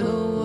change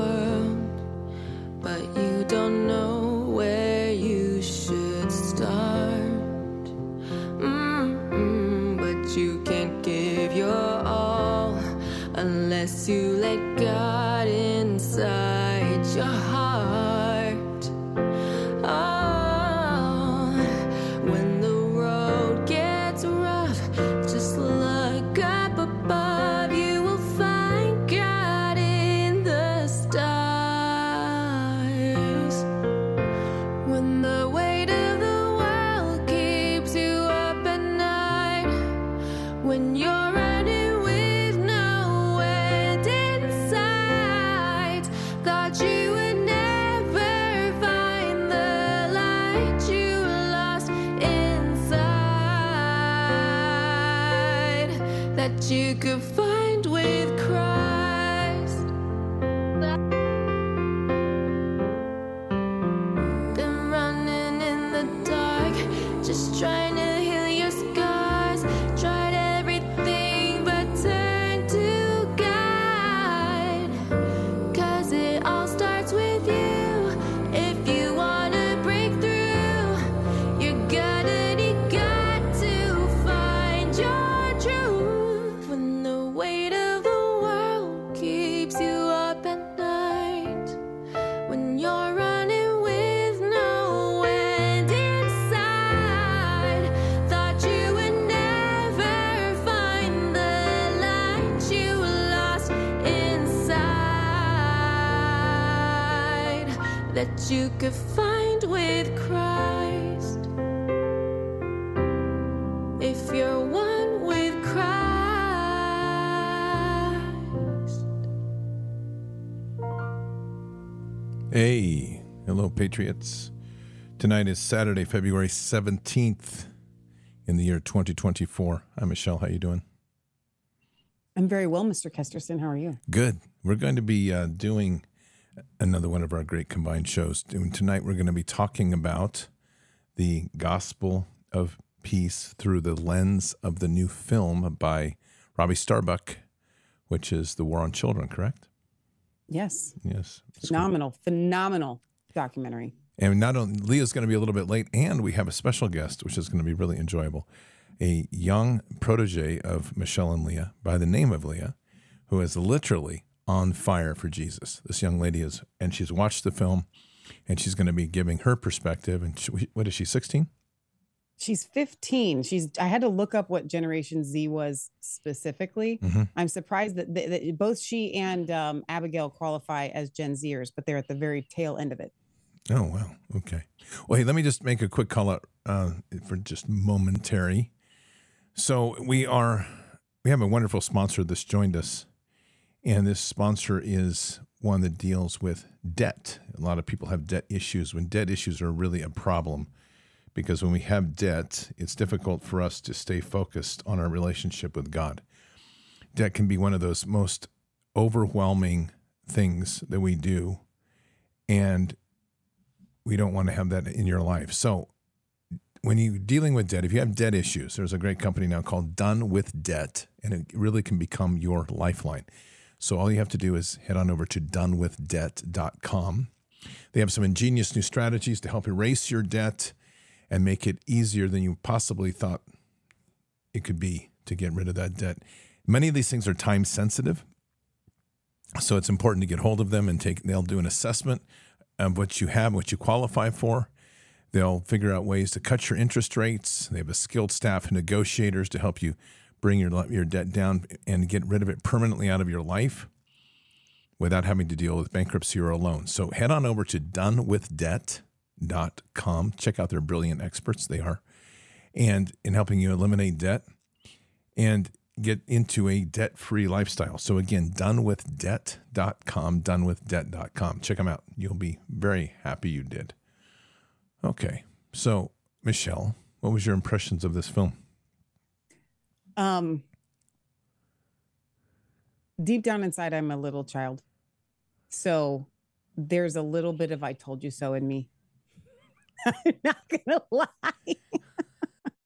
Patriots. Tonight is Saturday, February 17th in the year 2024. I'm Michelle. How are you doing? I'm very well, Mr. Kesterson. How are you? Good. We're going to be uh, doing another one of our great combined shows. And tonight we're going to be talking about the gospel of peace through the lens of the new film by Robbie Starbuck, which is The War on Children, correct? Yes. Yes. Phenomenal, phenomenal documentary. And not only Leah's going to be a little bit late, and we have a special guest, which is going to be really enjoyable. A young protege of Michelle and Leah by the name of Leah, who is literally on fire for Jesus. This young lady is, and she's watched the film, and she's going to be giving her perspective. And she, what is she, 16? She's 15. She's. I had to look up what Generation Z was specifically. Mhm. I'm surprised that, that, that both she and um, Abigail qualify as Gen Zers, but they're at the very tail end of it. Oh, wow. Okay. Well, hey, let me just make a quick call out uh, for just momentary. So we are, we have a wonderful sponsor that's joined us, and this sponsor is one that deals with debt. A lot of people have debt issues. When debt issues are really a problem, because when we have debt, it's difficult for us to stay focused on our relationship with God. Debt can be one of those most overwhelming things that we do, and we don't want to have that in your life. So when you're dealing with debt, if you have debt issues, there's a great company now called Done with Debt, and it really can become your lifeline. So all you have to do is head on over to donewithdebt.com. They have some ingenious new strategies to help erase your debt and make it easier than you possibly thought it could be to get rid of that debt. Many of these things are time sensitive. So it's important to get hold of them and take they'll do an assessment of what you have, what you qualify for. They'll figure out ways to cut your interest rates. They have a skilled staff of negotiators to help you bring your your debt down and get rid of it permanently out of your life without having to deal with bankruptcy or a loan. So head on over to donewithdebt.com. Check out their brilliant experts they are and in helping you eliminate debt and get into a debt-free lifestyle. So again, donewithdebt.com, donewithdebt.com. Check them out. You'll be very happy you did. Okay. So, Michelle, what was your impressions of this film? Um, deep down inside, I'm a little child. So there's a little bit of I told you so in me. I'm not gonna lie.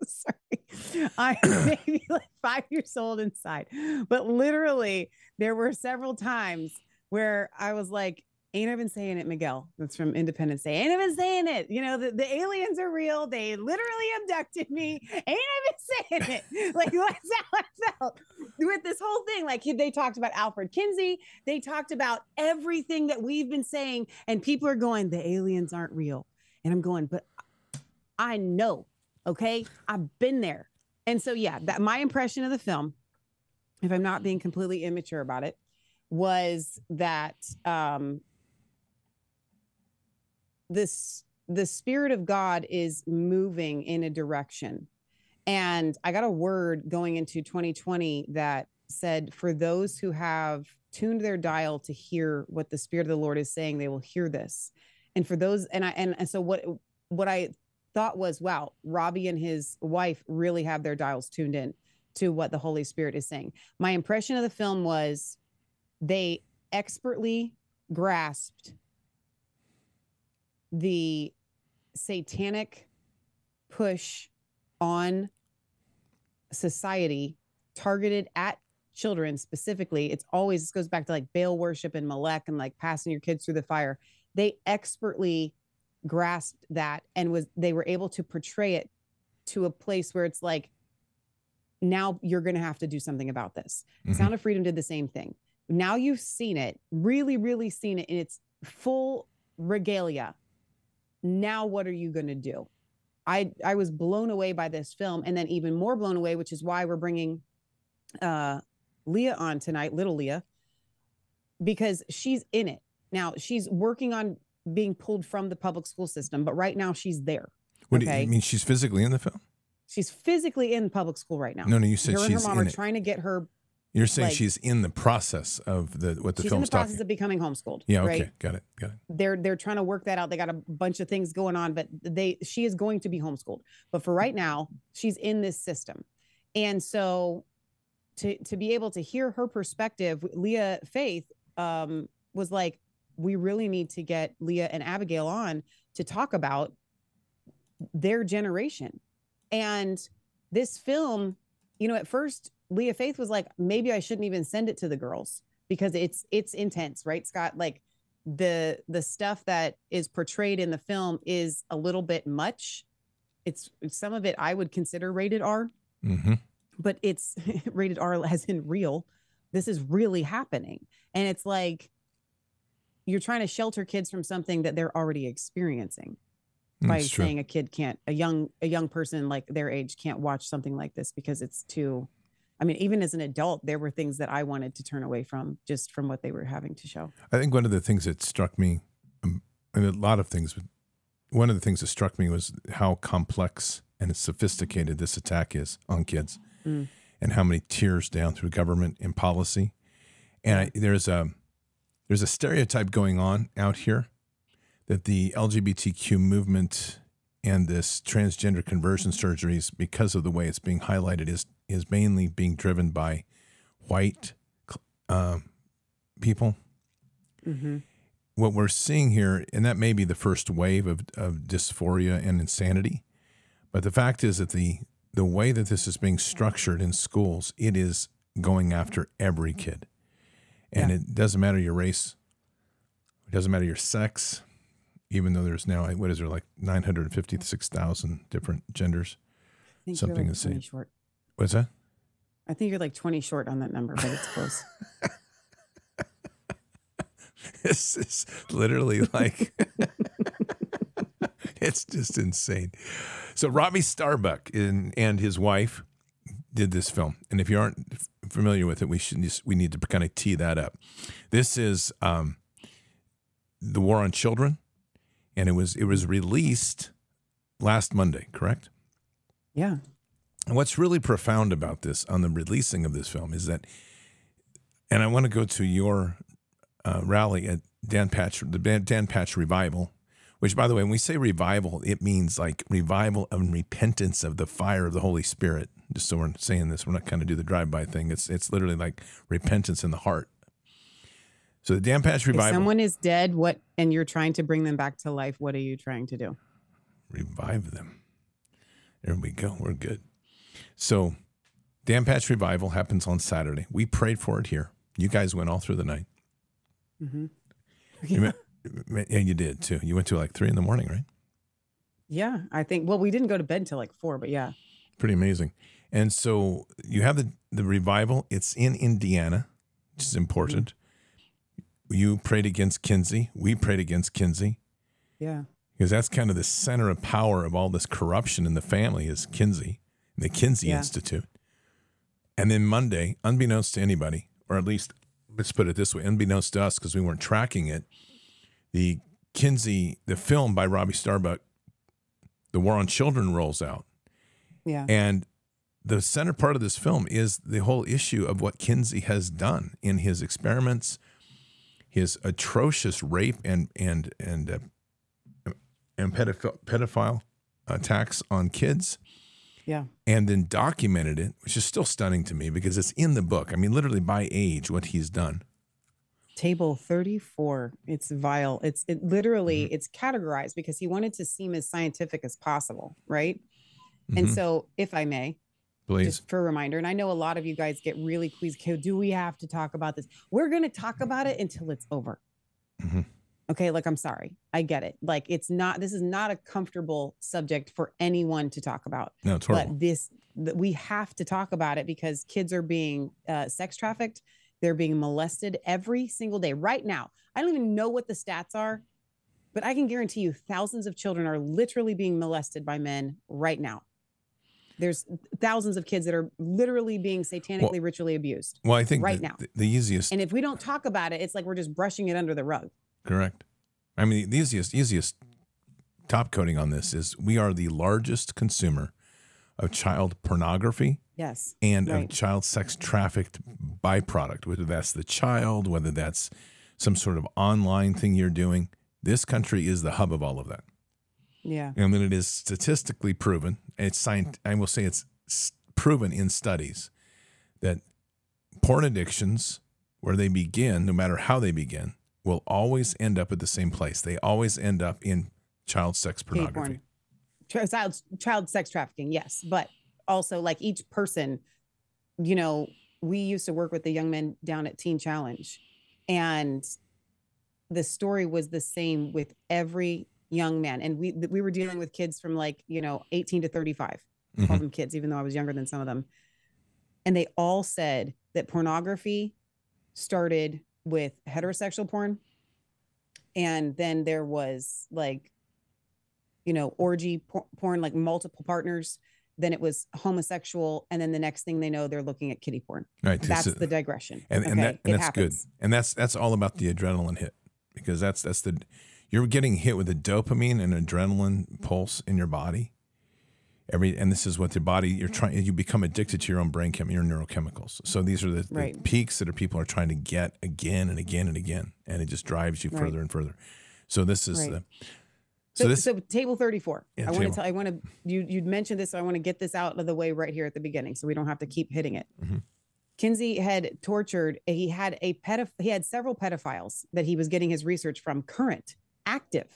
Sorry. I'm maybe like five years old inside. But literally, there were several times where I was like, Ain't I been saying it, Miguel? That's from Independence Day. Ain't I been saying it? You know, the, the aliens are real. They literally abducted me. Ain't I been saying it? Like, that's how I felt with this whole thing. Like, they talked about Alfred Kinsey. They talked about everything that we've been saying. And people are going, the aliens aren't real. And I'm going, but I know. Okay. I've been there. And so, yeah, that my impression of the film, if I'm not being completely immature about it, was that um, this the spirit of God is moving in a direction. And I got a word going into 2020 that said, for those who have tuned their dial to hear what the spirit of the Lord is saying, they will hear this. And for those, and I, and, and so what, what I thought was, wow, Robbie and his wife really have their dials tuned in to what the Holy Spirit is saying. My impression of the film was they expertly grasped the satanic push on society targeted at children specifically it's always this goes back to like baal worship and Molech and like passing your kids through the fire they expertly grasped that and was they were able to portray it to a place where it's like now you're going to have to do something about this. Mhm. sound of freedom did the same thing. Now you've seen it really really seen it in its full regalia. Now what are you going to do? I i was blown away by this film and then even more blown away which is why we're bringing uh leah on tonight little leah because she's in it. Now she's working on being pulled from the public school system but right now she's there What do you, Okay. mean? She's physically in the film? she's physically in public school right now No, no. You said her and her she's mom in are it. trying to get her You're saying like- she's in the process of the what the film. she's in the process talking. of becoming homeschooled yeah. Okay. right Got it. Got it. they're they're trying to work that out. They got a bunch of things going on, but they she is going to be homeschooled. But for right now, she's in this system. And so to to be able to hear her perspective, Leah Faith um was like, we really need to get Leah and Abigail on to talk about their generation. And this film, you know, at first Leah Faith was like, maybe I shouldn't even send it to the girls because it's it's intense, right, Scott? Like the the stuff that is portrayed in the film is a little bit much. It's some of it I would consider rated R, Mm-hmm. but it's rated R as in real. This is really happening. And it's like you're trying to shelter kids from something that they're already experiencing by That's true. saying a kid can't a young a young person like their age can't watch something like this because it's too I mean even as an adult there were things that I wanted to turn away from just from what they were having to show. I think one of the things that struck me, um, I a lot of things, but one of the things that struck me was how complex and sophisticated this attack is on kids, Mm. and how many tiers down through government and policy. And I, there's a there's a stereotype going on out here that the LGBTQ movement and this transgender conversion surgeries, because of the way it's being highlighted, is is mainly being driven by white um, people Mm-hmm. what we're seeing here, and that may be the first wave of, of dysphoria and insanity, but the fact is that the the way that this is being structured in schools, it is going after every kid, and Yeah. it doesn't matter your race, it doesn't matter your sex, even though there's now what is there like nine hundred fifty six thousand different genders. Something like insane. 20 short. What's that? I think you're like 20 short on that number, but it's close. This is literally like it's just insane. So Robbie Starbuck and, and his wife did this film, and if you aren't familiar with it, we should just, we need to kind of tee that up. This is um, the War on Children, and it was it was released last Monday, correct? yeah. And what's really profound about this on the releasing of this film is that, and I want to go to your uh, rally at Dan Patch, the Dan, Dan Patch Revival, which, by the way, when we say revival, it means like revival and repentance of the fire of the Holy Spirit. Just so we're saying this, we're not kind of do the drive-by thing. It's it's literally like repentance in the heart. So the Dan Patch If Revival, someone is dead, what and you're trying to bring them back to life, what are you trying to do? revive them. There we go. We're good. So, Dan Patch Revival happens on Saturday. We prayed for it here. You guys went all through the night. Mm-hmm. Went- and you did too. You went to like three in the morning, right? Yeah, I think. Well, we didn't go to bed till like four, but yeah. Pretty amazing. And so you have the, the revival. It's in Indiana, which is mm-hmm. important. You prayed against Kinsey. We prayed against Kinsey Yeah. because that's kind of the center of power of all this corruption in the family is Kinsey, the Kinsey Yeah. Institute. And then Monday, unbeknownst to anybody, or at least let's put it this way, unbeknownst to us because we weren't tracking it, the Kinsey, the film by Robbie Starbuck, The War on Children rolls out. Yeah. And the center part of this film is the whole issue of what Kinsey has done in his experiments, his atrocious rape and and and uh, and pedoph- pedophile attacks on kids, Yeah. and then documented it, which is still stunning to me because it's in the book. I mean, literally by age, what he's done. Table 34. It's vile. It's it literally Mm-hmm. it's categorized because he wanted to seem as scientific as possible, right? And Mhm. so, if I may, Please, just for a reminder, and I know a lot of you guys get really queasy. "Okay, Do we have to talk about this? We're going to talk about it until it's over. Mhm. Okay, like I'm sorry, I get it. Like it's not. This is not a comfortable subject for anyone to talk about. no, it's horrible. But this, th- we have to talk about it because kids are being uh, sex trafficked. They're being molested every single day. Right now, I don't even know what the stats are, but I can guarantee you thousands of children are literally being molested by men right now. There's thousands of kids that are literally being satanically ritually abused. well, I think right the, now. the easiest And if we don't talk about it, it's like we're just brushing it under the rug. Correct. I mean, the easiest, easiest top coating on this is we are the largest consumer of child pornography Yes. and Right. child sex trafficked byproduct, whether that's the child, whether that's some sort of online thing you're doing. This country is the hub of all of that. Yeah. And then it is statistically proven, it's science, I will say it's proven in studies that porn addictions, where they begin, no matter how they begin, will always end up at the same place. They always end up in child sex pornography. Child, child sex trafficking, yes, but also like each person, you know, we used to work with the young men down at Teen Challenge, and the story was the same with every young man, and we we were dealing with kids from like you know 18 to 35, Mhm. call them kids, even though I was younger than some of them, and they all said that pornography started with heterosexual porn, and then there was like you know, orgy por- porn, like multiple partners. Then it was homosexual, and then the next thing they know, they're looking at kitty porn. Right. That's is- the digression. and, and that and that's good. And that's that's all about the adrenaline hit because that's that's the you're getting hit with a dopamine and adrenaline pulse in your body. Every and this is what the body you're trying you become addicted to your own brain chem your neurochemicals. So these are the, the peaks that are people are trying to get again and again and again, and it just drives you Right. further and further. So this is Right. the So, so this so table 34. Yeah, I want to tell I want to you you'd mentioned this, so I want to get this out of the way right here at the beginning so we don't have to keep hitting it. Mhm. Kinsey had tortured, he had a pedoph he had several pedophiles that he was getting his research from current, active.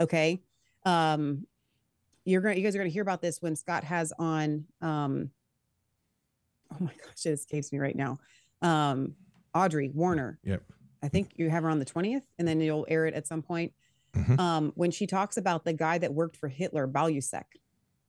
Okay. Um you're gonna you guys are gonna hear about this when Scott has on um oh my gosh, it escapes me right now. Um Audrey Warner. Yep. I think you have her on the 20th and then you'll air it at some point. Mhm. Um, when she talks about the guy that worked for Hitler, Balluseck,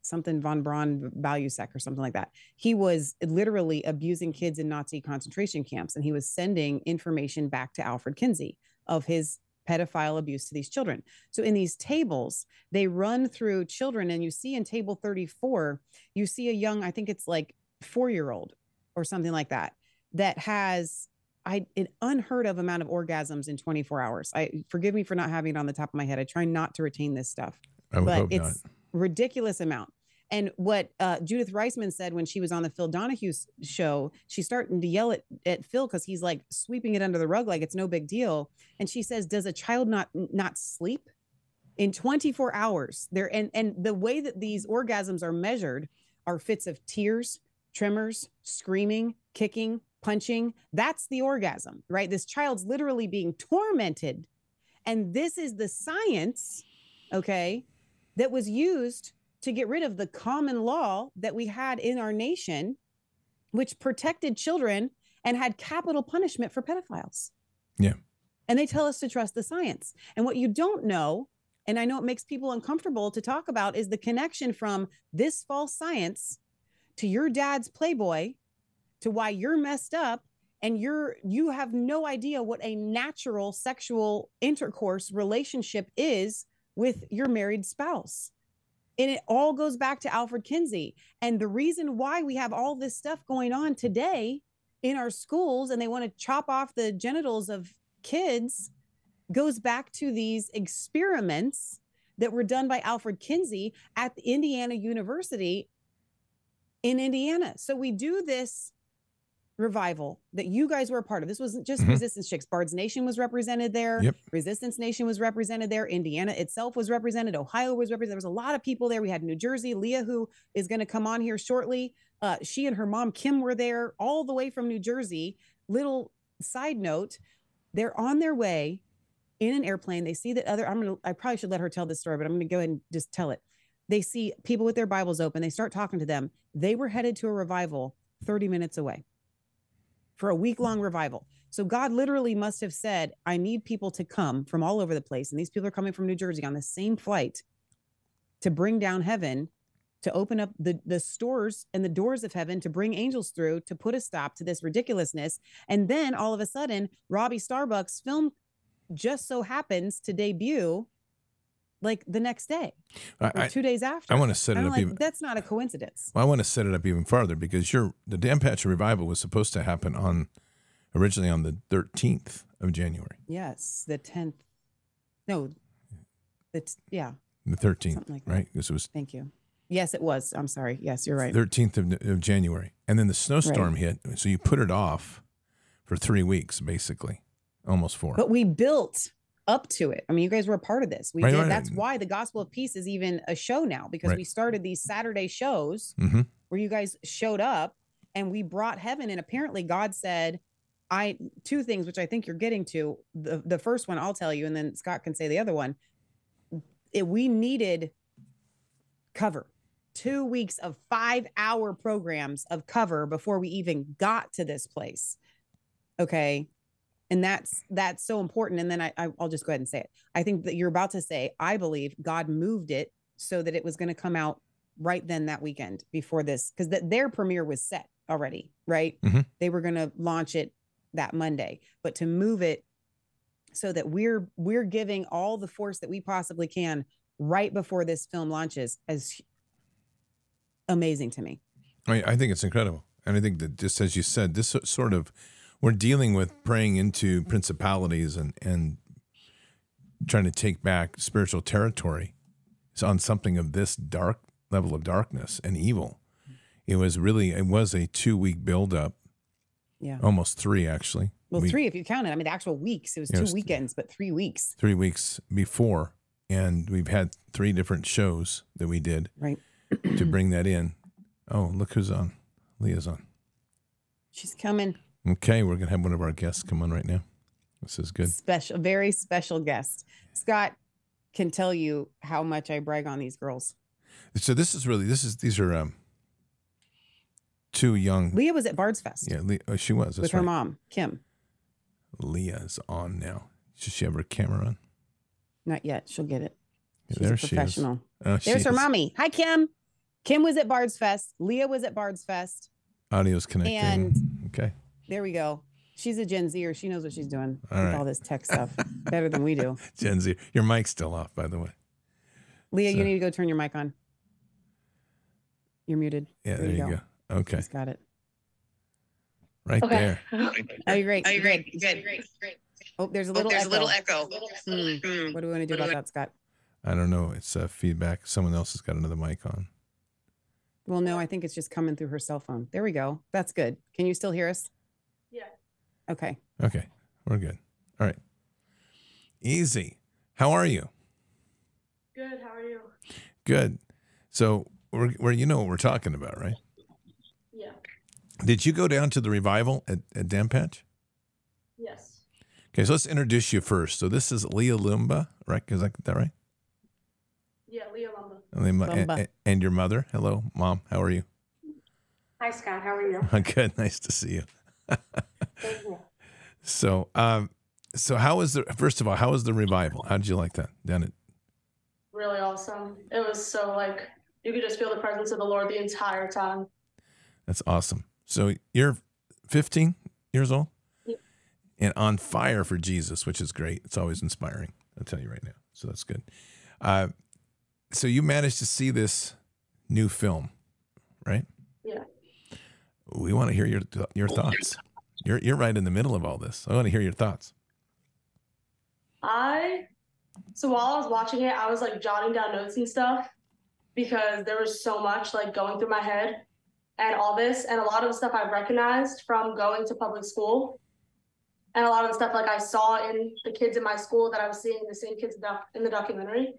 something von Braun Balluseck or something like that. He was literally abusing kids in Nazi concentration camps, and he was sending information back to Alfred Kinsey of his pedophile abuse to these children. So in these tables, they run through children, and you see in table 34, you see a young, I think it's like four year old or something like that, that has I an unheard of amount of orgasms in 24 hours. I forgive me for not having it on the top of my head. I try not to retain this stuff but hope not. it's ridiculous amount. And what uh, Judith Reisman said when she was on the Phil Donahue show, she's starting to yell at, at Phil because he's like sweeping it under the rug like it's no big deal. And she says, "Does a child not not sleep in 24 hours?" There and and the way that these orgasms are measured are fits of tears, tremors, screaming, kicking, punching. That's the orgasm, right? This child's literally being tormented, and this is the science, okay, that was used to get rid of the common law that we had in our nation, which protected children and had capital punishment for pedophiles. Yeah. And they tell us to trust the science. And what you don't know, and I know it makes people uncomfortable to talk about, is the connection from this false science to your dad's Playboy to why you're messed up and you're you have no idea what a natural sexual intercourse relationship is with your married spouse. And it all goes back to Alfred Kinsey. And the reason why we have all this stuff going on today in our schools and they want to chop off the genitals of kids goes back to these experiments that were done by Alfred Kinsey at the Indiana University in Indiana. So we do this revival that you guys were a part of. This wasn't just Mhm. Resistance Chicks. Bards Nation was represented there. Yep. Resistance Nation was represented there. Indiana itself was represented. Ohio was represented. There was a lot of people there. We had New Jersey. Leah, who is going to come on here shortly. Uh, she and her mom Kim were there, all the way from New Jersey. Little side note: they're on their way in an airplane. They see that other. I'm gonna. I probably should let her tell this story, but I'm gonna go ahead and just tell it. They see people with their Bibles open. They start talking to them. They were headed to a revival 30 minutes away for a week long revival. So God literally must have said, I need people to come from all over the place. And these people are coming from New Jersey on the same flight to bring down heaven, to open up the, the stores and the doors of heaven, to bring angels through, to put a stop to this ridiculousness. And then all of a sudden, Robbie Starbucks film just so happens to debut like the next day or I, two days after. I want to set it up like, even. that's not a coincidence. Well, I want to set it up even farther because your the Dan Patch revival was supposed to happen on originally on the 13th of January, Yes, the 10th. No, it's, yeah, the 13th, like that. right? It was thank you. Yes, it was. I'm sorry. Yes, you're right. 13th of, of January, and then the snowstorm hit, so you put it off for three weeks, basically, almost four. But we built up to it. I mean, you guys were a part of this. We Right, did. right, That's why the Gospel of Peace is even a show now because Right. we started these Saturday shows hmm where you guys showed up and we brought heaven. And apparently, God said, I two things which I think you're getting to. The the first one I'll tell you, and then Scott can say the other one. It, we needed cover. Two weeks of five hour programs of cover before we even got to this place. Okay. And that's that's so important. And then I, I I'll just go ahead and say it. I think that you're about to say, I believe God moved it so that it was going to come out right then that weekend before this because th- their premiere was set already right Mhm. they were going to launch it that monday but to move it so that we're we're giving all the force that we possibly can right before this film launches is amazing to me I, I think it's incredible, and I think that just as you said, this sort of we're dealing with praying into principalities and and trying to take back spiritual territory. It's on something of this dark level of darkness and evil. It was really it was a two week build up, yeah almost three actually. well We- three if you count it i mean the actual weeks it was it two was- weekends but three weeks three weeks before, and we've had three different shows that we did right to bring that in. Oh, look who's on! Leah's on. she's coming Okay, we're gonna have one of our guests come on right now. This is good. special very special guest scott can tell you how much i brag on these girls So this is really this is these are um two young. leah was at bard's fest Yeah, oh, she was. With her mom kim Leah's on now. Should she have her camera on? Not yet. She'll get it. She's there a she is. professional. Oh, she There's her is. mommy. Hi, Kim. Kim was at Bard's Fest. Leah was at Bard's Fest. Audio's connecting. And okay. There we go. She's a Gen Zer. She knows what she's doing All with right. all this tech stuff better than we do. Gen Z. Your mic's still off, by the way. Leah, So- you need to go turn your mic on. You're muted. Yeah, there, you go. Okay. She's got it. Right Okay. there. Oh, you're great. Oh, You're you're great. good. Good. Great. Great. Oh, there's a Oh, little there's echo. a little echo. Hmm. Hmm. What do we want to do about that, Scott? I don't know. It's uh, feedback. Someone else has got another mic on. Well, no, I think it's just coming through her cell phone. There we go. That's good. Can you still hear us? Yeah. Okay. Okay. We're good. All right. Easy. How are you? Good. How are you? Good. So we're, we're you know what we're talking about, right? Yeah. Did you go down to the revival at, at Dan Patch? Yes. Okay, so let's introduce you first. So this is Leah Lumba, right? Is that, that right? Yeah. Leah Lumba. And, Lumba. and, and your mother. Hello, mom. How are you? Hi, Scott. How are you? Good. Nice to see you. So, um, so how was the first of all? How was the revival? How did you like that down at? Really awesome. It was so like you could just feel the presence of the Lord the entire time. That's awesome. So you're 15 years old, Yeah. and on fire for Jesus, which is great. It's always inspiring. I'll tell you right now. So that's good. Uh, so you managed to see this new film, right? We want to hear your your thoughts. You're you're right in the middle of all this. I want to hear your thoughts. I so while I was watching it, I was like jotting down notes and stuff because there was so much like going through my head and all this and a lot of the stuff I recognized from going to public school. And a lot of the stuff like I saw in the kids in my school that I was seeing the same kids in the documentary.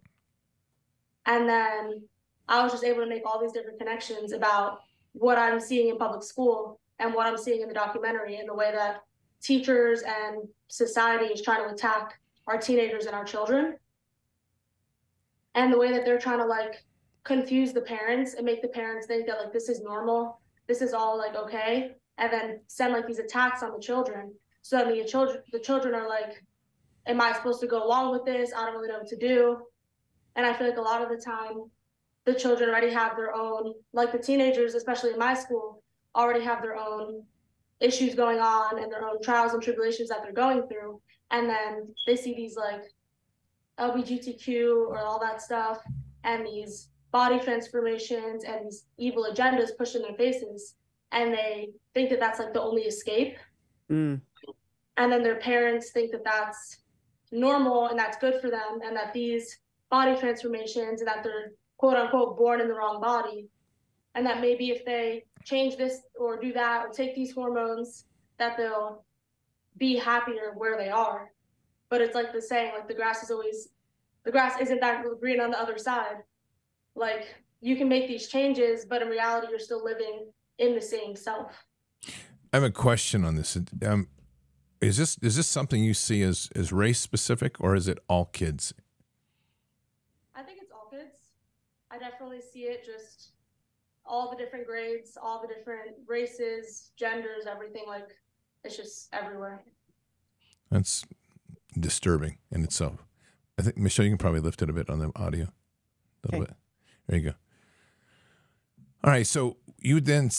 And then I was just able to make all these different connections about what I'm seeing in public school and what I'm seeing in the documentary and the way that teachers and society is trying to attack our teenagers and our children. And the way that they're trying to like confuse the parents and make the parents think that like this is normal this is all like okay and then send like these attacks on the children. So that the children the children are like am i supposed to go along with this? I don't really know what to do. And i feel like a lot of the time the children already have their own like the teenagers especially in my school already have their own issues going on and their own trials and tribulations that they're going through. And then they see these like LGBTQ or all that stuff and these body transformations and these evil agendas pushed in their faces. And they think that that's like the only escape. Mm. and then their parents think that that's normal and that's good for them and that these body transformations and that they're quote unquote born in the wrong body and that maybe if they change this or do that or take these hormones that they'll be happier where they are but it's like the saying like the grass is always the grass isn't that green on the other side like you can make these changes but in reality you're still living in the same self I have a question on this. Um, is this is this something you see as as race specific, or is it all kids? I think it's all kids. I definitely see it just all the different grades, all the different races, genders, everything. Like it's just everywhere. That's disturbing in itself. I think Michelle, you can probably lift it a bit on the audio, a little Okay. bit. There you go. All right, so you then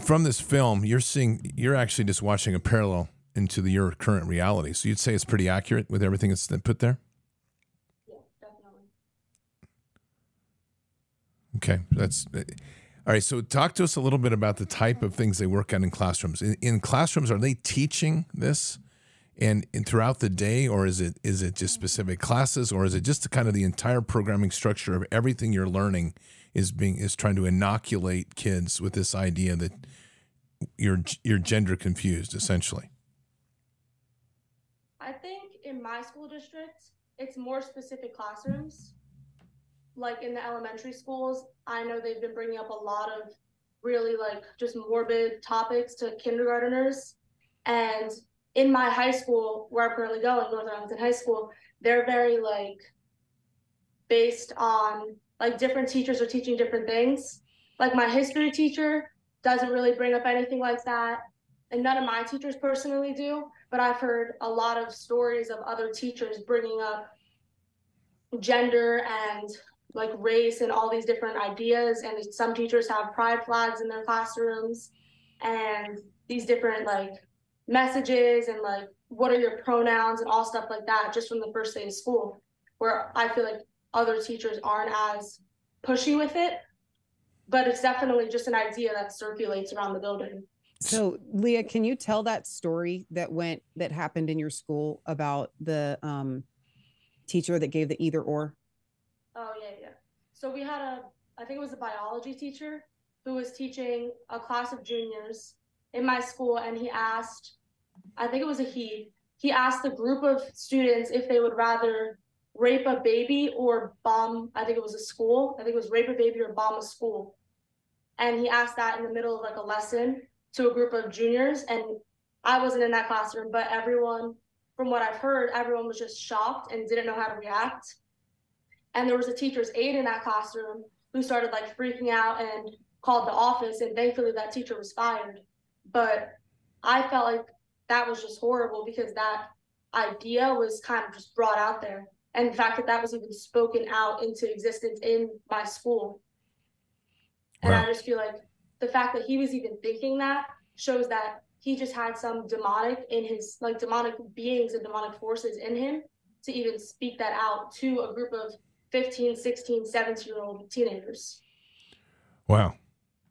from this film, you're seeing you're actually just watching a parallel into the, your current reality. So you'd say it's pretty accurate with everything that's put there. Yeah, definitely. Okay, that's eh, all right. So talk to us a little bit about the type of things they work on in classrooms. In, in classrooms, are they teaching this, and, and throughout the day, or is it is it just specific classes, or is it just kind of the entire programming structure of everything you're learning is being is trying to inoculate kids with this idea that you're you're gender confused essentially. I think in my school district, it's more specific classrooms. Like in the elementary schools, I know they've been bringing up a lot of really like just morbid topics to kindergarteners. And in my high school, where I'm currently going, North Arlington High School, they're very like based on like different teachers are teaching different things. Like my history teacher doesn't really bring up anything like that. And none of my teachers personally do but I've heard a lot of stories of other teachers bringing up gender and like race and all these different ideas. And some teachers have pride flags in their classrooms and these different like messages and like what are your pronouns and all stuff like that just from the first day of school. Where I feel like other teachers aren't as pushy with it, but it's definitely just an idea that circulates around the building. So, Leah, can you tell that story that went that happened in your school about the um, teacher that gave the either or? Oh yeah, yeah. So we had a, I think it was a biology teacher who was teaching a class of juniors in my school, and he asked, I think it was a he, he asked a group of students if they would rather rape a baby or bomb. I think it was a school. I think it was rape a baby or bomb a school. And he asked that in the middle of like a lesson to a group of juniors. And I wasn't in that classroom, but everyone, from what I've heard, everyone was just shocked and didn't know how to react. And there was a teacher's aide in that classroom who started like freaking out and called the office. And thankfully, that teacher was fired. But I felt like that was just horrible because that idea was kind of just brought out there and the fact that that was even spoken out into existence in my school and Wow. i just feel like the fact that he was even thinking that shows that he just had some demonic in his like demonic beings and demonic forces in him to even speak that out to a group of 15 16 17 year old teenagers Wow.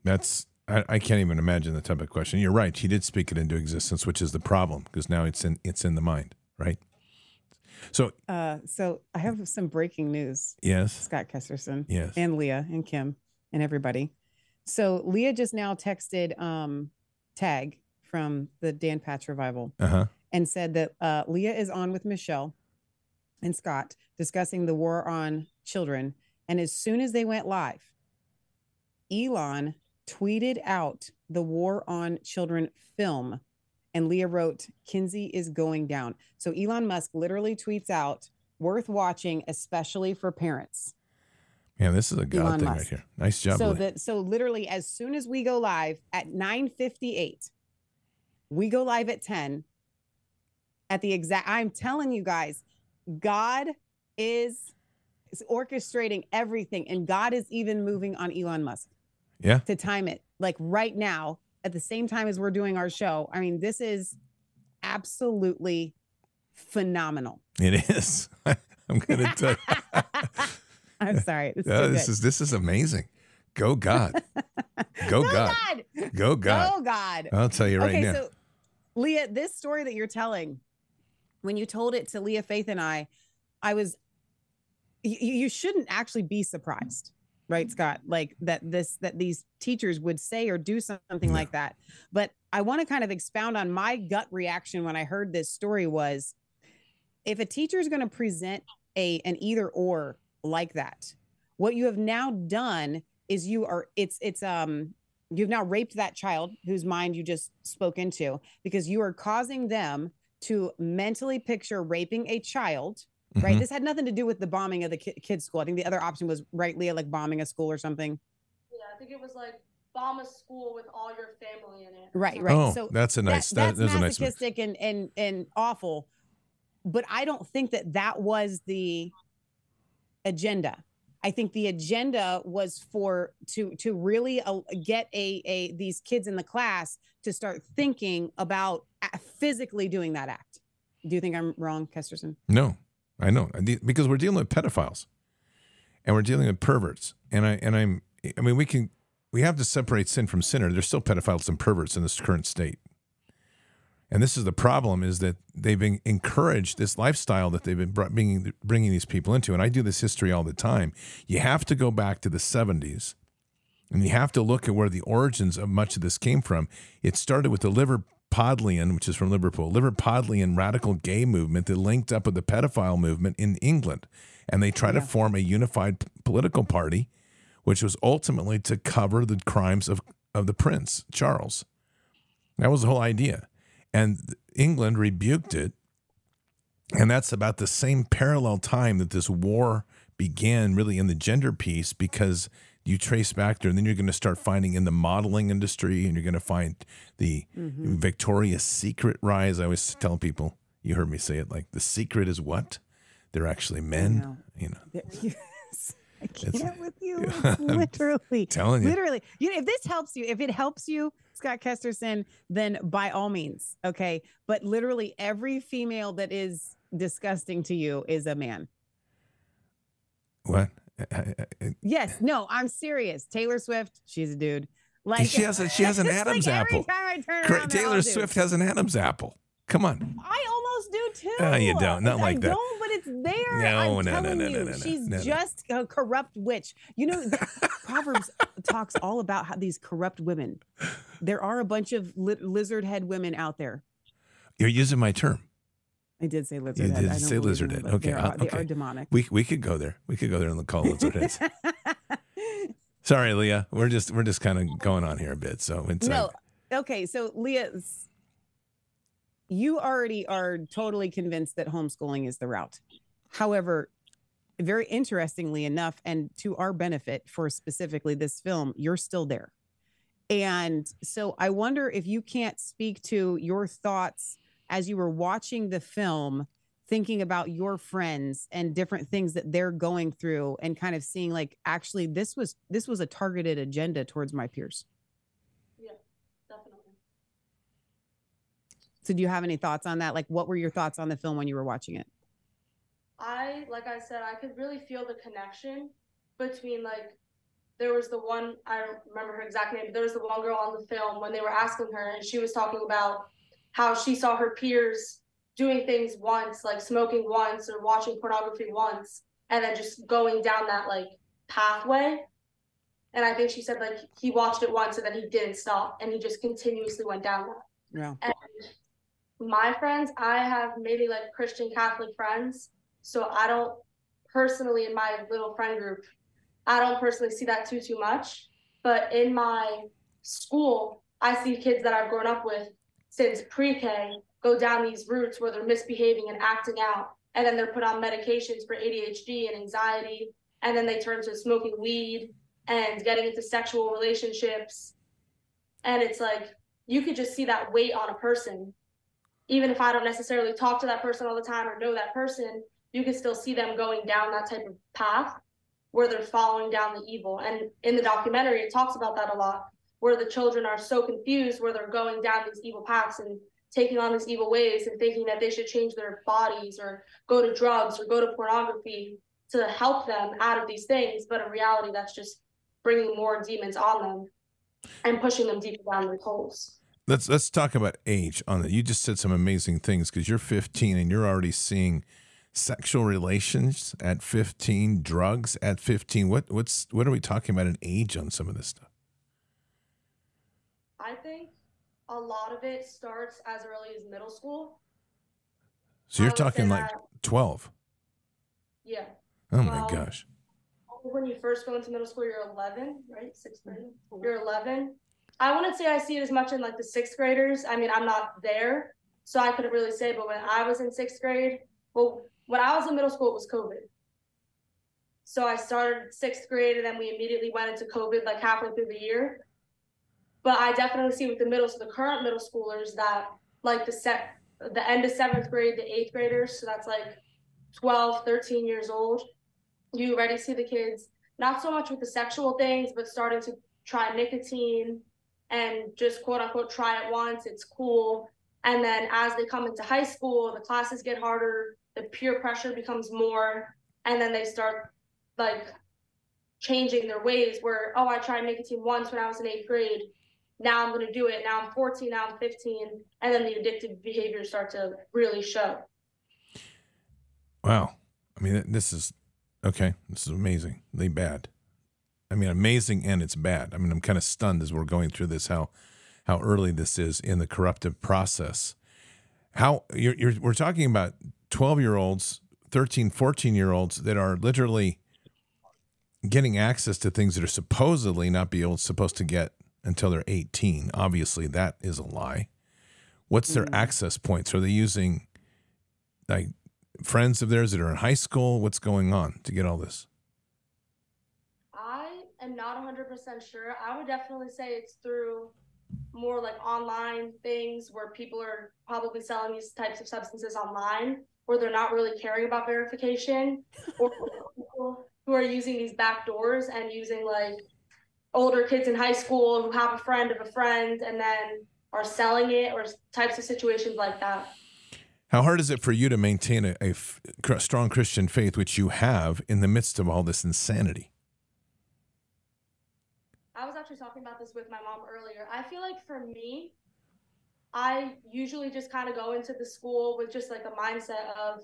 That's I, I can't even imagine the type of question. You're right. He did speak it into existence, which is the problem because now it's in it's in the mind, right? So Uh, so, I have some breaking news, yes, Scott Kesterson yes. and Leah and Kim and everybody. So, Leah just now texted um, Tag from the Dan Patch Revival. Uh huh. and said that uh, Leah is on with Michelle and Scott discussing the war on children. And as soon as they went live, Elon tweeted out the war on children film. And Leah wrote, Kinsey is going down. So Elon Musk literally tweets out, worth watching, especially for parents. Man, this is a God Elon thing right here. Nice job. so that so literally as soon as we go live at 9:58 we go live at 10 at the exact I'm telling you guys God is, is orchestrating everything and God is even moving on Elon Musk yeah. to time it like right now at the same time as we're doing our show I mean this is absolutely phenomenal It is. I'm gonna tell you. I'm sorry Yeah, too this is this is amazing. Go God. Go Go God. God. Go God. Go God. I'll tell you right now. okay, now. so Leah, this story that you're telling, when you told it to Leah Faith and I, I was you, you shouldn't actually be surprised, right, Scott? Like that this that these teachers would say or do something No. like that. But I want to kind of expound on my gut reaction when I heard this story was if a teacher is going to present a an either or like that, what you have now done is you are it's it's um you've now raped that child whose mind you just spoke into because you are causing them to mentally picture raping a child right Mhm. this had nothing to do with the bombing of the ki- kids school i think the other option was right leah like bombing a school or something yeah i think it was like bomb a school with all your family in it Right, right. Oh, So that's a nice. That, that's that's a nice. masochistic and and and awful but i don't think that that was the agenda i think the agenda was for to to really uh, get a a these kids in the class to start thinking about physically doing that act. Do you think i'm wrong kesterson? No, I know. Because we're dealing with pedophiles, and we're dealing with perverts, and I and I'm. I mean, we can we have to separate sin from sinner. There's still pedophiles and perverts in this current state, and this is the problem: is that they've been encouraged this lifestyle that they've been bringing bringing these people into. And I do this history all the time. You have to go back to the 70s, and you have to look at where the origins of much of this came from. It started with the Liverpudlian, which is from Liverpool, Liverpudlian radical gay movement that linked up with the pedophile movement in England. And they tried to form a unified political party, which was ultimately to cover the crimes of, of the prince, Charles. That was the whole idea. And England rebuked it. And that's about the same parallel time that this war began, really, in the gender piece, because you trace back there, and then you're going to start finding in the modeling industry, and you're going to find the Mm-hmm. Victoria's Secret rise. I always tell people, you heard me say it like the secret is what? they're actually know. men. You know, yes. I can't with you. It's literally, telling you. literally. You know, if this helps you, if it helps you, Scott Kesterson, then by all means, okay. But literally, every female that is disgusting to you is a man. what? I- I- I- Yes, no, I'm serious. Taylor Swift, she's a dude. Like she has a, she has an it's like Adam's every apple. time I turn Cra- Taylor. Swift has an Adam's apple. Come on. I almost do too. No, you don't. Not I like that. don't, but it's there. No, I'm no, no, telling no, you, no, no, no, she's no, no. just a corrupt witch. You know, Proverbs talks all about how these corrupt women. There are a bunch of li- lizard head women out there. You're using my term. I did say lizard You head. did I say lizard head. Okay, they uh, are, they okay. are demonic. We we could go there. We could go there and call lizard heads. Sorry, Leah. We're just we're just kind of going on here a bit. So it's no. Okay, so Leah, s- you already are totally convinced that homeschooling is the route. However, very interestingly enough, and to our benefit for specifically this film, you're still there. And so I wonder if you can't speak to your thoughts as you were watching the film, thinking about your friends and different things that they're going through and kind of seeing like actually this was this was a targeted agenda towards my peers. Yeah, definitely. So do you have any thoughts on that? Like what were your thoughts on the film when you were watching it? I, like I said, I could really feel the connection between like there was the one I don't remember her exact name, but there was the one girl on the film when they were asking her and she was talking about how she saw her peers doing things once, like smoking once or watching pornography once, and then just going down that like pathway. And I think she said like he watched it once and then he didn't stop and he just continuously went down that Yeah. My friends, I have maybe like Christian Catholic friends. So I don't personally in my little friend group, I don't personally see that too too much. But in my school, I see kids that I've grown up with since pre-K go down these routes where they're misbehaving and acting out. And then they're put on medications for ADHD and anxiety. And then they turn to smoking weed and getting into sexual relationships. And it's like you could just see that weight on a person even if I don't necessarily talk to that person all the time or know that person, you can still see them going down that type of path where they're following down the evil. And in the documentary, it talks about that a lot, where the children are so confused, where they're going down these evil paths and taking on these evil ways and thinking that they should change their bodies or go to drugs or go to pornography to help them out of these things. But in reality, that's just bringing more demons on them and pushing them deeper down the holes. Let's let's talk about age on that. You just said some amazing things because you're 15 and you're already seeing sexual relations at 15, drugs at 15. What what's what are we talking about in age on some of this stuff? I think a lot of it starts as early as middle school. So you're say talking like that- 12. Yeah. Oh my Well, gosh. When you first go into middle school, you're 11, right? Sixth grade. You're 11. I wouldn't say I see it as much in like the sixth graders. I mean, I'm not there, so I couldn't really say. But when I was in sixth grade, well, when I was in middle school, it was COVID. So I started sixth grade, and then we immediately went into COVID like halfway through the year. But I definitely see with the middle, so the current middle schoolers that like the set, the end of seventh grade, the eighth graders. So that's like 12, 13 years old. You already see the kids not so much with the sexual things, but starting to try nicotine and just quote unquote try it once. It's cool. And then as they come into high school, the classes get harder, the peer pressure becomes more, and then they start like changing their ways where, oh, I tried nicotine once when I was in eighth grade. Now I'm going to do it. Now I'm 14, now I'm 15. And then the addictive behaviors start to really show. Wow. I mean, this is okay. This is amazing. They bad. I mean, amazing and it's bad. I mean, I'm kind of stunned as we're going through this how how early this is in the corruptive process. How you're, you're we're talking about 12 year olds, 13, 14 year olds that are literally getting access to things that are supposedly not be able, supposed to get until they're 18. Obviously, that is a lie. What's their Mm. access points? Are they using like friends of theirs that are in high school? What's going on to get all this? I am not 100% sure. I would definitely say it's through more like online things where people are probably selling these types of substances online where they're not really caring about verification or people who are using these back doors and using like older kids in high school who have a friend of a friend and then are selling it or types of situations like that. How hard is it for you to maintain a, a f- strong Christian faith, which you have in the midst of all this insanity? I was actually talking about this with my mom earlier. I feel like for me, I usually just kind of go into the school with just like a mindset of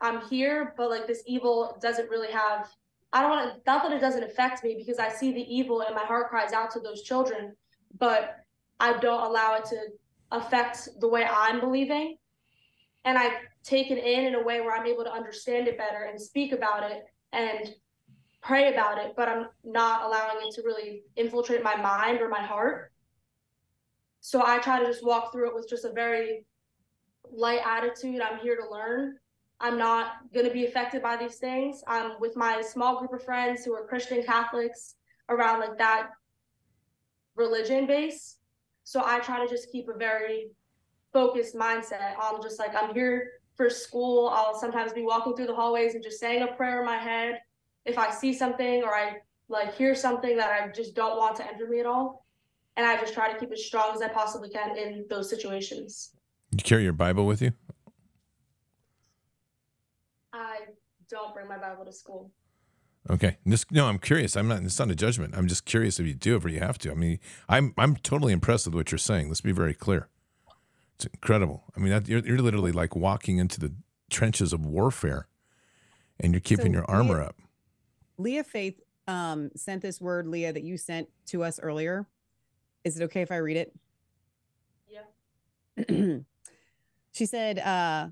I'm here, but like this evil doesn't really have I don't want to not that it doesn't affect me because I see the evil and my heart cries out to those children, but I don't allow it to affect the way I'm believing. And I take it in in a way where I'm able to understand it better and speak about it and pray about it, but I'm not allowing it to really infiltrate my mind or my heart. So I try to just walk through it with just a very light attitude. I'm here to learn. I'm not going to be affected by these things. I'm with my small group of friends who are Christian Catholics around like that religion base. So I try to just keep a very focused mindset on just like I'm here for school. I'll sometimes be walking through the hallways and just saying a prayer in my head if I see something or I like hear something that I just don't want to enter me at all. And I just try to keep as strong as I possibly can in those situations. You carry your Bible with you? I don't bring my Bible to school. Okay. This, no, I'm curious. I'm not. It's not a judgment. I'm just curious if you do, if you have to. I mean, I'm I'm totally impressed with what you're saying. Let's be very clear. It's incredible. I mean, that, you're you're literally like walking into the trenches of warfare, and you're keeping so your armor up. Leah Faith um, sent this word, Leah, that you sent to us earlier. Is it okay if I read it? Yeah. she said, uh,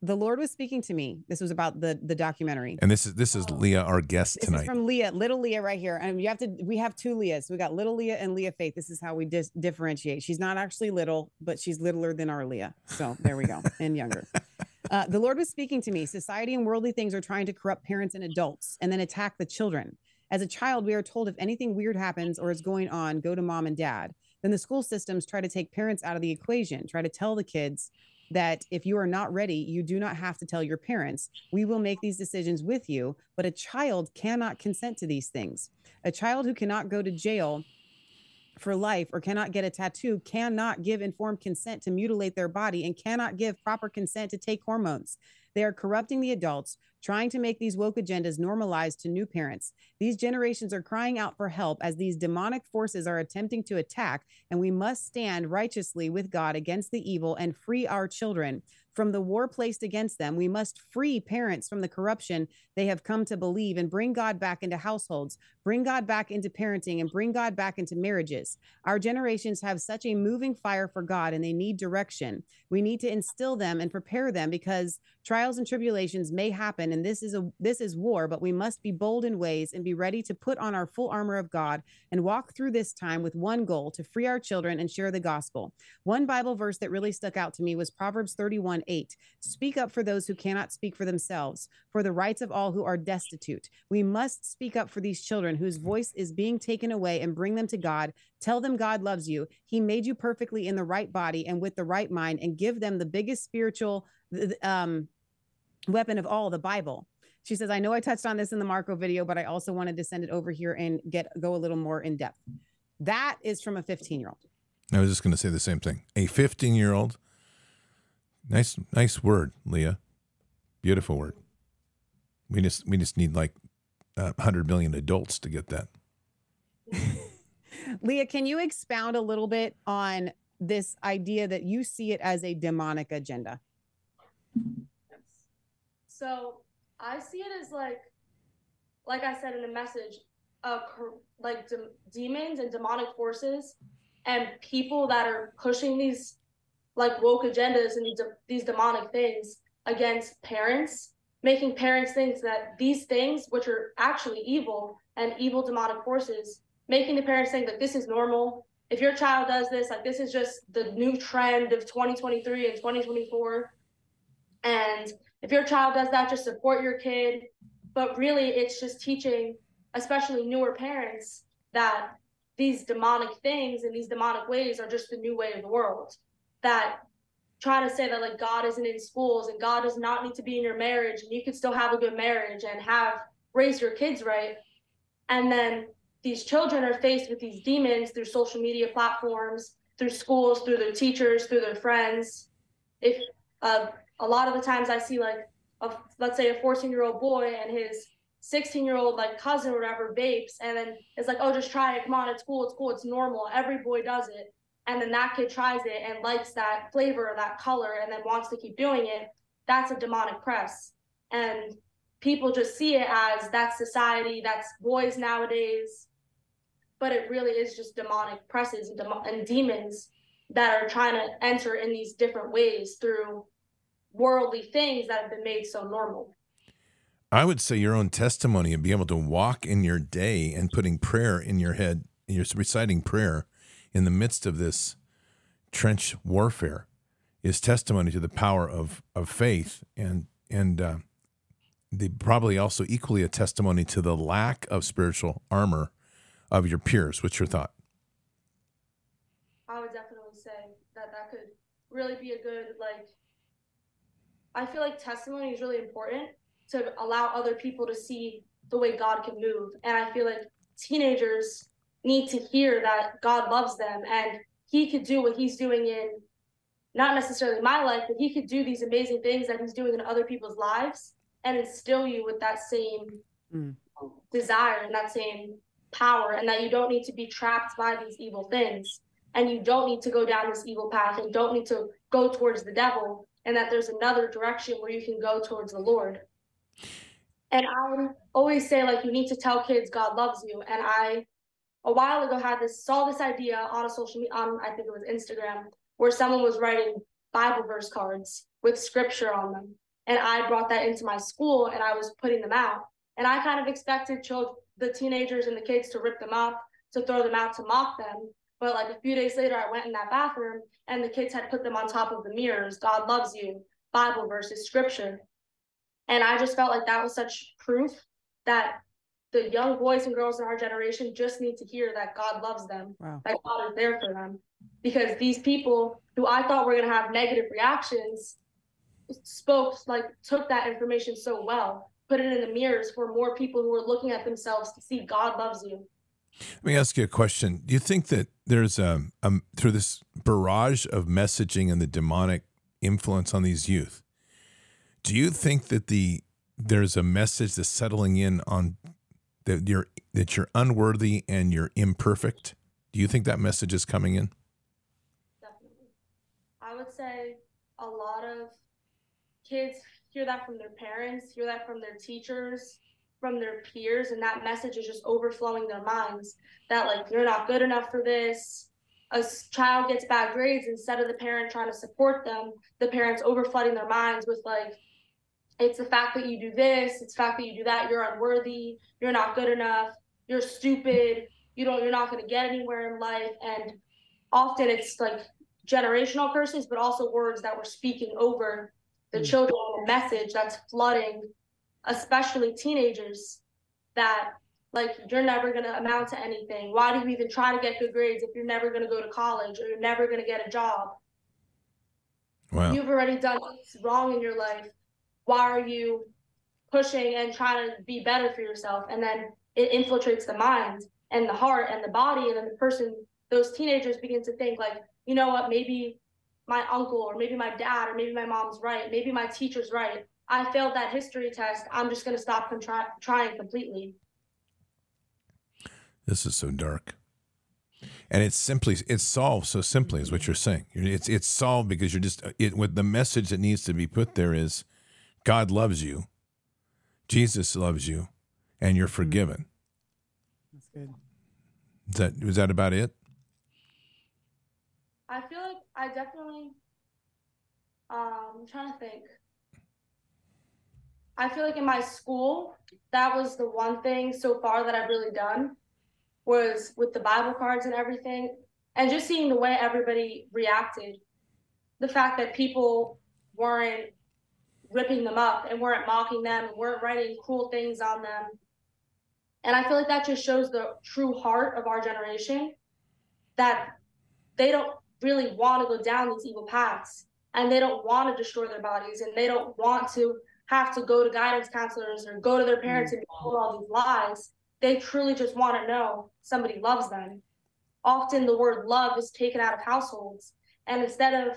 the Lord was speaking to me. This was about the the documentary. And this is this is Leah, our guest This tonight. is from Leah, little Leah, right here. And you have to. We have two Leahs. We got little Leah and Leah Faith. This is how we dis- differentiate. She's not actually little, but she's littler than our Leah. So there we go, and younger. Uh, the Lord was speaking to me. Society and worldly things are trying to corrupt parents and adults, and then attack the children. As a child, we are told if anything weird happens or is going on, go to mom and dad. Then the school systems try to take parents out of the equation, try to tell the kids that if you are not ready, you do not have to tell your parents. We will make these decisions with you, but a child cannot consent to these things. A child who cannot go to jail for life or cannot get a tattoo cannot give informed consent to mutilate their body and cannot give proper consent to take hormones. They are corrupting the adults, trying to make these woke agendas normalized to new parents. These generations are crying out for help as these demonic forces are attempting to attack, and we must stand righteously with God against the evil and free our children from the war placed against them. We must free parents from the corruption they have come to believe and bring God back into households, bring God back into parenting, and bring God back into marriages. Our generations have such a moving fire for God and they need direction. We need to instill them and prepare them because trials and tribulations may happen and this is a this is war, but we must be bold in ways and be ready to put on our full armor of God and walk through this time with one goal to free our children and share the gospel. One Bible verse that really stuck out to me was Proverbs 31 8. Speak up for those who cannot speak for themselves, for the rights of all who are destitute. We must speak up for these children whose voice is being taken away and bring them to God. Tell them God loves you. He made you perfectly in the right body and with the right mind, and give them the biggest spiritual um, weapon of all, the Bible. She says, I know I touched on this in the Marco video, but I also wanted to send it over here and get go a little more in depth. That is from a 15 year old. I was just going to say the same thing. A 15 year old. Nice, nice word, Leah. Beautiful word. We just we just need like uh, 100 million adults to get that. Leah, can you expound a little bit on this idea that you see it as a demonic agenda? Yes. So I see it as like, like I said in the message, uh, like de- demons and demonic forces, and people that are pushing these like woke agendas and these, demonic things against parents, making parents think that these things, which are actually evil and evil demonic forces, making the parents think that this is normal. If your child does this, like this is just the new trend of 2023 and 2024. And if your child does that, just support your kid. But really, it's just teaching, especially newer parents, that these demonic things and these demonic ways are just the new way of the world. That try to say that like God isn't in schools and God does not need to be in your marriage and you can still have a good marriage and have raise your kids right. And then these children are faced with these demons through social media platforms, through schools, through their teachers, through their friends. If uh, a lot of the times I see like a let's say a 14 year old boy and his 16 year old like cousin or whatever vapes and then it's like oh just try it come on it's cool it's cool it's normal every boy does it and then that kid tries it and likes that flavor or that color and then wants to keep doing it that's a demonic press. And people just see it as that's society that's boys nowadays. But it really is just demonic presses and, dem- and demons that are trying to enter in these different ways through worldly things that have been made so normal. I would say your own testimony and be able to walk in your day and putting prayer in your head, you're reciting prayer in the midst of this trench warfare is testimony to the power of, of faith and and uh, the probably also equally a testimony to the lack of spiritual armor of your peers. What's your thought? I would definitely say that that could really be a good like. I feel like testimony is really important to allow other people to see the way God can move, and I feel like teenagers need to hear that God loves them and He could do what He's doing in not necessarily my life, but He could do these amazing things that He's doing in other people's lives and instill you with that same Mm. desire and that same power, and that you don't need to be trapped by these evil things and you don't need to go down this evil path and don't need to go towards the devil and that there's another direction where you can go towards the lord and i always say like you need to tell kids god loves you and i a while ago had this saw this idea on a social media on i think it was instagram where someone was writing bible verse cards with scripture on them and i brought that into my school and i was putting them out and i kind of expected children the teenagers and the kids to rip them up to throw them out to mock them but like a few days later, I went in that bathroom and the kids had put them on top of the mirrors. God loves you, Bible verses, scripture. And I just felt like that was such proof that the young boys and girls in our generation just need to hear that God loves them, Wow. that God is there for them. Because these people who I thought were going to have negative reactions spoke, like, took that information so well, put it in the mirrors for more people who are looking at themselves to see God loves you. Let me ask you a question. Do you think that there's a, a through this barrage of messaging and the demonic influence on these youth? Do you think that the there's a message that's settling in on that you're that you're unworthy and you're imperfect? Do you think that message is coming in? Definitely. I would say a lot of kids hear that from their parents, hear that from their teachers, from their peers, and that message is just overflowing their minds that, like, you're not good enough for this. A child gets bad grades instead of the parent trying to support them, the parents overflooding their minds with, like, it's the fact that you do this, it's the fact that you do that, you're unworthy, you're not good enough, you're stupid, you don't, you're not going to get anywhere in life. And often it's like generational curses, but also words that we're speaking over the Mm. children, a message that's flooding, especially teenagers, that like you're never gonna amount to anything. Why do you even try to get good grades if you're never gonna go to college or you're never gonna get a job? Wow. You've already done what's wrong in your life. Why are you pushing and trying to be better for yourself? And then it infiltrates the mind and the heart and the body, and then the person, those teenagers begin to think like, you know what, maybe my uncle or maybe my dad or maybe my mom's right, maybe my teacher's right. I failed that history test. I'm just gonna stop con- try- trying completely. This is so dark. And it's simply it's solved so simply is what you're saying. It's it's solved because you're just it with the message that needs to be put there is God loves you. Jesus loves you and you're forgiven. That's good. Is that was that about it? I feel like I definitely um I'm trying to think. I feel like in my school, that was the one thing so far that I've really done was with the Bible cards and everything and just seeing the way everybody reacted. The fact that people weren't ripping them up and weren't mocking them and weren't writing cruel things on them. And I feel like that just shows the true heart of our generation that they don't really want to go down these evil paths. and they don't want to destroy their bodies and they don't want to have to go to guidance counselors or go to their parents and be told all these lies. They truly just want to know somebody loves them. Often the word love is taken out of households. And instead of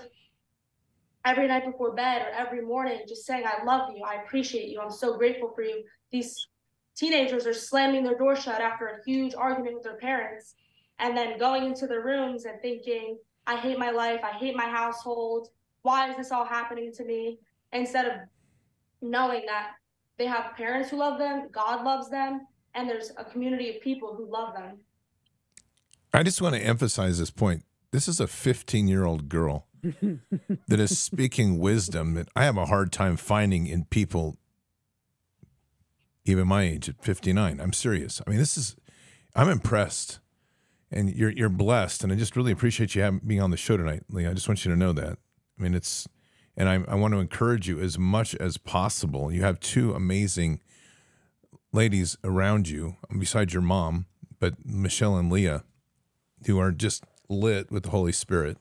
every night before bed or every morning just saying, I love you, I appreciate you, I'm so grateful for you, these teenagers are slamming their door shut after a huge argument with their parents and then going into their rooms and thinking, I hate my life, I hate my household, why is this all happening to me? Instead of knowing that they have parents who love them, God loves them, and there's a community of people who love them. I just want to emphasize this point. This is a 15 year old girl that is speaking wisdom that I have a hard time finding in people, even my age at 59. I'm serious. I mean, this is, I'm impressed. And you're you're blessed, and I just really appreciate you having being on the show tonight, Lee. I just want you to know that. I mean, it's, and I, I want to encourage you as much as possible. You have two amazing ladies around you, besides your mom, but Michelle and Leah, who are just lit with the Holy Spirit,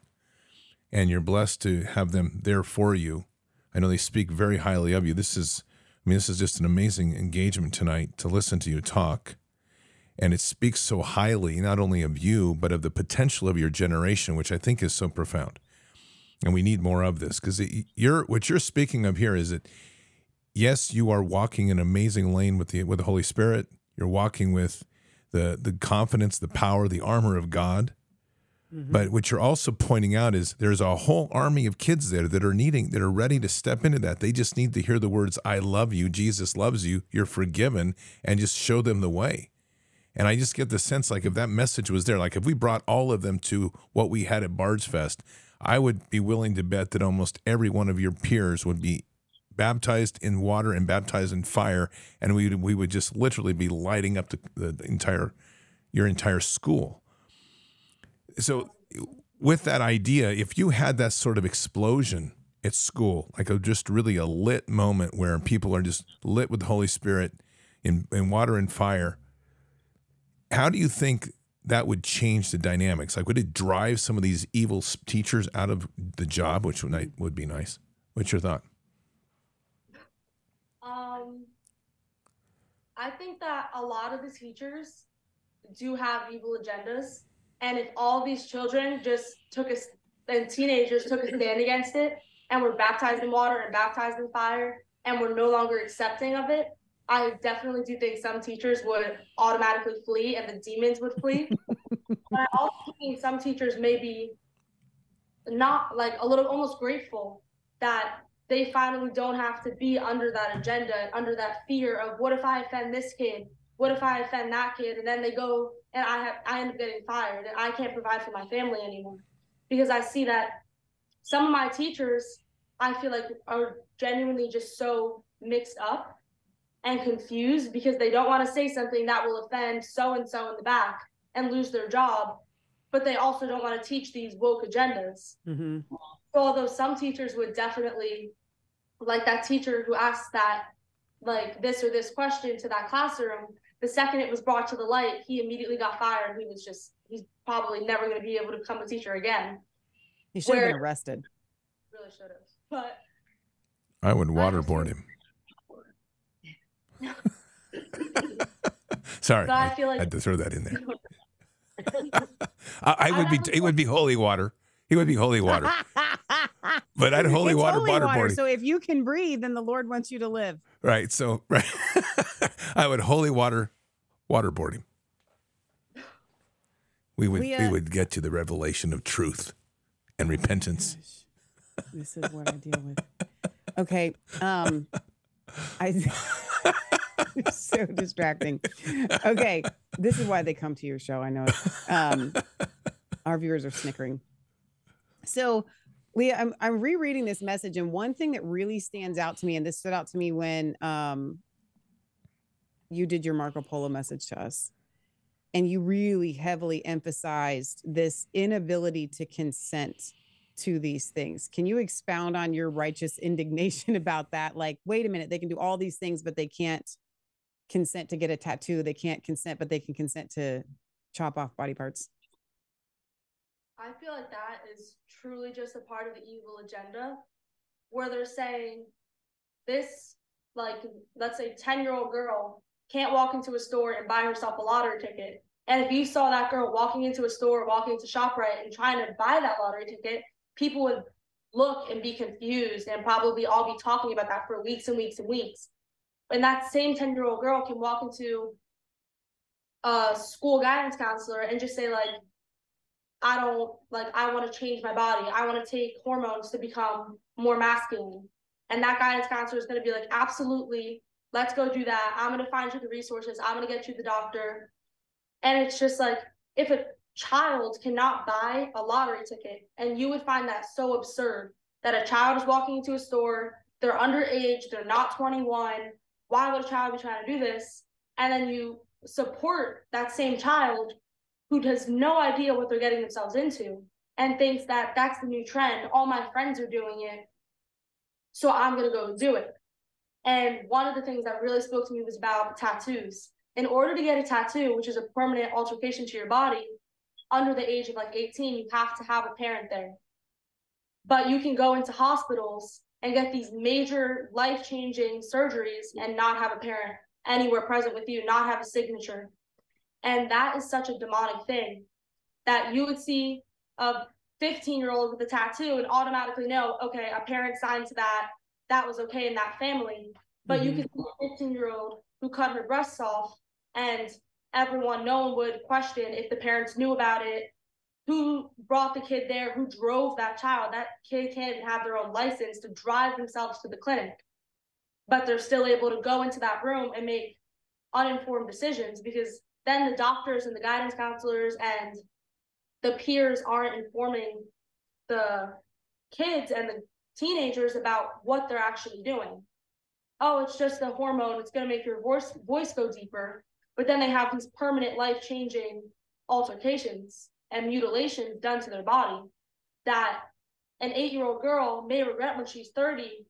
and you're blessed to have them there for you. I know they speak very highly of you. This is, I mean, this is just an amazing engagement tonight to listen to you talk. And it speaks so highly, not only of you, but of the potential of your generation, which I think is so profound. And we need more of this because you're what you're speaking of here is that yes, you are walking an amazing lane with the with the Holy Spirit. You're walking with the the confidence, the power, the armor of God. Mm-hmm. But what you're also pointing out is there's a whole army of kids there that are needing, that are ready to step into that. They just need to hear the words, I love you, Jesus loves you, you're forgiven, and just show them the way. And I just get the sense like if that message was there, like if we brought all of them to what we had at Bard's Fest, I would be willing to bet that almost every one of your peers would be baptized in water and baptized in fire, and we we would just literally be lighting up the, the entire your entire school. So, with that idea, if you had that sort of explosion at school, like a just really a lit moment where people are just lit with the Holy Spirit in, in water and fire, how do you think that would change the dynamics? Like, would it drive some of these evil teachers out of the job, which would, would be nice? What's your thought? Um, I think that a lot of the teachers do have evil agendas, and if all these children just took a and teenagers took a stand against it and were baptized in water and baptized in fire and were no longer accepting of it, I definitely do think some teachers would automatically flee and the demons would flee. but I also think some teachers may be not like a little almost grateful that they finally don't have to be under that agenda, under that fear of what if I offend this kid? What if I offend that kid? And then they go and I have I end up getting fired and I can't provide for my family anymore. Because I see that some of my teachers I feel like are genuinely just so mixed up and confused because they don't want to say something that will offend so and so in the back and lose their job, but they also don't want to teach these woke agendas. Mm-hmm. So although some teachers would definitely, like that teacher who asked that, like this or this question to that classroom, the second it was brought to the light, he immediately got fired. He was just, he's probably never going to be able to become a teacher again. He should have been arrested. Really should have. But I would waterboard him. Sorry, so I, feel like I had to throw that in there. I, I, would be. It would be holy water. He would be holy water. but I'd holy it's water holy water. So if you can breathe, then the Lord wants you to live. Right. So right. I would holy water waterboard him. We would we, uh, we would get to the revelation of truth and repentance. This is what I deal with. Okay. Um I so distracting. Okay, this is why they come to your show. I know. Um, our viewers are snickering. So, Leah, I'm I'm rereading this message, and one thing that really stands out to me, and this stood out to me when um, you did your Marco Polo message to us, and you really heavily emphasized this inability to consent to these things. Can you expound on your righteous indignation about that? Like, wait a minute, they can do all these things, but they can't consent to get a tattoo. They can't consent, but they can consent to chop off body parts. I feel like that is truly just a part of the evil agenda where they're saying this like let's say 10 year old girl can't walk into a store and buy herself a lottery ticket. And if you saw that girl walking into a store walking into shoprite and trying to buy that lottery ticket people would look and be confused and probably all be talking about that for weeks and weeks and weeks. And that same 10 year old girl can walk into a school guidance counselor and just say like i don't like i want to change my body. I want to take hormones to become more masculine. And that guidance counselor is going to be like absolutely let's go do that i'm going to find you the resources i'm going to get you the doctor and it's just like if a child cannot buy a lottery ticket and you would find that so absurd that a child is walking into a store they're underage they're not 21 why would a child be trying to do this and then you support that same child who has no idea what they're getting themselves into and thinks that that's the new trend. All my friends are doing it. So I'm going to go do it. And one of the things that really spoke to me was about tattoos. In order to get a tattoo, which is a permanent alteration to your body, under the age of like 18, you have to have a parent there. But you can go into hospitals and get these major life changing surgeries and not have a parent anywhere present with you, not have a signature. And that is such a demonic thing that you would see a 15 year old with a tattoo and automatically know, okay, a parent signed to that. That was okay in that family. But you Mhm. could see a 15 year old who cut her breasts off and everyone, no one would question if the parents knew about it, who brought the kid there, who drove that child. That kid can't even have their own license to drive themselves to the clinic but they're still able to go into that room and make uninformed decisions because then the doctors and the guidance counselors and the peers aren't informing the kids and the teenagers about what they're actually doing. Oh, it's just a hormone, it's going to make your voice voice go deeper. But then they have these permanent life-changing altercations and mutilations done to their body that an 8-year-old girl may regret when she's 30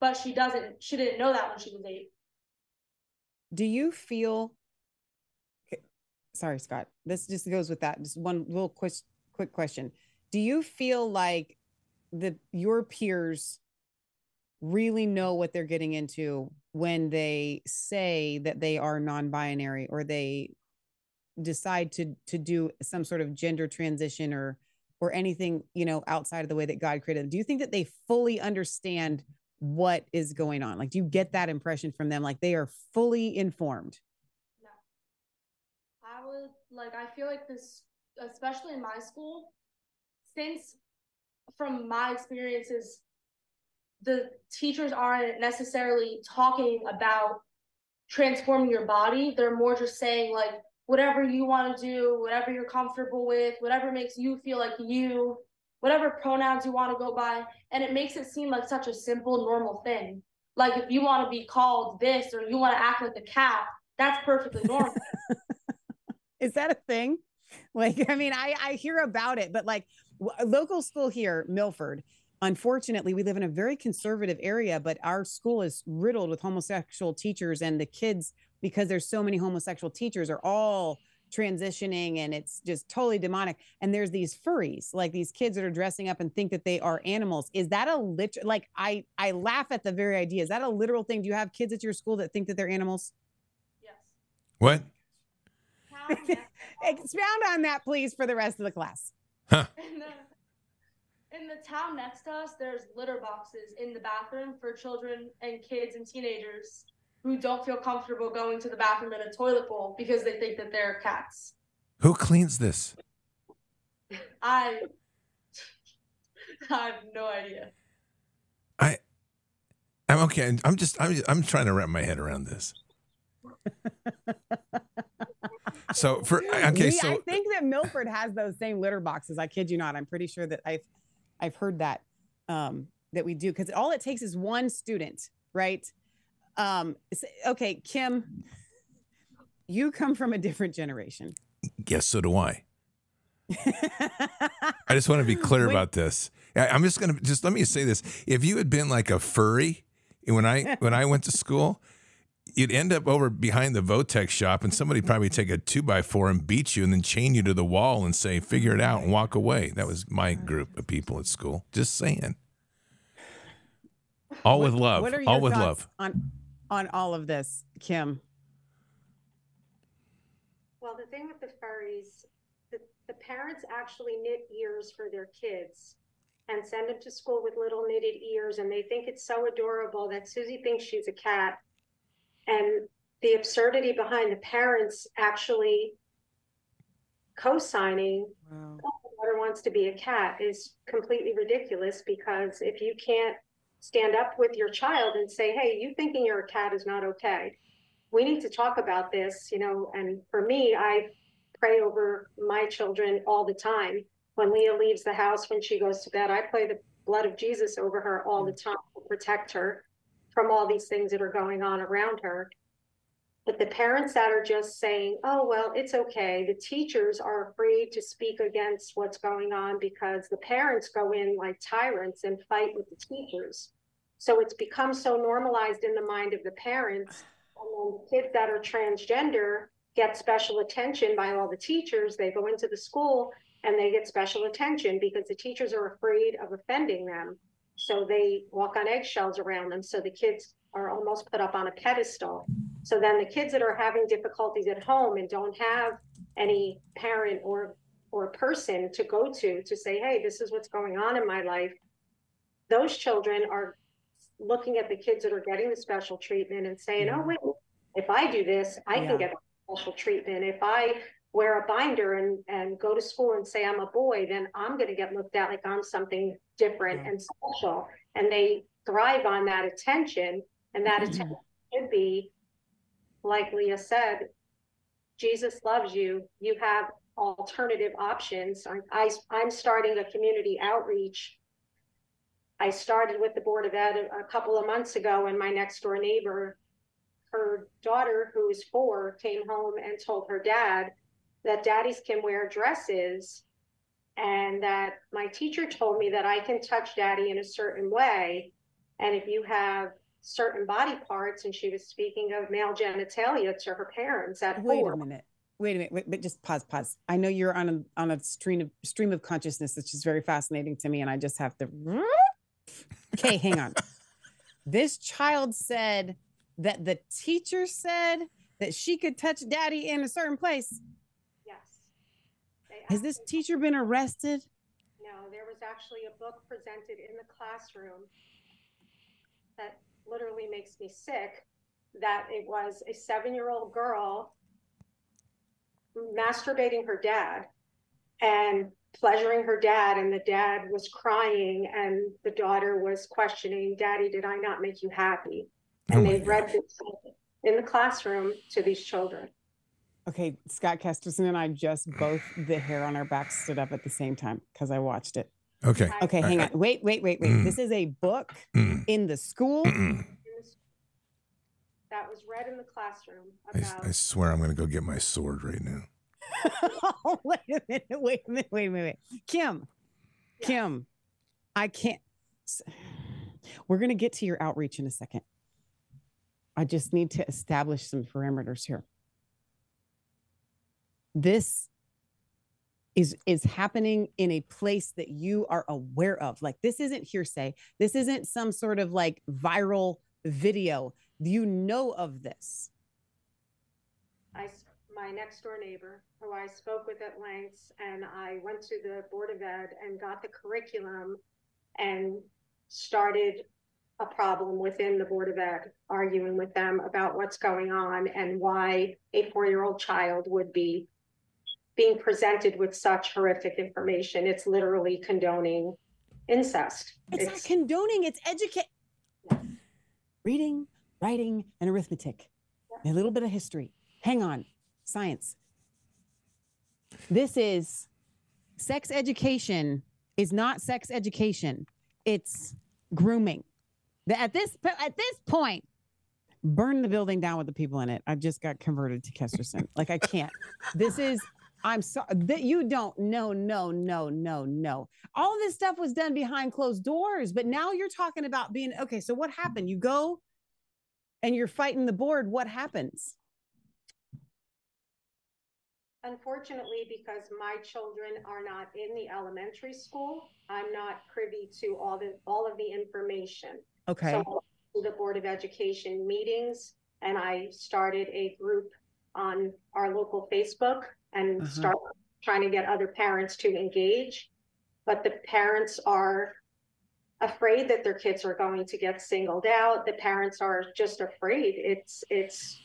but she doesn't she didn't know that when she was eight Do you feel? Sorry, Scott. This just goes with that. Just one little quick quick question. Do you feel like the your peers really know what they're getting into when they say that they are non-binary or they decide to to do some sort of gender transition or or anything you know outside of the way that God created them? Do you think that they fully understand what is going on? Like, do you get that impression from them? Like they are fully informed. no i was like i feel like this especially in my school since from my experiences the teachers aren't necessarily talking about transforming your body. They're more just saying like whatever you want to do whatever you're comfortable with whatever makes you feel like you whatever pronouns you want to go by. And it makes it seem like such a simple normal thing. Like if you want to be called this or you want to act like a cat that's perfectly normal. Is that a thing? Like, I mean, I I hear about it, but like a uh, local school here, Milford. Unfortunately, we live in a very conservative area, but our school is riddled with homosexual teachers, and the kids, because there's so many homosexual teachers, are all transitioning and it's just totally demonic. And there's these furries like these kids that are dressing up and think that they are animals. Is that a lit like i i laugh at the very idea. Is that a literal thing? Do you have kids at your school that think that they're animals? Yes. What? Town expound on that please for the rest of the class Huh. in the in the town next to us there's litter boxes in the bathroom for children and kids and teenagers who don't feel comfortable going to the bathroom in a toilet bowl because they think that they're cats Who cleans this? i i have no idea I, I'm okay. I'm just, I'm, I'm trying to wrap my head around this. So for okay, We- so I think that Milford has those same litter boxes. I kid you not. I'm pretty sure that I've I've heard that um, that we do because all it takes is one student, right? Um, okay, Kim, you come from a different generation. yes, so do I. I just want to be clear about this. I'm just gonna just let me say this: if you had been like a furry when I when I went to school, you'd end up over behind the Votex shop, and somebody probably take a two by four and beat you, and then chain you to the wall and say, "Figure it out," and walk away. That was my group of people at school. Just saying. All with love. What are your All with love. on on all of this, Kim? Well, the thing with the furries, the, the parents actually knit ears for their kids and send them to school with little knitted ears, and they think it's so adorable that Susie thinks she's a cat. And the absurdity behind the parents actually co-signing Wow. "Oh, my daughter wants to be a cat is completely ridiculous because if you can't stand up with your child and say, hey, you thinking you're a cat is not okay. We need to talk about this, you know, and for me, I pray over my children all the time. When Leah leaves the house, when she goes to bed, I play the blood of Jesus over her all the mm. time to protect her from all these things that are going on around her. But the parents that are just saying, oh, well, it's okay. The teachers are afraid to speak against what's going on because the parents go in like tyrants and fight with the teachers. So it's become so normalized in the mind of the parents. And then kids that are transgender get special attention by all the teachers. They go into the school and they get special attention because the teachers are afraid of offending them. So they walk on eggshells around them. So the kids are almost put up on a pedestal. So then the kids that are having difficulties at home and don't have any parent or or person to go to to say, hey, this is what's going on in my life, those children are looking at the kids that are getting the special treatment and saying, oh, wait, if I do this, I Yeah. can get special treatment. If I wear a binder and, and go to school and say I'm a boy, then I'm going to get looked at like I'm something different Yeah. and special. And they thrive on that attention. And that mm-hmm. attention should be, like Leah said, Jesus loves you. You have alternative options. I, I, I'm starting a community outreach. I started with the Board of Ed a, a couple of months ago, and my next door neighbor, her daughter, who is four, came home and told her dad that daddies can wear dresses and that my teacher told me that I can touch daddy in a certain way. And if you have certain body parts, and she was speaking of male genitalia to her parents at Wait four. a minute. Wait a minute. Wait, but just pause. Pause. I know you're on a on a stream of stream of consciousness, which is very fascinating to me, and I just have to. Okay, hang on. this child said that the teacher said that she could touch daddy in a certain place. Has this teacher been arrested? No, there was actually a book presented in the classroom that literally makes me sick. That it was a seven year old girl masturbating her dad and pleasuring her dad, and the dad was crying, and the daughter was questioning, Daddy, did I not make you happy? Oh And my they read this in the classroom to these children. Okay, Scott Kesterson and I just both the hair on our backs stood up at the same time because I watched it. Okay. Okay, hang on. Wait, wait, wait, wait. Mm. This is a book Mm, in the school. mm-mm. That was read in the classroom I, about. I swear I'm going to go get my sword right now. oh, wait a minute. Wait a minute. Wait a minute. Kim, Yeah. Kim, I can't. We're going to get to your outreach in a second. I just need to establish some parameters here. This is is happening in a place that you are aware of. Like this isn't hearsay. This isn't some sort of like viral video. You know of this. i my next door neighbor, who I spoke with at length, and I went to the Board of Ed and got the curriculum and started a problem within the Board of Ed, arguing with them about what's going on and why a four-year-old child would be being presented with such horrific information. It's literally condoning incest. It's, not condoning, it's educate. Reading, writing, and arithmetic. A little bit of history. Hang on. Science. This is sex education is not sex education. It's grooming. At this at this point, burn the building down with the people in it. I just got converted to Kesterson. Like I can't. This is I'm sorry that you don't no no no no no. All this stuff was done behind closed doors, but now you're talking about being okay. So what happened? You go and you're fighting the board, what happens? Unfortunately, because my children are not in the elementary school, I'm not privy to all the, all of the information. Okay. So I went to the Board of Education meetings and I started a group on our local Facebook and Uh-huh. start trying to get other parents to engage. But the parents are afraid that their kids are going to get singled out. The parents are just afraid. It's, it's,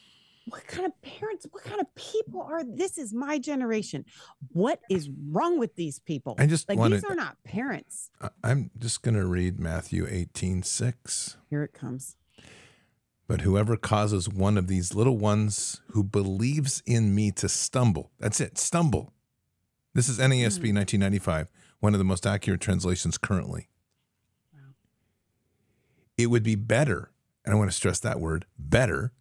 what kind of parents, what kind of people are this is my generation. What is wrong with these people? I just like want these are not parents. I'm just going to read Matthew 18 6. Here it comes. But whoever causes one of these little ones who believes in me to stumble, that's it, stumble. This is NASB 1995, hmm. one of the most accurate translations currently. Wow. It would be better, and I want to stress that word, better,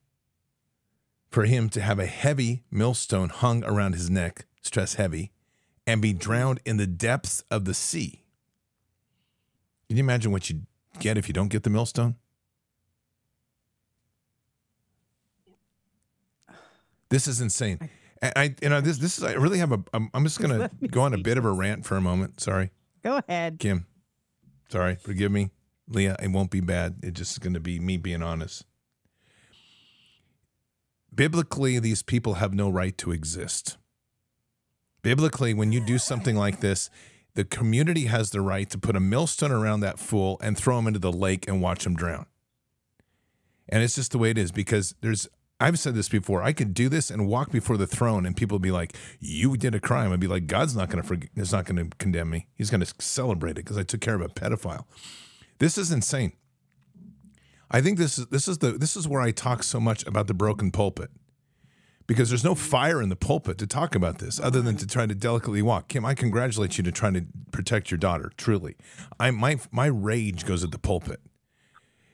for him to have a heavy millstone hung around his neck, stress heavy, and be drowned in the depths of the sea. Can you imagine what you get if you don't get the millstone? This is insane. I, I you know this this is I really have a I'm, I'm just gonna go on a bit of a rant for a moment. Sorry, Go ahead. Kim. Sorry, forgive me, Leah. It won't be bad. It's just going to be me being honest. Biblically, these people have no right to exist. Biblically, when you do something like this, the community has the right to put a millstone around that fool and throw him into the lake and watch him drown. And it's just the way it is because there's, I've said this before. I could do this and walk before the throne, and people would be like, "You did a crime." I'd be like, "God's not going to forget. He's not going to condemn me. He's going to celebrate it because I took care of a pedophile." This is insane. I think this is this is the this is where I talk so much about the broken pulpit because there's no fire in the pulpit to talk about this other than to try to delicately walk. Kim, I congratulate you to trying to protect your daughter. Truly, I my my rage goes at the pulpit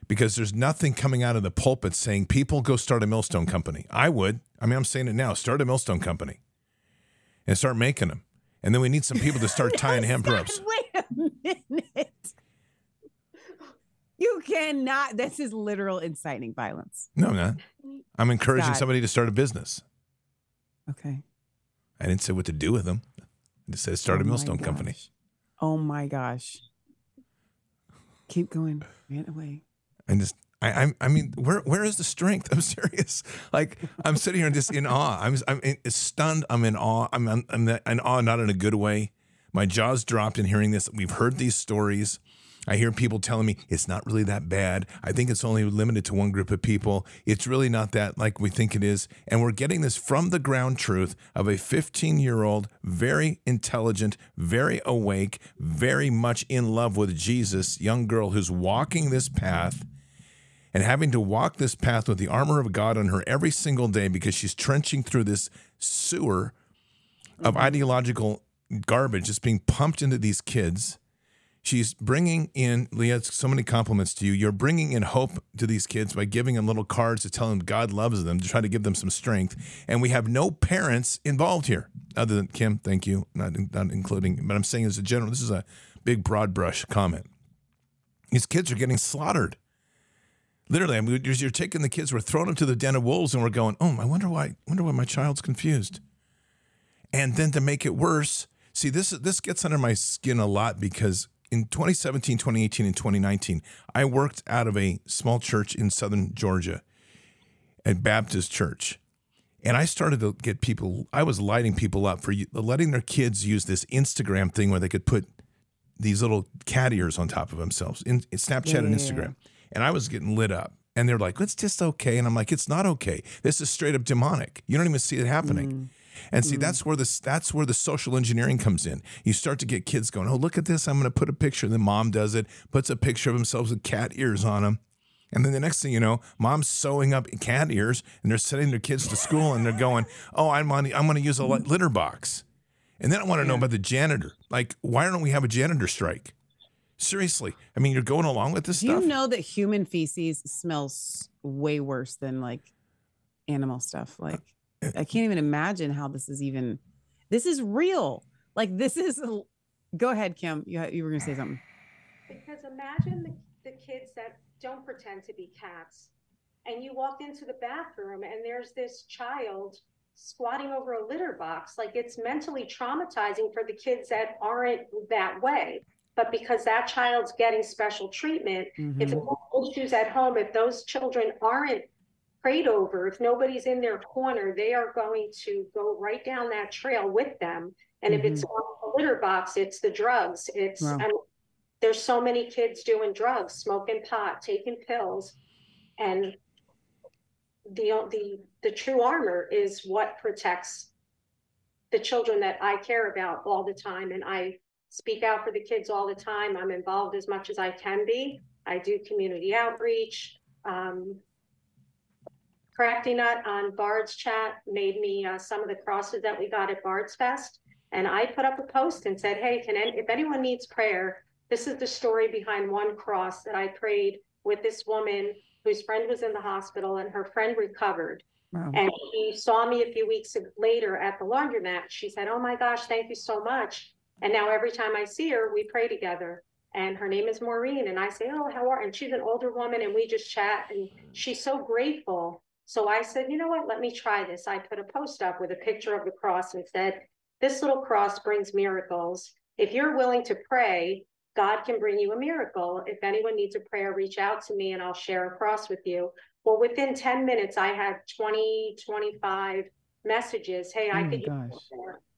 because there's nothing coming out of the pulpit saying people go start a millstone company. I would. I mean, I'm saying it now. Start a millstone company and start making them. And then we need some people to start tying hemp ropes. Wait a minute. You cannot. This is literal inciting violence. No, I'm not. I'm encouraging Scott. somebody to start a business. Okay. I didn't say what to do with them. I just said start Oh a millstone company. Oh my gosh. Keep going. Rant away. And just I, I'm I mean, where where is the strength? I'm serious. Like I'm sitting here just in awe. I'm I'm stunned. I'm in awe. I'm, I'm in awe, not in a good way. My jaws dropped in hearing this. We've heard these stories. I hear people telling me it's not really that bad. I think it's only limited to one group of people. It's really not that like we think it is. And we're getting this from the ground truth of a 15 year old, very intelligent, very awake, very much in love with Jesus, young girl who's walking this path and having to walk this path with the armor of God on her every single day because she's trenching through this sewer of mm-hmm. ideological garbage that's being pumped into these kids. She's bringing in, Leah, so many compliments to you. You're bringing in hope to these kids by giving them little cards to tell them God loves them, to try to give them some strength. And we have no parents involved here, other than Kim, thank you, not, not including, but I'm saying as a general, this is a big broad brush comment. These kids are getting slaughtered. Literally, I mean, you're, you're taking the kids, we're throwing them to the den of wolves, and we're going, oh, I wonder why, wonder why my child's confused. And then to make it worse, see, this this gets under my skin a lot because in 2017, 2018, and 2019, I worked out of a small church in southern Georgia, a Baptist church. And I started to get people, I was lighting people up for letting their kids use this Instagram thing where they could put these little cat ears on top of themselves in, Snapchat Yeah, and yeah, Instagram. And I was getting lit up. And they're like, it's just okay. And I'm like, it's not okay. This is straight up demonic. You don't even see it happening. Mm. And see, mm. that's where this that's where the social engineering comes in. You start to get kids going, oh, look at this. I'm going to put a picture. And then mom does it, puts a picture of themselves with cat ears on them. And then the next thing you know, mom's sewing up cat ears and they're sending their kids to school and they're going, oh, I'm on, I'm going to use a litter box. And then I want to know about the janitor. Like, why don't we have a janitor strike? Seriously. I mean, you're going along with this Do stuff. you know that human feces smells way worse than like animal stuff? Uh, like, uh, I can't even imagine how this is even. This is real. Like, this is. Go ahead, Kim. You you were gonna say something. Because imagine the, the kids that don't pretend to be cats and you walk into the bathroom and there's this child squatting over a litter box. Like it's mentally traumatizing for the kids that aren't that way. But because that child's getting special treatment, if there are issues at home, if those children aren't prayed over, if nobody's in their corner, they are going to go right down that trail with them. And if it's mm-hmm. on the litter box, it's the drugs. It's Wow. I mean, there's so many kids doing drugs, smoking pot, taking pills, and the the the true armor is what protects the children that I care about all the time, and I speak out for the kids all the time. I'm involved as much as I can be. I do community outreach. Um, Crafty Nut on Bard's chat made me uh, some of the crosses that we got at Bard's Fest. And I put up a post and said, hey, can any, if anyone needs prayer, this is the story behind one cross that I prayed with this woman whose friend was in the hospital and her friend recovered. Wow. And she saw me a few weeks later at the laundromat. She said, Oh my gosh, thank you so much. And now every time I see her, we pray together. And her name is Maureen. And I say, Oh, how are? And she's an older woman and we just chat and she's so grateful. So I said, You know what? Let me try this. I put a post up with a picture of the cross and said, This little cross brings miracles. If you're willing to pray, God can bring you a miracle. If anyone needs a prayer, reach out to me and I'll share a cross with you. Well, within 10 minutes, I had 20, 25 messages. Hey, I Oh my could.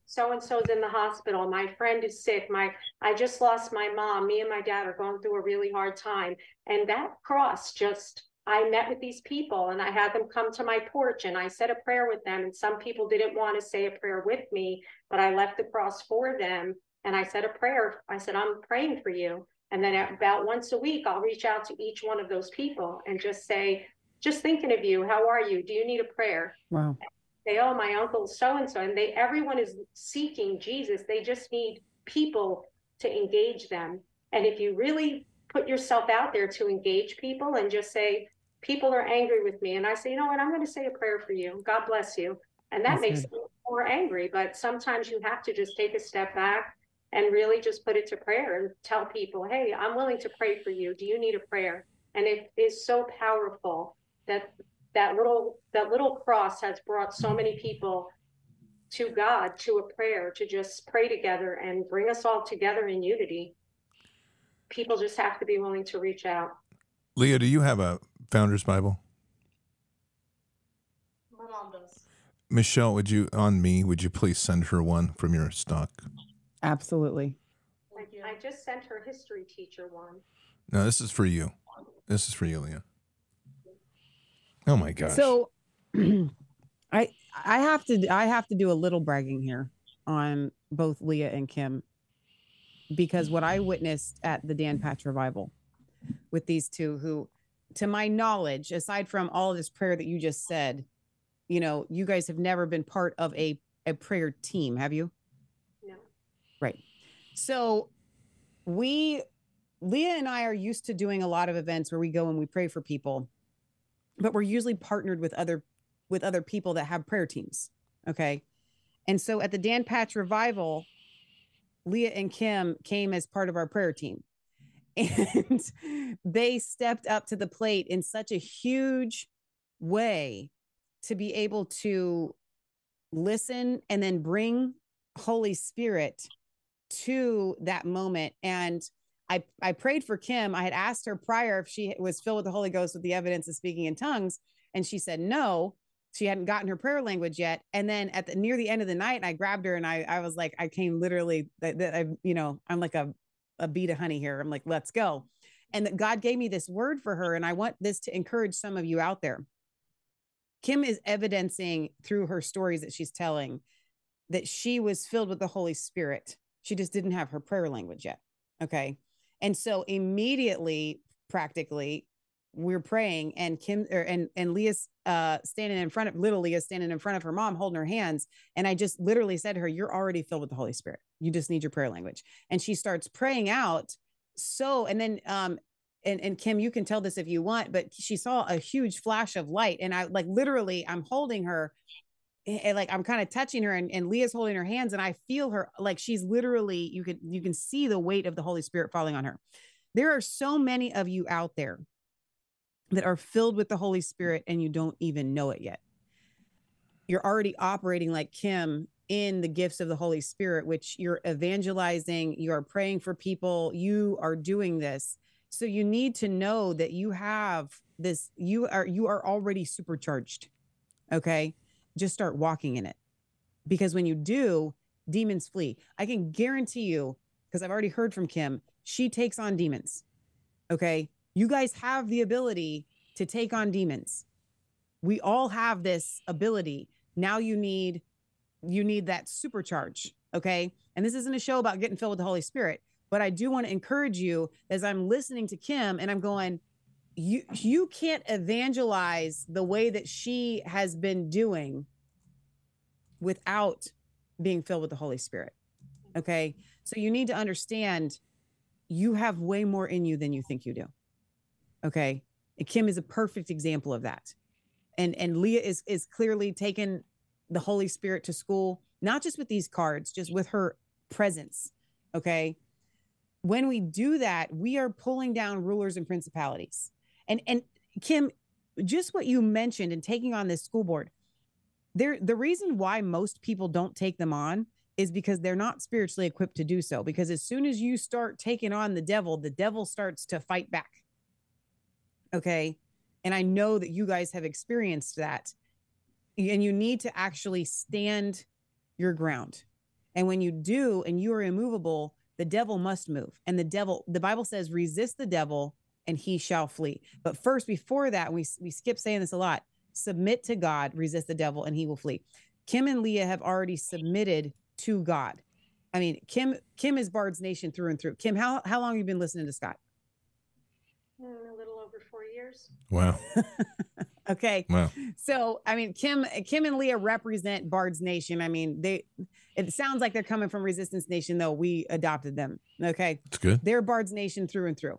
So and so's in the hospital. My friend is sick. My I just lost my mom. Me and my dad are going through a really hard time. And that cross just I met with these people and I had them come to my porch and I said a prayer with them. And some people didn't want to say a prayer with me, but I left the cross for them and I said a prayer. I said, I'm praying for you. And then about once a week, I'll reach out to each one of those people and just say, just thinking of you. How are you? Do you need a prayer? Wow. Say, oh, my uncle so and so. And they everyone is seeking Jesus. They just need people to engage them. And if you really put yourself out there to engage people and just say, people are angry with me. And I say, you know what, I'm going to say a prayer for you. God bless you. And that That's makes good. them more angry. But sometimes you have to just take a step back and really just put it to prayer and tell people, hey, I'm willing to pray for you. Do you need a prayer? And it is so powerful that that little that little cross has brought so many people to God to a prayer to just pray together and bring us all together in unity. People just have to be willing to reach out. Leah, do you have a Founder's Bible? My mom does. Michelle, would you on me? Would you please send her one from your stock? Absolutely. I, Thank you. I just sent her history teacher one. No, this is for you. This is for you, Leah. Oh my gosh. So I I have to I have to do a little bragging here on both Leah and Kim because what I witnessed at the Dan Patch revival with these two who to my knowledge aside from all of this prayer that you just said you know you guys have never been part of a a prayer team have you No. Right. So we, Leah and I are used to doing a lot of events where we go and we pray for people, but we're usually partnered with other with other people that have prayer teams. Okay. And so at the Dan Patch revival, Leah and Kim came as part of our prayer team. And they stepped up to the plate in such a huge way to be able to listen and then bring Holy Spirit to that moment. And I, I prayed for Kim. I had asked her prior if she was filled with the Holy Ghost with the evidence of speaking in tongues. And she said no, she hadn't gotten her prayer language yet. And then at the near the end of the night, I grabbed her and I, I was like, I came literally that, that I, you know, I'm like a, a bead of honey here. I'm like, let's go. And that God gave me this word for her. And I want this to encourage some of you out there. Kim is evidencing through her stories that she's telling that she was filled with the Holy Spirit. She just didn't have her prayer language yet. Okay. And so immediately, practically, we're praying and Kim or, and and Leah's uh standing in front of little Leah standing in front of her mom holding her hands and I just literally said to her you're already filled with the Holy Spirit. You just need your prayer language. And she starts praying out so and then um and and Kim you can tell this if you want but she saw a huge flash of light and I like literally I'm holding her and like I'm kind of touching her and, and Leah's holding her hands and I feel her like she's literally you can you can see the weight of the Holy Spirit falling on her. There are so many of you out there that are filled with the Holy Spirit and you don't even know it yet. You're already operating like Kim in the gifts of the Holy Spirit, which you're evangelizing, you are praying for people, you are doing this. So you need to know that you have this, you are you are already supercharged. Okay. Just start walking in it. Because when you do, demons flee. I can guarantee you, because I've already heard from Kim, she takes on demons. Okay. You guys have the ability to take on demons. We all have this ability. Now you need you need that supercharge. Okay. And this isn't a show about getting filled with the Holy Spirit, but I do want to encourage you as I'm listening to Kim and I'm going, you you can't evangelize the way that she has been doing without being filled with the Holy Spirit. Okay. So you need to understand you have way more in you than you think you do. Okay. And Kim is a perfect example of that. And and Leah is is clearly taken the Holy Spirit to school, not just with these cards, just with her presence. Okay. When we do that, we are pulling down rulers and principalities. And and Kim, just what you mentioned and taking on this school board, there the reason why most people don't take them on is because they're not spiritually equipped to do so. Because as soon as you start taking on the devil, the devil starts to fight back. Okay. And I know that you guys have experienced that. And you need to actually stand your ground. And when you do, and you are immovable, the devil must move. And the devil, the Bible says, resist the devil and he shall flee. But first, before that, we, we skip saying this a lot submit to God, resist the devil, and he will flee. Kim and Leah have already submitted to God. I mean, Kim Kim is Bard's Nation through and through. Kim, how how long have you been listening to Scott? Mm, a little over four years. Wow. Okay. Wow. So, I mean, Kim Kim and Leah represent Bard's Nation. I mean, they it sounds like they're coming from Resistance Nation though. We adopted them. Okay. It's good. They're Bard's Nation through and through.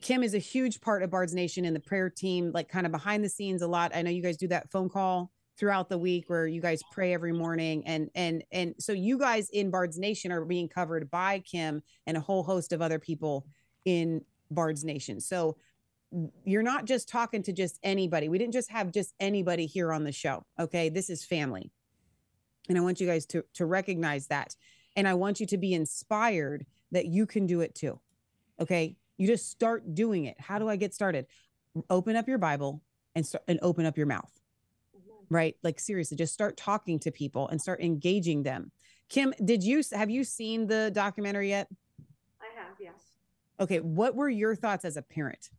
Kim is a huge part of Bard's Nation and the prayer team, like kind of behind the scenes a lot. I know you guys do that phone call throughout the week where you guys pray every morning and and and so you guys in Bard's Nation are being covered by Kim and a whole host of other people in Bard's Nation. So you're not just talking to just anybody. We didn't just have just anybody here on the show. Okay. This is family. And I want you guys to, to recognize that. And I want you to be inspired that you can do it too. Okay. You just start doing it. How do I get started? Open up your Bible and start and open up your mouth. Right? Like seriously, just start talking to people and start engaging them. Kim, did you have you seen the documentary yet? I have, yes. Okay, what were your thoughts as a parent?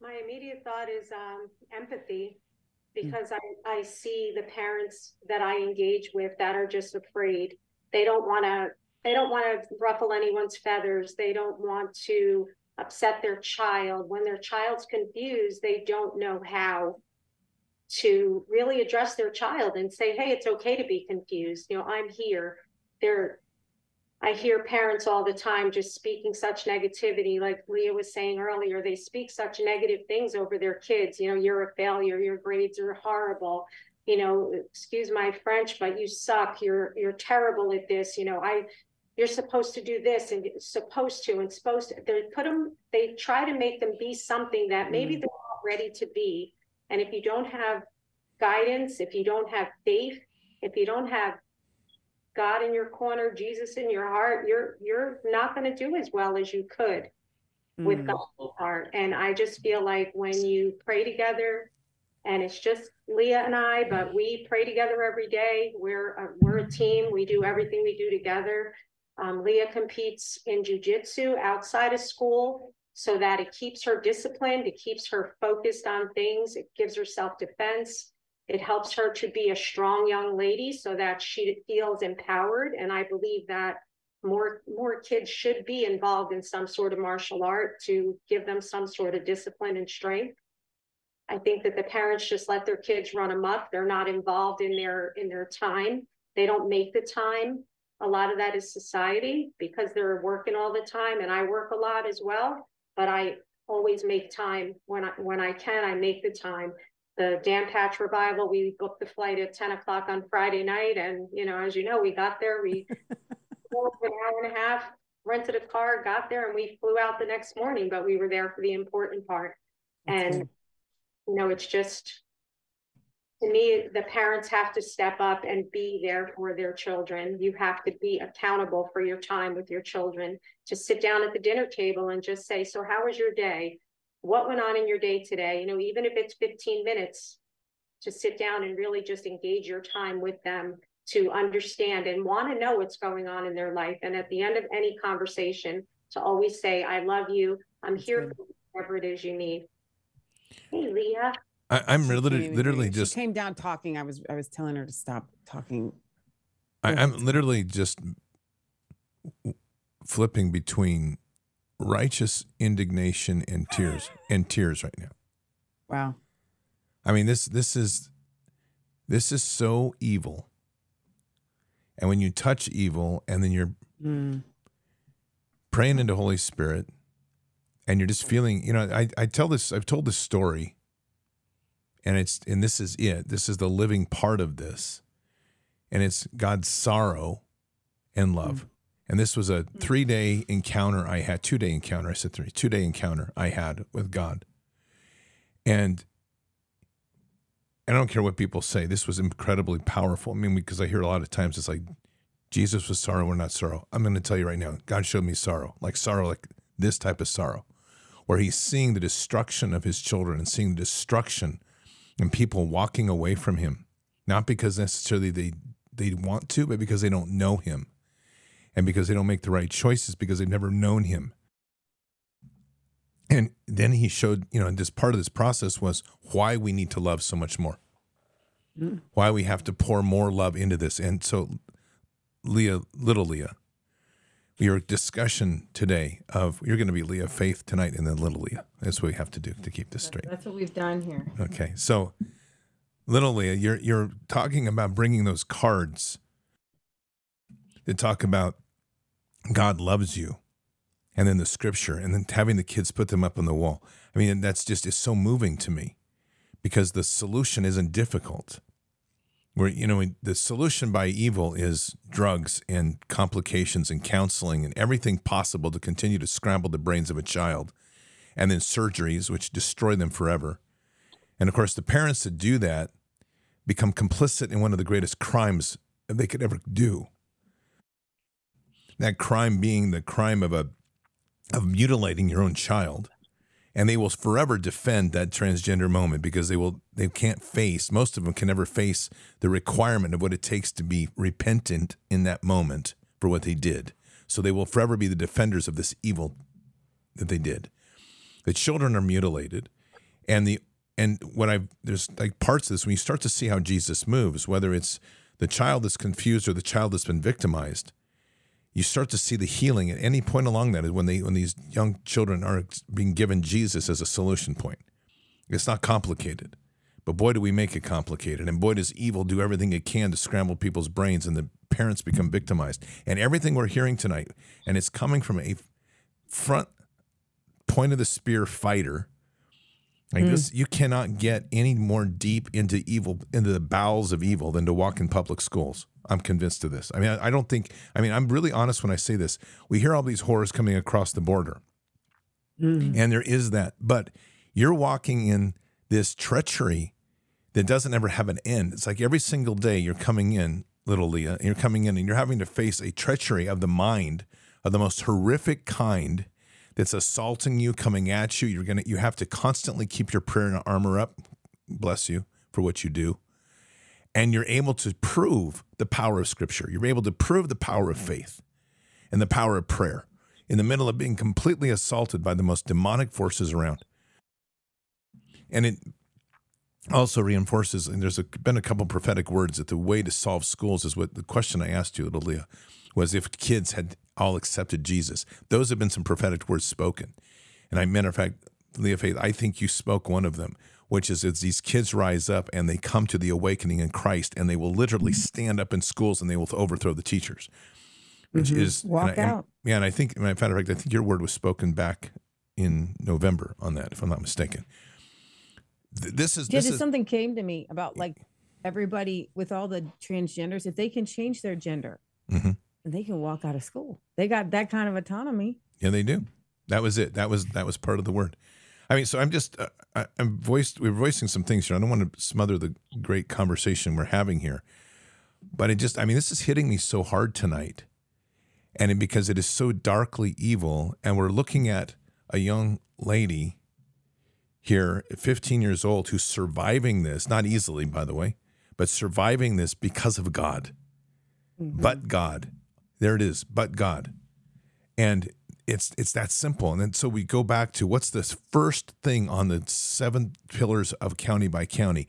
My immediate thought is um, empathy because I, I see the parents that I engage with that are just afraid. They don't want to they don't want to ruffle anyone's feathers. They don't want to upset their child. When their child's confused, they don't know how to really address their child and say, "Hey, it's okay to be confused. You know, I'm here." They're I hear parents all the time just speaking such negativity, like Leah was saying earlier. They speak such negative things over their kids. You know, you're a failure. Your grades are horrible. You know, excuse my French, but you suck. You're you're terrible at this. You know, I you're supposed to do this and you're supposed to and supposed to. They put them. They try to make them be something that maybe Mm. they're not ready to be. And if you don't have guidance, if you don't have faith, if you don't have God in your corner, Jesus in your heart, you're you're not going to do as well as you could with Mm. God heart. And I just feel like when you pray together, and it's just Leah and I, but we pray together every day. We're a, we're a team. We do everything we do together. Um, Leah competes in jujitsu outside of school so that it keeps her disciplined. It keeps her focused on things. It gives her self defense. It helps her to be a strong young lady so that she feels empowered. And I believe that more more kids should be involved in some sort of martial art to give them some sort of discipline and strength. I think that the parents just let their kids run amok. They're not involved in their in their time. They don't make the time. A lot of that is society because they're working all the time and I work a lot as well, but I always make time when I when I can, I make the time the Dan Patch revival. We booked the flight at 10 o'clock on Friday night. And, you know, as you know, we got there, we drove an hour and a half, rented a car, got there, and we flew out the next morning, but we were there for the important part. That's And. You know, it's just, to me, the parents have to step up and be there for their children. You have to be accountable for your time with your children. To sit down at the dinner table and just say, so how was your day? What went on in your day today? You know, even if it's fifteen minutes, to sit down and really just engage your time with them to understand and want to know what's going on in their life. And at the end of any conversation, to always say, I love you. I'm That's here good. for whatever it is you need. Hey, Leah. I, I'm She literally, can't literally just She came down talking. I was I was telling her to stop talking. I, I'm literally just flipping between righteous indignation and tears and tears right now. Wow. I mean this this is this is so evil. And when you touch evil and then you're Mm. praying into Holy Spirit and you're just feeling, you know, I, I tell this, I've told this story and it's, and this is it. This is the living part of this. And it's God's sorrow and love. Mm. And this was a mm. three day encounter I had, two day encounter. I said three, two day encounter I had with God. And I don't care what people say. This was incredibly powerful. I mean, because I hear a lot of times it's like, Jesus was sorrow, we're not sorrow. I'm going to tell you right now, God showed me sorrow, like sorrow, like this type of sorrow, where he's seeing the destruction of his children and seeing the destruction and people walking away from him, not because necessarily they, they want to, but because they don't know him and because they don't make the right choices because they've never known him. And then he showed, you know, this part of this process was why we need to love so much more, Mm. why we have to pour more love into this. And so Leah, little Leah. Your discussion today of you're going to be Leah Faith tonight and then little Leah. That's what we have to do to keep this straight. That's what we've done here. Okay, so little Leah, you're you're talking about bringing those cards to talk about God loves you, and then the scripture, and then having the kids put them up on the wall. I mean, that's just is so moving to me because the solution isn't difficult. Where you know the solution by evil is drugs and complications and counseling and everything possible to continue to scramble the brains of a child, and then surgeries which destroy them forever. And of course, the parents that do that become complicit in one of the greatest crimes they could ever do. That crime being the crime of a of mutilating your own child. And they will forever defend that transgender moment because they will they can't face most of them can never face the requirement of what it takes to be repentant in that moment for what they did. So they will forever be the defenders of this evil that they did. The children are mutilated and the and what I've there's like parts of this when you start to see how Jesus moves, whether it's the child that's confused or the child that's been victimized, you start to see the healing at any point along that is when they when these young children are being given Jesus as a solution point. It's not complicated. But boy do we make it complicated. And boy does evil do everything it can to scramble people's brains and the parents become victimized. And everything we're hearing tonight, and it's coming from a front point of the spear fighter. Like this, you cannot get any more deep into evil, into the bowels of evil, than to walk in public schools. I'm convinced of this. I mean, I, I don't think. I mean, I'm really honest when I say this. We hear all these horrors coming across the border, Mm. and there is that. But you're walking in this treachery that doesn't ever have an end. It's like every single day you're coming in, little Leah, and you're coming in and you're having to face a treachery of the mind of the most horrific kind that's assaulting you, coming at you. You're gonna you have to constantly keep your prayer and armor up. Bless you for what you do. And you're able to prove the power of scripture. You're able to prove the power of faith and the power of prayer in the middle of being completely assaulted by the most demonic forces around. And it also reinforces, and there's a, been a couple prophetic words that the way to solve schools is what the question I asked you, Leah, was if kids had all accepted Jesus. Those have been some prophetic words spoken. And I, matter of fact, Leah Faith, I think you spoke one of them, which is as these kids rise up and they come to the awakening in Christ and they will literally stand up in schools and they will overthrow the teachers. Which Mhm. is and Walk I- and- out. yeah, and I think, matter of fact, I think your word was spoken back in November on that, if I'm not mistaken. Th- This is Yeah, this is something came to me about like everybody with all the transgenders, if they can change their gender Mhm. They can walk out of school. They got that kind of autonomy. Yeah, they do. That was it. That was that was part of the word. I mean, so I'm just uh, I, I'm voiced. We're voicing some things here. I don't want to smother the great conversation we're having here, but it just I mean, this is hitting me so hard tonight, and it, because it is so darkly evil, and we're looking at a young lady here, 15 years old, who's surviving this, not easily, by the way, but surviving this because of God, but God. There it is, but God, and it's it's that simple. And then so we go back to what's this first thing on the seven pillars of county by county?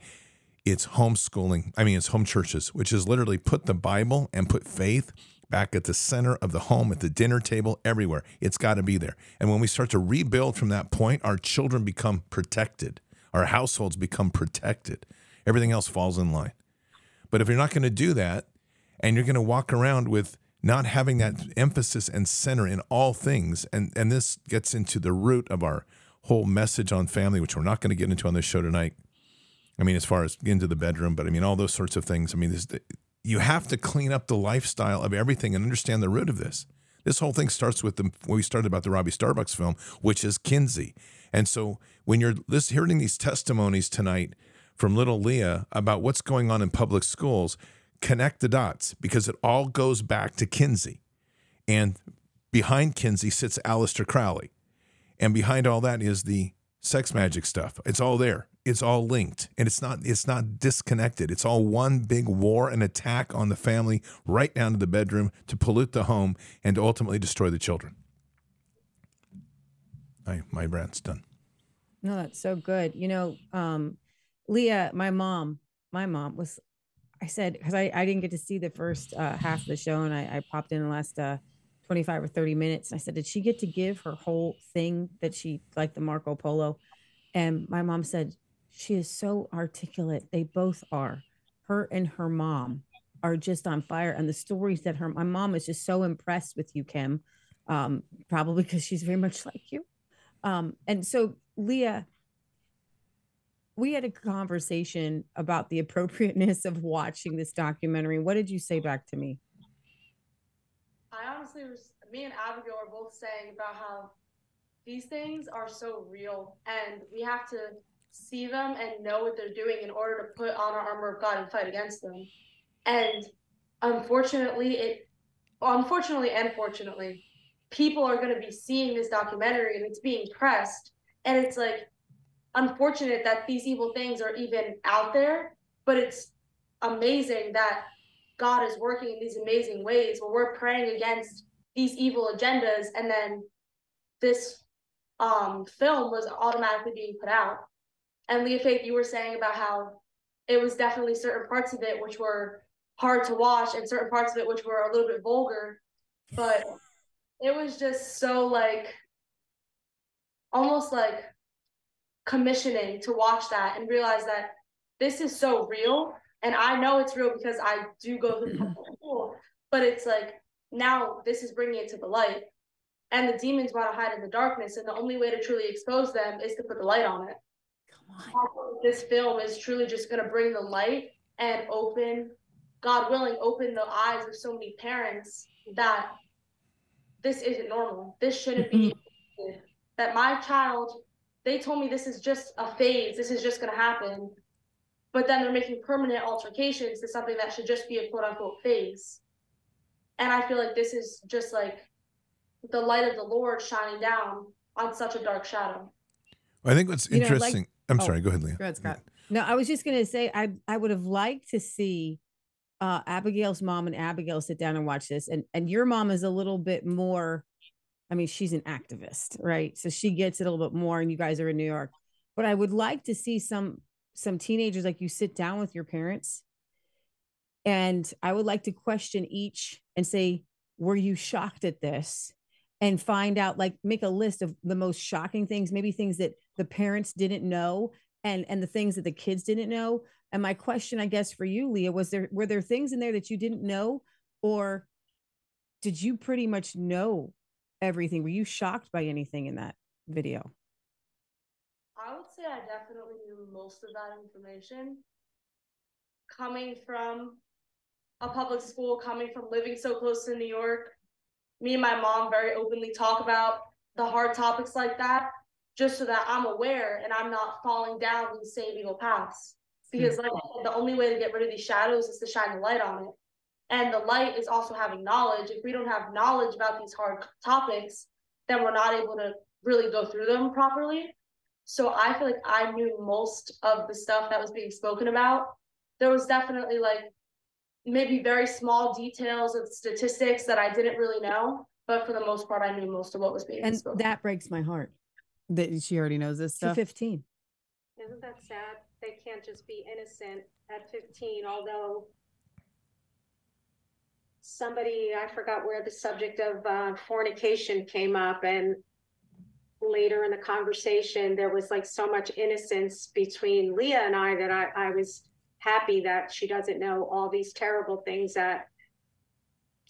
It's homeschooling. I mean, it's home churches, which is literally put the Bible and put faith back at the center of the home, at the dinner table, everywhere. It's got to be there. And when we start to rebuild from that point, our children become protected, our households become protected. Everything else falls in line. But if you're not going to do that, and you're going to walk around with not having that emphasis and center in all things, and and this gets into the root of our whole message on family, which we're not going to get into on this show tonight. I mean, as far as into the bedroom, but I mean, all those sorts of things. I mean, this, you have to clean up the lifestyle of everything and understand the root of this. This whole thing starts with the when we started about the Robby Starbucks film, which is Kinsey. And so when you're this, hearing these testimonies tonight from little Leah about what's going on in public schools, connect the dots because it all goes back to Kinsey. And behind Kinsey sits Aleister Crowley. And behind all that is the sex magic stuff. It's all there. It's all linked. And it's not it's not disconnected. It's all one big war and attack on the family right down to the bedroom to pollute the home and to ultimately destroy the children. I, my rant's done. No, that's so good. You know, um, Leah, my mom, my mom was, I said, because I, I didn't get to see the first uh, half of the show and I, I popped in the last uh, 25 or 30 minutes. And I said, Did she get to give her whole thing that she like the Marco Polo? And my mom said, She is so articulate. They both are. Her and her mom are just on fire. And the stories that her, my mom is just so impressed with you, Kim, um, probably because she's very much like you. Um, and so, Leah, we had a conversation about the appropriateness of watching this documentary. What did you say back to me? I honestly was me and Abigail are both saying about how these things are so real and we have to see them and know what they're doing in order to put on our armor of God and fight against them. And unfortunately it unfortunately and fortunately, people are gonna be seeing this documentary and it's being pressed. And it's like unfortunate that these evil things are even out there, but it's amazing that God is working in these amazing ways where we're praying against these evil agendas and then this um, film was automatically being put out. And Leah Faith, you were saying about how it was definitely certain parts of it which were hard to watch and certain parts of it which were a little bit vulgar, but it was just so like almost like commissioning to watch that and realize that this is so real and I know it's real because I do go through mm-hmm. public school, but it's like now this is bringing it to the light, and the demons want to hide in the darkness, and the only way to truly expose them is to put the light on it. Come on. This film is truly just going to bring the light and open, God willing, open the eyes of so many parents that this isn't normal. This shouldn't be. Mm-hmm. that my child, they told me this is just a phase. This is just going to happen but then they're making permanent altercations to something that should just be a quote unquote phase. And I feel like this is just like the light of the Lord shining down on such a dark shadow. I think what's You know, like- interesting. I'm oh, sorry. Go ahead, Leah. Go ahead, Scott. No, I was just gonna say I I would have liked to see uh Abigail's mom and Abigail sit down and watch this. And and your mom is a little bit more, I mean, she's an activist, right? So she gets it a little bit more, and you guys are in New York. But I would like to see some some teenagers like you sit down with your parents and I would like to question each and say, were you shocked at this? And find out, like, make a list of the most shocking things, maybe things that the parents didn't know and and the things that the kids didn't know. And my question, I guess, for you, Leah, was there were there things in there that you didn't know, or did you pretty much know everything? Were you shocked by anything in that video? I would say I definitely knew most of that information coming from a public school coming from living so close to New York. Me and my mom very openly talk about the hard topics like that, just so that I'm aware and I'm not falling down these same evil paths. Hmm. Because like I said, the only way to get rid of these shadows is to shine the light on it. And the light is also having knowledge. If we don't have knowledge about these hard topics, then we're not able to really go through them properly. So I feel like I knew most of the stuff that was being spoken about. There was definitely like maybe very small details of statistics that I didn't really know, but for the most part, I knew most of what was being And spoken. that breaks my heart. That she already knows this To stuff. 15. Isn't that sad? They can't just be innocent at 15, although somebody, I forgot where the subject of uh, fornication came up, and later in the conversation, there was like so much innocence between Leah and I that I, I was happy that she doesn't know all these terrible things that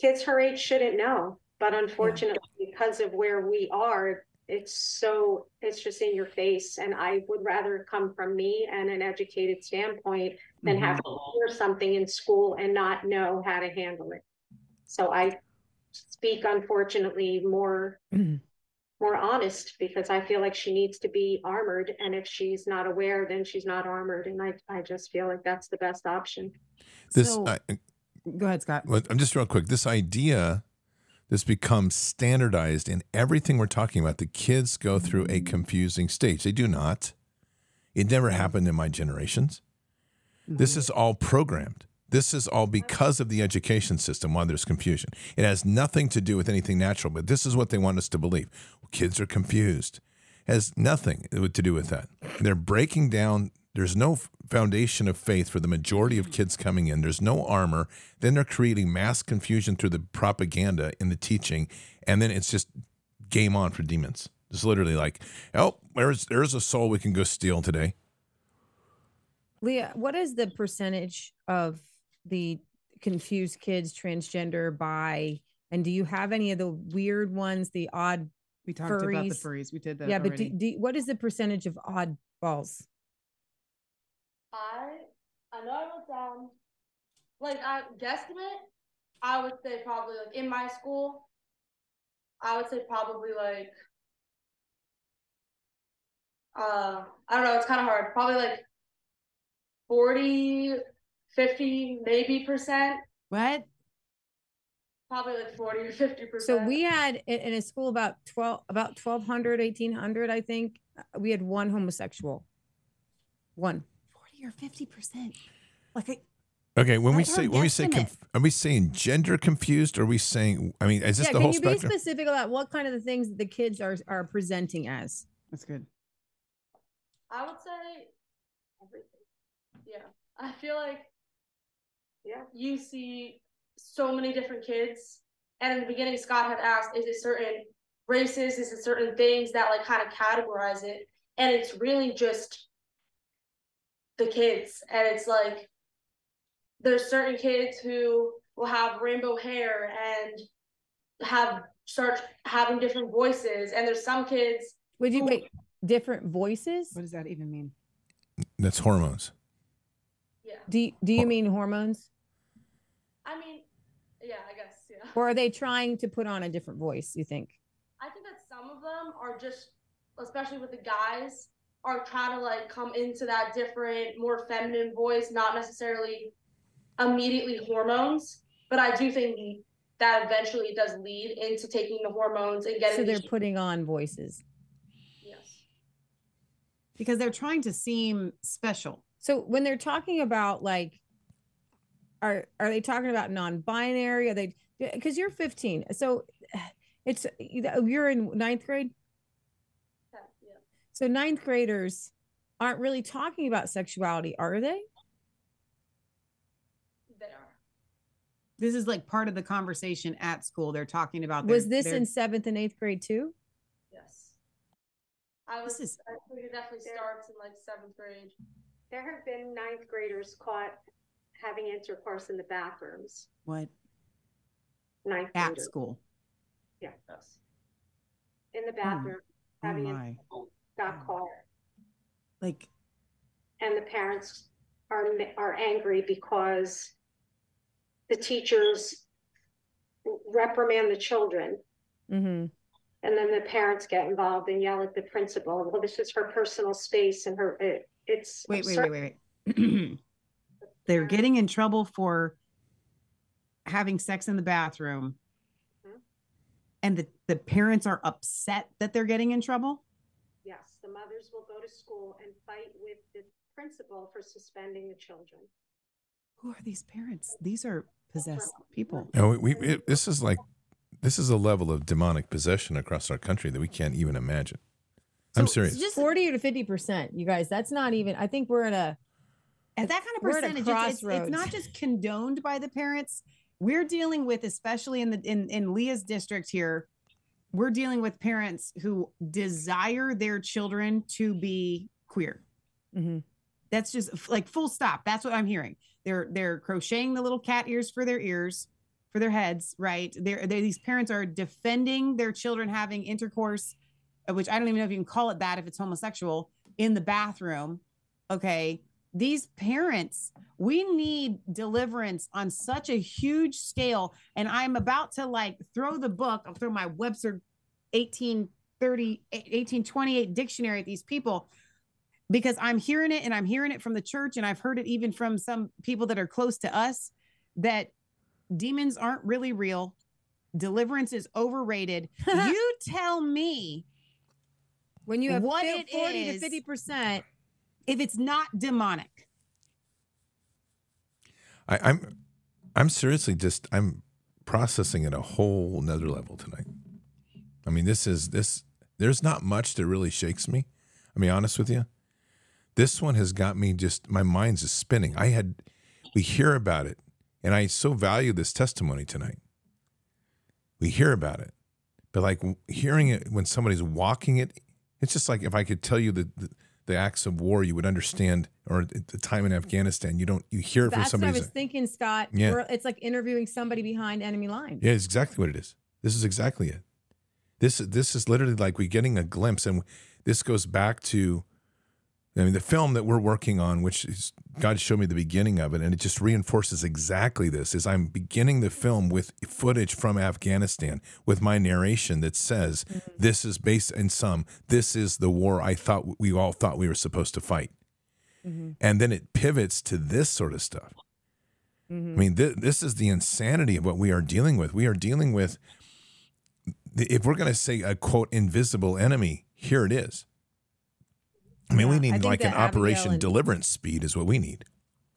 kids her age shouldn't know. But unfortunately, because of where we are, it's so it's just in your face. And i would rather come from me and an educated standpoint than have to hear something in school and not know how to handle it so i speak unfortunately more mm-hmm. more honest because i feel like she needs to be armored and if she's not aware then she's not armored and i i just feel like that's the best option This, So- I, Go ahead, Scott. well, I'm just real quick. This idea this becomes standardized in everything we're talking about. The kids go through a mm-hmm. confusing stage. They do not. It never happened in my generations. This is all programmed. This is all because of the education system why there's confusion. It has nothing to do with anything natural, but this is what they want us to believe. Kids are confused. It has nothing to do with that. They're breaking down. There's no foundation of faith for the majority of kids coming in. There's no armor. Then they're creating mass confusion through the propaganda in the teaching, and then it's just game on for demons. It's literally like, oh, there's there's a soul we can go steal today. Leah, what is the percentage of the confused kids transgender by and do you have any of the weird ones, the odd We talked about the furries. furries. We did that. yeah, but do, do, what is the percentage of odd balls? I I know I wrote down like I guesstimate. I would say probably like in my school. I would say probably like uh I don't know, it's kind of hard. Probably like 40 50 maybe percent. what? Probably like 40 or 50 percent. So we had in, in a school about 12 about 1200 1800 I think uh, we had one homosexual. One. 40 or 50%. Like, I, Okay, when we say when we say conf- are we saying gender confused? Or are we saying? I mean, is this yeah, the can you be specific about what kind of the things that the kids are are presenting as? that's good. I would say everything. Yeah. I feel like yeah you see so many different kids. And in the beginning, Scott had asked, is it certain races? Is it certain things that like kind of categorize it? And it's really just the kids. And it's like there's certain kids who will have rainbow hair and have start having different voices. And there's some kids Would you Cool. wait different voices? What does that even mean? That's hormones. Yeah. Do you, do you mean hormones? I mean, yeah, I guess, yeah. Or are they trying to put on a different voice, you think? I think that some of them are just, especially with the guys, are trying to like come into that different, more feminine voice, not necessarily immediately hormones. But I do think that eventually does lead into taking the hormones and getting. So they're putting on voices. yes. Because they're trying to seem special. So when they're talking about like, are are they talking about non-binary? Are they because you're 15, so it's you're in ninth grade. Yeah, yeah. So ninth graders aren't really talking about sexuality, are they? They are. This is like part of the conversation at school. They're talking about this. Was this their- in seventh and eighth grade too? Yes. I was. is- I think it definitely starts in like seventh grade. There have been ninth graders caught having intercourse in the bathrooms what ninth at graders school? yeah Yes. in the Oh, bathroom Oh having my! intercourse, got caught Like and the parents are are angry because the teachers reprimand the children Mm-hmm. and then the parents get involved and yell at the principal. Well, this is her personal space and her, it, it's. Wait, wait, absurd. wait, wait, wait. They're getting in trouble for having sex in the bathroom. Mhm. And the, the parents are upset that they're getting in trouble. Yes, the mothers will go to school and fight with the principal for suspending the children. Who are these parents? These are possessed people. No, we, we it, this is like this is a level of demonic possession across our country that we can't even imagine. I'm So, serious. Just 40 to 50%. You guys, that's not even, I think we're at a, at that kind of We're at a percentage, it's, it's, it's not just condoned by the parents. We're dealing with, especially in the in, in Leah's district here, we're dealing with parents who desire their children to be queer. Mhm. That's just like full stop. That's what I'm hearing. They're they're crocheting the little cat ears for their ears, for their heads, right? They're, they're these parents are defending their children having intercourse, which I don't even know if you can call it that if it's homosexual, in the bathroom. Okay. These parents, we need deliverance on such a huge scale. And I'm about to like throw the book, I'll throw my Webster 1830, 1828 dictionary at these people because I'm hearing it and I'm hearing it from the church and I've heard it even from some people that are close to us that demons aren't really real. Deliverance is overrated. you tell me when you have What fil- 40 is- to 50%, if it's not demonic. I, I'm I'm seriously just I'm processing at a whole nother level tonight. I mean, this is this there's not much that really shakes me. I'll be honest with you. This one has got me just my mind's just spinning. I had we hear about it, and I so value this testimony tonight. We hear about it, but like hearing it when somebody's walking it, it's just like if I could tell you the, the the acts of war, you would understand, or the time in Afghanistan, you don't you hear it from somebody. that's what I was thinking, Scott. Yeah. We're- it's like interviewing somebody behind enemy lines. Yeah, it's exactly what it is. This is exactly it. This this is literally like we're getting a glimpse, and this goes back to, I mean, the film that we're working on, which is God showed me the beginning of it, and it just reinforces exactly this. Is I'm beginning the film with footage from Afghanistan with my narration that says this is based in some. This is the war I thought we all thought we were supposed to fight, Mhm. and then it pivots to this sort of stuff. Mhm. I mean, th- this is the insanity of what we are dealing with. We are dealing with, if we're going to say a quote, invisible enemy, here it is. I mean, Yeah, we need like an Abigail Operation and- Deliverance speed, is what we need.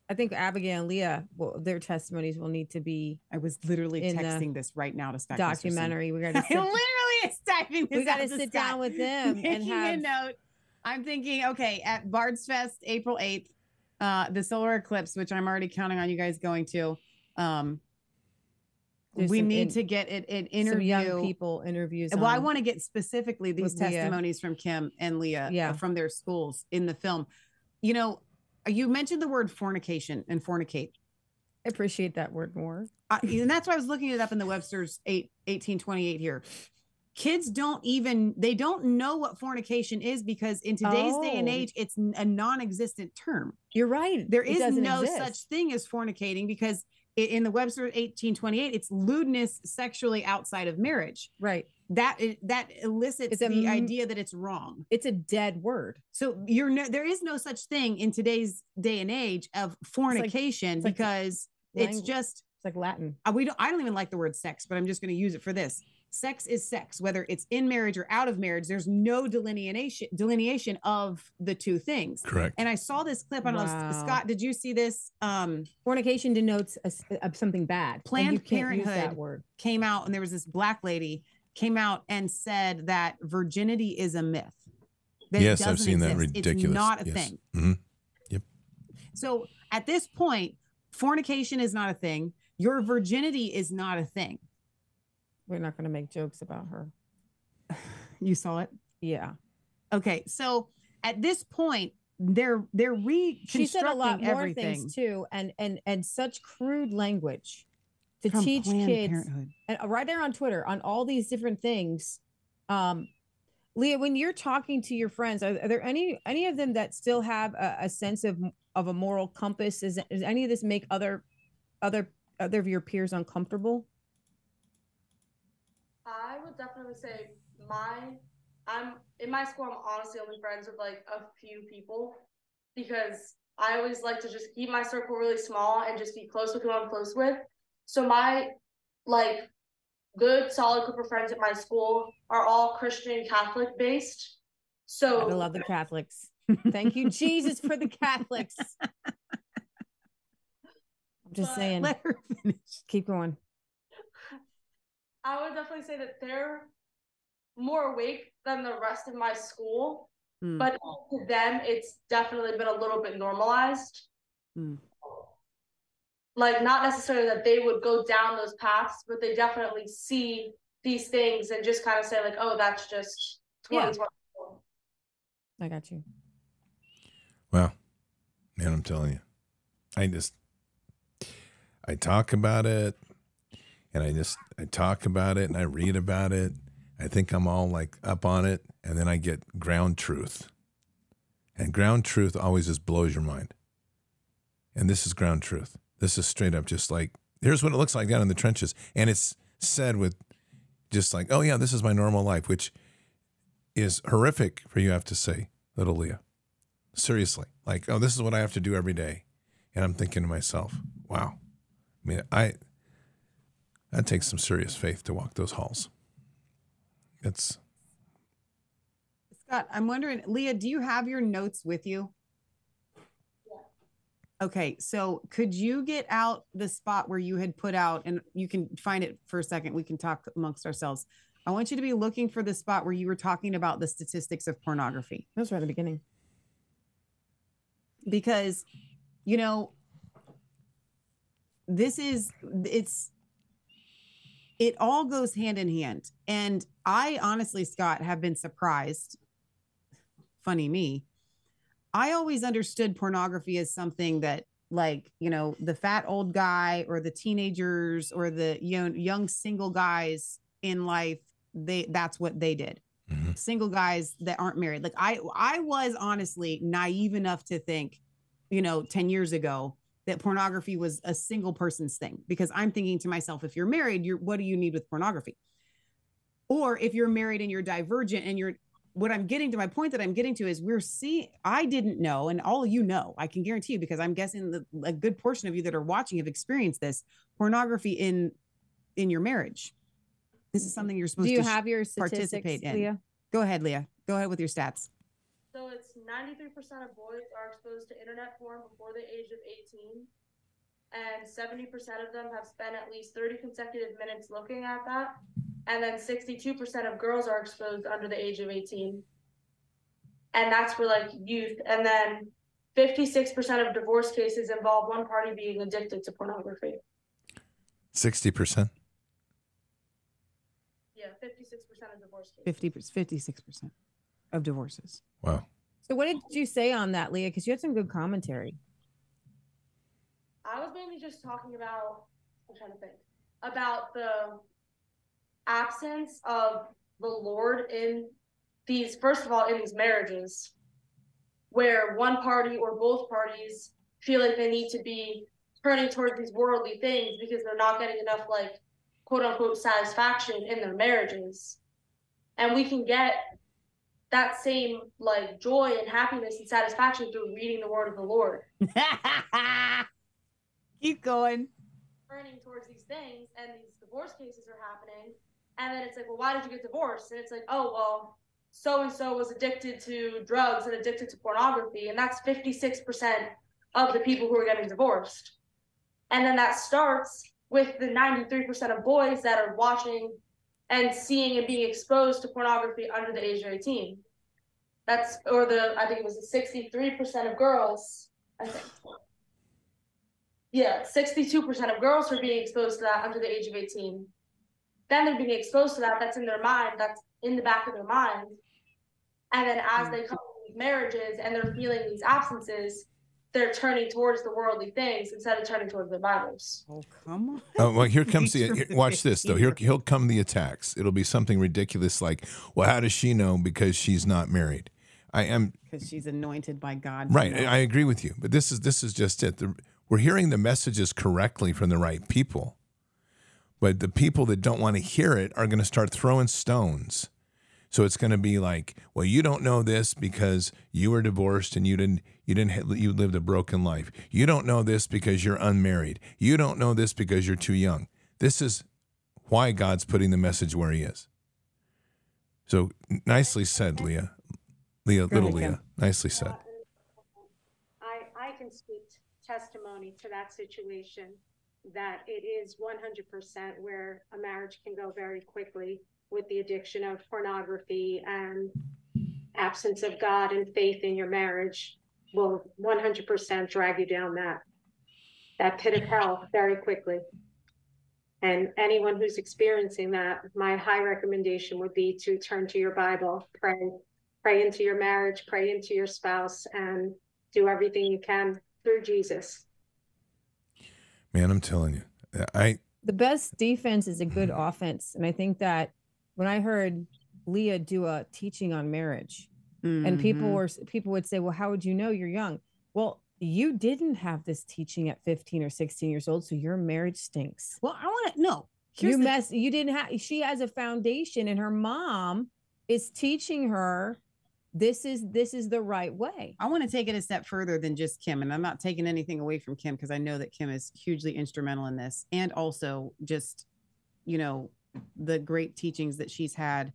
I think Abigail and Leah, well, their testimonies will need to be I was literally texting this right now to Scott. Gustafson. documentary. We got I to sit, literally is typing this we got to sit Scott. down with them and making have a note. I'm thinking, okay, at Bard's Fest, April 8th, uh, the solar eclipse, which I'm already counting on you guys going to. Um, Do we need in- to get it some interview. young people interviews. well, I want to get specifically these with Leah. testimonies from Kim and Leah uh, Yeah. from their schools in the film. You know, you mentioned the word fornication and fornicate. I appreciate that word more. I, and that's why I was looking it up in the Webster's 8, 1828 here. Kids don't even they don't know what fornication is because in today's day and Oh. age it's a non-existent term. You're right. There It is no exist. such thing as fornicating because in the Webster 1828 it's lewdness sexually outside of marriage. Right. That that elicits a the idea that it's wrong. It's a dead word. So you're no, there is no such thing in today's day and age of fornication it's like because it's just It's like Latin. uh, we don't I don't even like the word sex, but I'm just going to use it for this. Sex is sex, whether it's in marriage or out of marriage. There's no delineation delineation of the two things. Correct. And I saw this clip. I don't know, Wow. Scott. Did you see this? Um, Fornication denotes a s- a- something bad. Planned can't use that Parenthood word. came out, and there was this black lady came out and said that virginity is a myth. That yes, I've doesn't seen that ridiculous. It's not a yes. thing. Mhm. So at this point, fornication is not a thing. Your virginity is not a thing. We're not going to make jokes about her. You saw it. Yeah. Okay, so at this point, they're they're reconstructing She said a lot more everything things too, and and and such crude language to from teach Planned kids Parenthood. and uh, right there on Twitter on all these different things. Um, Leah, when you're talking to your friends, are, are there any any of them that still have a, a sense of of a moral compass? Is, does any of this make other other other of your peers uncomfortable? I would definitely say my I'm in my school I'm honestly only friends with like a few people because I always like to just keep my circle really small and just be close with who I'm close with. So my like good solid group of friends at my school are all Christian Catholic based. So I love the Catholics. Thank you, Jesus, for the Catholics. I'm just But- saying. Let her finish. Keep going. I would definitely say that they're more awake than the rest of my school, Mm. but to them, it's definitely been a little bit normalized. Mm. Like, not necessarily that they would go down those paths, but they definitely see these things and just kind of say, like, oh, that's just Yeah. I got you. Well, man, I'm telling you, I just I talk about it, and I just I talk about it, and I read about it. I think I'm all like up on it, and then I get ground truth, and ground truth always just blows your mind. And this is ground truth. This is straight up just like here's what it looks like down in the trenches, and it's said with just like, oh yeah, this is my normal life, which is horrific for you. Have to say, little Leah seriously like oh this is what i have to do every day and i'm thinking to myself wow i mean i that takes some serious faith to walk those halls it's Scott, I'm wondering, Leah, do you have your notes with you? Yeah. Okay, so could you get out the spot where you had put out, and you can find it for a second. We can talk amongst ourselves. I want you to be looking for the spot where you were talking about the statistics of pornography That was right at the beginning. because, you know, this is, it's, it all goes hand in hand. And I honestly, Scott, have been surprised. Funny me. I always understood pornography as something that, like, you know, the fat old guy or the teenagers or the young, young single guys in life, they that's what they did. Mhm. Single guys that aren't married. Like I I was honestly naive enough to think, you know, 10 years ago that pornography was a single person's thing because I'm thinking to myself, if you're married, you're what do you need with pornography? Or if you're married and you're divergent and you're what I'm getting to my point that I'm getting to is we're seeing I didn't know, and all you know, I can guarantee you because I'm guessing that a good portion of you that are watching have experienced this pornography in in your marriage. This is something you're supposed Do you to have your participate in. Leah? go ahead, Leah. Go ahead with your stats. So it's 93% of boys are exposed to internet porn before the age of 18. And 70% of them have spent at least 30 consecutive minutes looking at that. And then 62% of girls are exposed under the age of 18. And that's for like youth. And then 56% of divorce cases involve one party being addicted to pornography. 60% Yeah, 56% of divorce cases. 50 56% of divorces. wow So what did you say on that, Leah? Because you had some good commentary. I was mainly just talking about, I'm trying to think, about the absence of the Lord in these, first of all, in these marriages, where one party or both parties feel like they need to be turning towards these worldly things because they're not getting enough, like, quote unquote, satisfaction in their marriages. And we can get that same, like, joy and happiness and satisfaction through reading the word of the Lord. Keep going. turning towards these things and these divorce cases are happening and then it's like well why did you get divorced and it's like oh well so and so was addicted to drugs and addicted to pornography and that's 56% of the people who are getting divorced and then that starts with the 93% of boys that are watching and seeing and being exposed to pornography under the age of 18 that's or the i think it was the 63% of girls i think yeah, 62% of girls are being exposed to that under the age of 18. Then they're being exposed to that, that's in their mind, that's in the back of their mind. And then as they come to these marriages and they're feeling these absences, they're turning towards the worldly things instead of turning towards the Bibles. Oh, come on. oh well here comes the here- watch this though here he'll come the attacks it'll be something ridiculous like well how does she know because she's not married i am Because she's anointed by God. Right, I I agree with you, but this is this is just it. The, we're hearing the messages correctly from the right people. But the people that don't want to hear it are going to start throwing stones. So it's going to be like, well, you don't know this because you were divorced and you didn't you didn't you lived a broken life. You don't know this because you're unmarried. You don't know this because you're too young. This is why God's putting the message where he is. So nicely said, Leah. Leah, little ahead, Leah. Nicely said. Uh, I, I can speak testimony to that situation, that it is one hundred percent where a marriage can go very quickly with the addiction of pornography and absence of God and faith in your marriage will one hundred percent drag you down that, that pit of hell very quickly. And anyone who's experiencing that, my high recommendation would be to turn to your Bible, pray, pray into your marriage, pray into your spouse, and do everything you can through Jesus. Man, I'm telling you. I the best defense is a good offense. And I think that when I heard Leah do a teaching on marriage, and people Mhm. were people would say, "Well, how would you know you're young?" Well, you didn't have this teaching at 15 or 16 years old, so your marriage stinks. Well, I want to no. Here's you the- mess. You didn't have. She has a foundation, and her mom is teaching her. This is this is the right way. I want to take it a step further than just Kim, and I'm not taking anything away from Kim because I know that Kim is hugely instrumental in this, and also just, you know, the great teachings that she's had,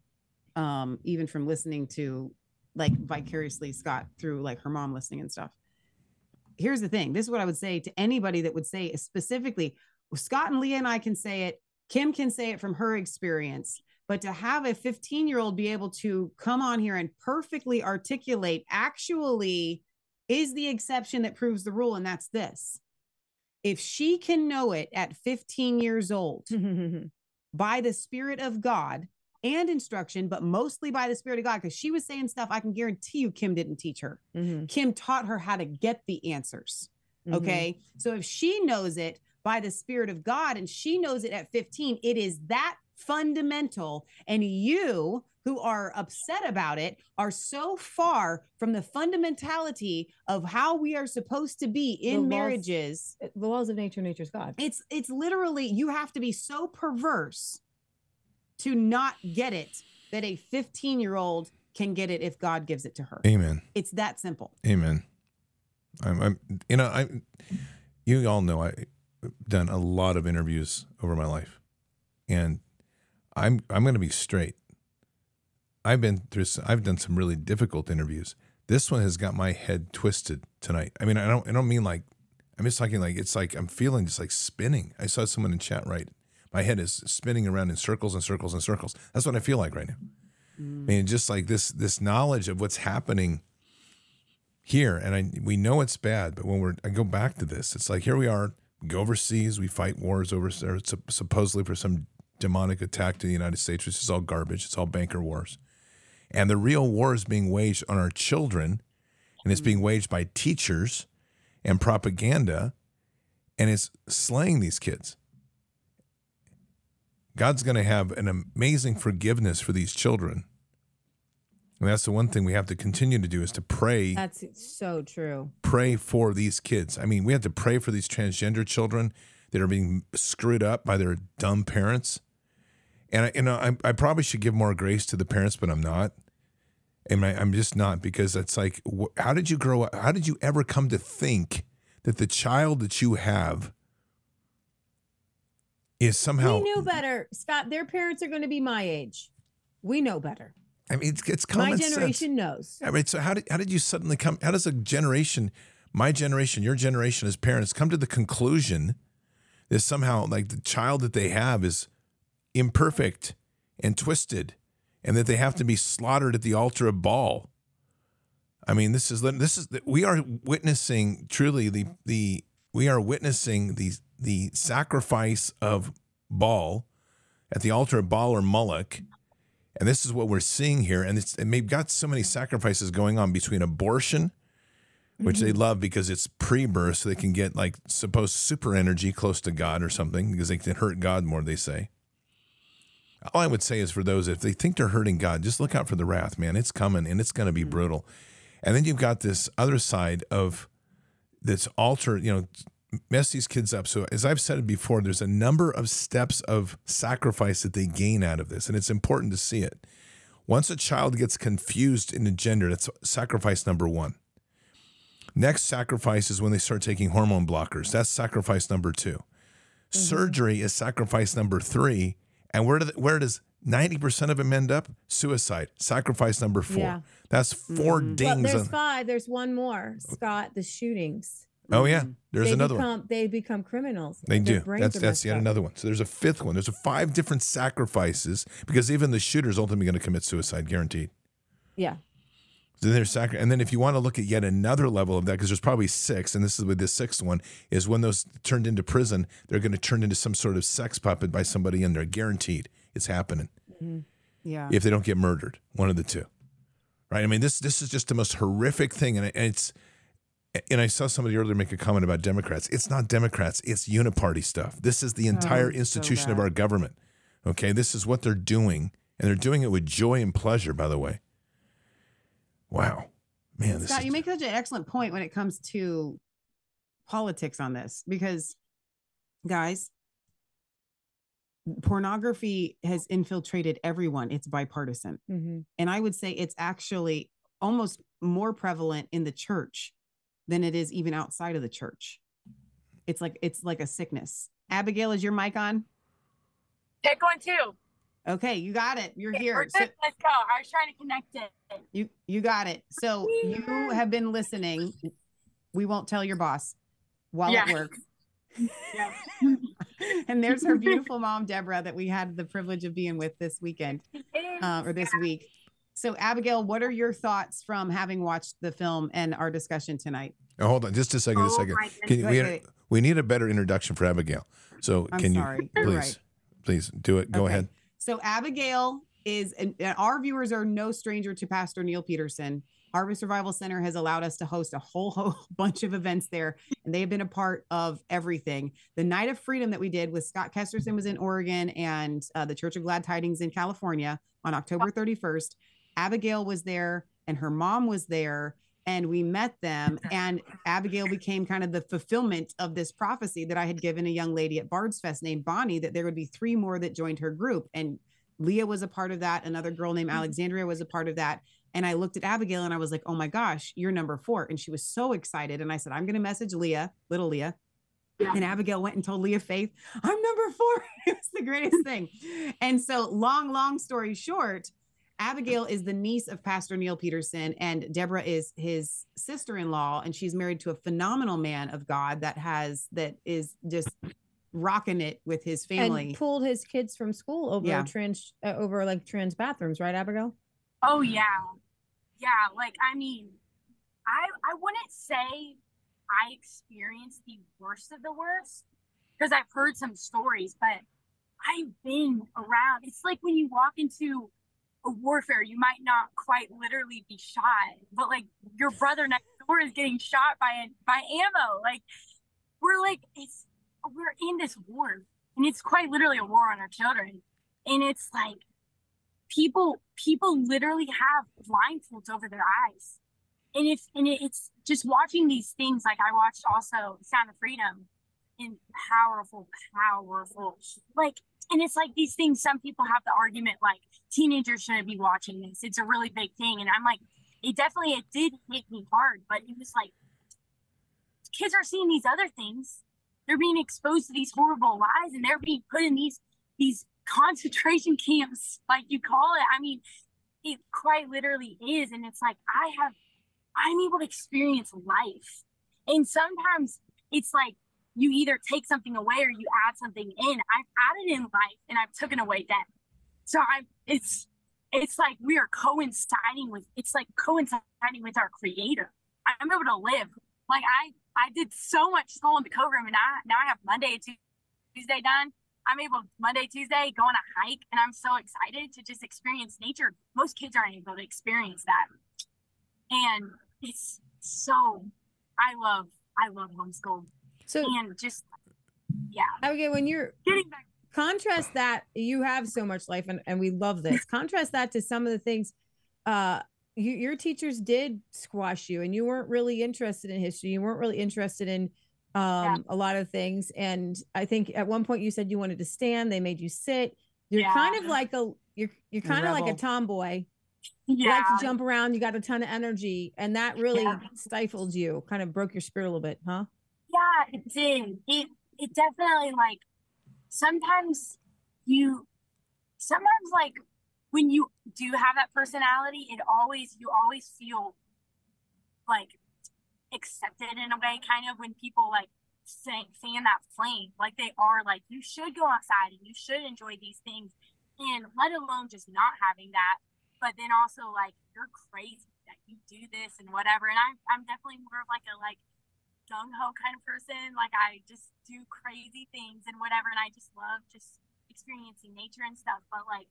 um, even from listening to, like vicariously Scott through like her mom listening and stuff. Here's the thing: this is what I would say to anybody that would say specifically. Scott and Leah and I can say it. Kim can say it from her experience but to have a 15 year old be able to come on here and perfectly articulate actually is the exception that proves the rule and that's this if she can know it at 15 years old by the spirit of god and instruction but mostly by the spirit of god because she was saying stuff i can guarantee you kim didn't teach her Mhm, kim taught her how to get the answers mhm. Okay. So if she knows it by the Spirit of God and she knows it at 15, it is that fundamental. And you who are upset about it are so far from the fundamentality of how we are supposed to be The in laws- marriages. Uh, The laws of nature, nature's God. It's it's literally you have to be so perverse to not get it that a 15 year old can get it if God gives it to her. amen. It's that simple. Amen. I'm, I'm you know, I you all know I've done a lot of interviews over my life. And I'm I'm going to be straight. I've been through s- I've done some really difficult interviews. This one has got my head twisted tonight. I mean, I don't I don't mean like I'm just talking like it's like I'm feeling just like spinning. I saw someone in chat right. My head is spinning around in circles and circles and circles. That's what I feel like right now. I mean, just like this this knowledge of what's happening here, and I we know it's bad, but when we're I go back to this, it's like here we are, we go overseas, we fight wars over supposedly for some demonic attack to the United States, which is all garbage. It's all banker wars, and the real war is being waged on our children, and it's being waged by teachers and propaganda, and it's slaying these kids. God's going to have an amazing forgiveness for these children. And that's the one thing we have to continue to do is to pray That's so true. pray for these kids. I mean, we have to pray for these transgender children that are being screwed up by their dumb parents. And I, you know, I, I probably should give more grace to the parents, but I'm not. And I, I'm just not because it's like, wh- how did you grow up? How did you ever come to think that the child that you have is somehow? we knew better, Scott. Their parents are going to be my age. We know better. I mean, it's, it's common my sense. generation knows. I mean, so how did how did you suddenly come? How does a generation, my generation, your generation as parents, come to the conclusion that somehow like the child that they have is imperfect and twisted, and that they have to be slaughtered at the altar of Baal? I mean, this is this is we are witnessing truly the the we are witnessing the the sacrifice of Baal at the altar of Baal or Molech. And this is what we're seeing here. And, it's, and they've got so many sacrifices going on between abortion, which they mm-hmm. love because it's pre birth, so they can get like supposed super energy close to God or something because they can hurt God more, they say. All I would say is for those, if they think they're hurting God, just look out for the wrath, man. It's coming and it's going to be mm. brutal. And then you've got this other side of this altar, you know, mess these kids up. So, as I've said before, there's a number of steps of sacrifice that they gain out of this, and it's important to see it. Once a child gets confused in a gender, that's sacrifice number one. Next sacrifice is when they start taking hormone blockers. That's sacrifice number 2 mm-hmm. Surgery is sacrifice number three. And where, do the, where does 90% of them end up? Suicide. Sacrifice number four. Yeah. That's 4 Mhm. Well, dings. there's on- five. There's one more. Scott, the shootings. oh, yeah. There's they another become, one. They become criminals. They do. That's that's yet up. another one. So there's a fifth one. There's a five different sacrifices because even the shooter's ultimately going to commit suicide, guaranteed. Yeah. Then there's sacri- and then if you want to look at yet another level of that, because there's probably six, and this is with the sixth one, is when those turned into prison, they're going to turn into some sort of sex puppet by somebody in there, guaranteed. It's happening mm-hmm. Yeah. if they don't get murdered, one of the two, right? I mean, this this is just the most horrific thing, and, it- and it's. And I saw somebody earlier make a comment about Democrats. It's not Democrats. It's uniparty stuff. This is the oh, entire Oh, so institution of our government. Okay, this is what they're doing, and they're doing it with joy and pleasure. By the way, wow, man, this Scott, is you make such an excellent point when it comes to politics on this because, guys, pornography has infiltrated everyone. It's bipartisan. Mhm. And I would say it's actually almost more prevalent in the church than it is even outside of the church. It's like it's like a sickness. Abigail, is your mic on? Pick one too. Okay, you got it. You're Okay, here. So- Let's go. I was trying to connect it. You you got it. So you have been listening. We won't tell your boss while at Yeah. work. Yeah. and there's her beautiful mom, Deborah, that we had the privilege of being with this weekend uh, or this week. So, Abigail, what are your thoughts from having watched the film and our discussion tonight? Oh, hold on, just a second. a Oh second. Can you, we, Wait, wait. we need a better introduction for Abigail. So I'm can sorry. you please, right. please do it? Go Okay. ahead. So, Abigail is, and our viewers are no stranger to Pastor Neil Peterson. Harvest Revival Center has allowed us to host a whole, whole bunch of events there, and they have been a part of everything. The Night of Freedom that we did with Scott Kesterson was in Oregon, and uh, the Church of Glad Tidings in California on October 31st. Abigail was there, and her mom was there, and we met them. And Abigail became kind of the fulfillment of this prophecy that I had given a young lady at Bard's Fest named Bonnie that there would be three more that joined her group, and Leah was a part of that. Another girl named mm-hmm. Alexandria was a part of that. And I looked at Abigail and I was like, oh my gosh, you're number four. And she was so excited. And I said, I'm going to message Leah, little Leah. Yeah. And Abigail went and told Leah Faith, I'm number four. it was the greatest thing. And so, long, long story short, Abigail is the niece of Pastor Neil Peterson, and Deborah is his sister in law. And she's married to a phenomenal man of God that has, that is just rocking it with his family. And pulled his kids from school over Yeah. trans uh, over like trans bathrooms, right, Abigail? Oh yeah, yeah. Like I mean, I I wouldn't say I experienced the worst of the worst because I've heard some stories, but I've been around. It's like when you walk into a warfare, you might not quite literally be shot, but like your brother next door is getting shot by by ammo. Like we're like it's we're in this war, and it's quite literally a war on our children, and it's like people people literally have blindfolds over their eyes and if and it, it's just watching these things like i watched also sound of freedom and powerful powerful like and it's like these things some people have the argument like teenagers shouldn't be watching this it's a really big thing and i'm like it definitely it did hit me hard but it was like kids are seeing these other things they're being exposed to these horrible lies and they're being put in these these concentration camps, like you call it. I mean, it quite literally is. And it's like, I have, I'm able to experience life. And sometimes it's like you either take something away or you add something in. I've added in life and I've taken away death. So I'm, it's, it's like we are coinciding with, it's like coinciding with our creator. I'm able to live. Like I, I did so much school in the co-room and I, now I have Monday Tuesday done. I'm able Monday, Tuesday, go on a hike, and I'm so excited to just experience nature. Most kids aren't able to experience that, and it's so. I love, I love homeschool, So and just yeah, Abigail, when you're getting back. contrast that you have so much life and, and we love this. Contrast that to some of the things uh you, your teachers did squash you and you weren't really interested in history. You weren't really interested in um a lot of things. And i think at one point you said you wanted to stand. They made you sit. You're kind of like a you're you're kind of like a tomboy. Yeah. like to jump around. You got a ton of energy and that really Yeah. stifled you kind of broke your spirit a little bit huh Yeah, it did. It it definitely like sometimes you sometimes like when you do have that personality, it always you always feel like accepted in a way, kind of when people like say, fan that flame, like they are like you should go outside and you should enjoy these things, and let alone just not having that, but then also like you're crazy that you do this and whatever. And I'm I'm definitely more of like a like gung ho kind of person. Like I just do crazy things and whatever, and I just love just experiencing nature and stuff. But like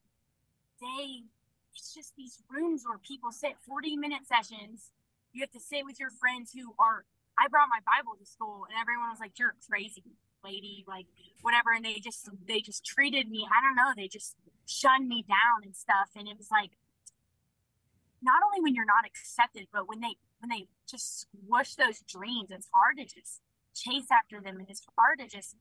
they, it's just these rooms where people sit forty minute sessions. You have to sit with your friends who are. I brought my Bible to school, and everyone was like, "You're crazy, lady," like whatever, and they just they just treated me. I don't know. They just shunned me down and stuff, and it was like not only when you're not accepted, but when they when they just squish those dreams, it's hard to just chase after them, and it's hard to just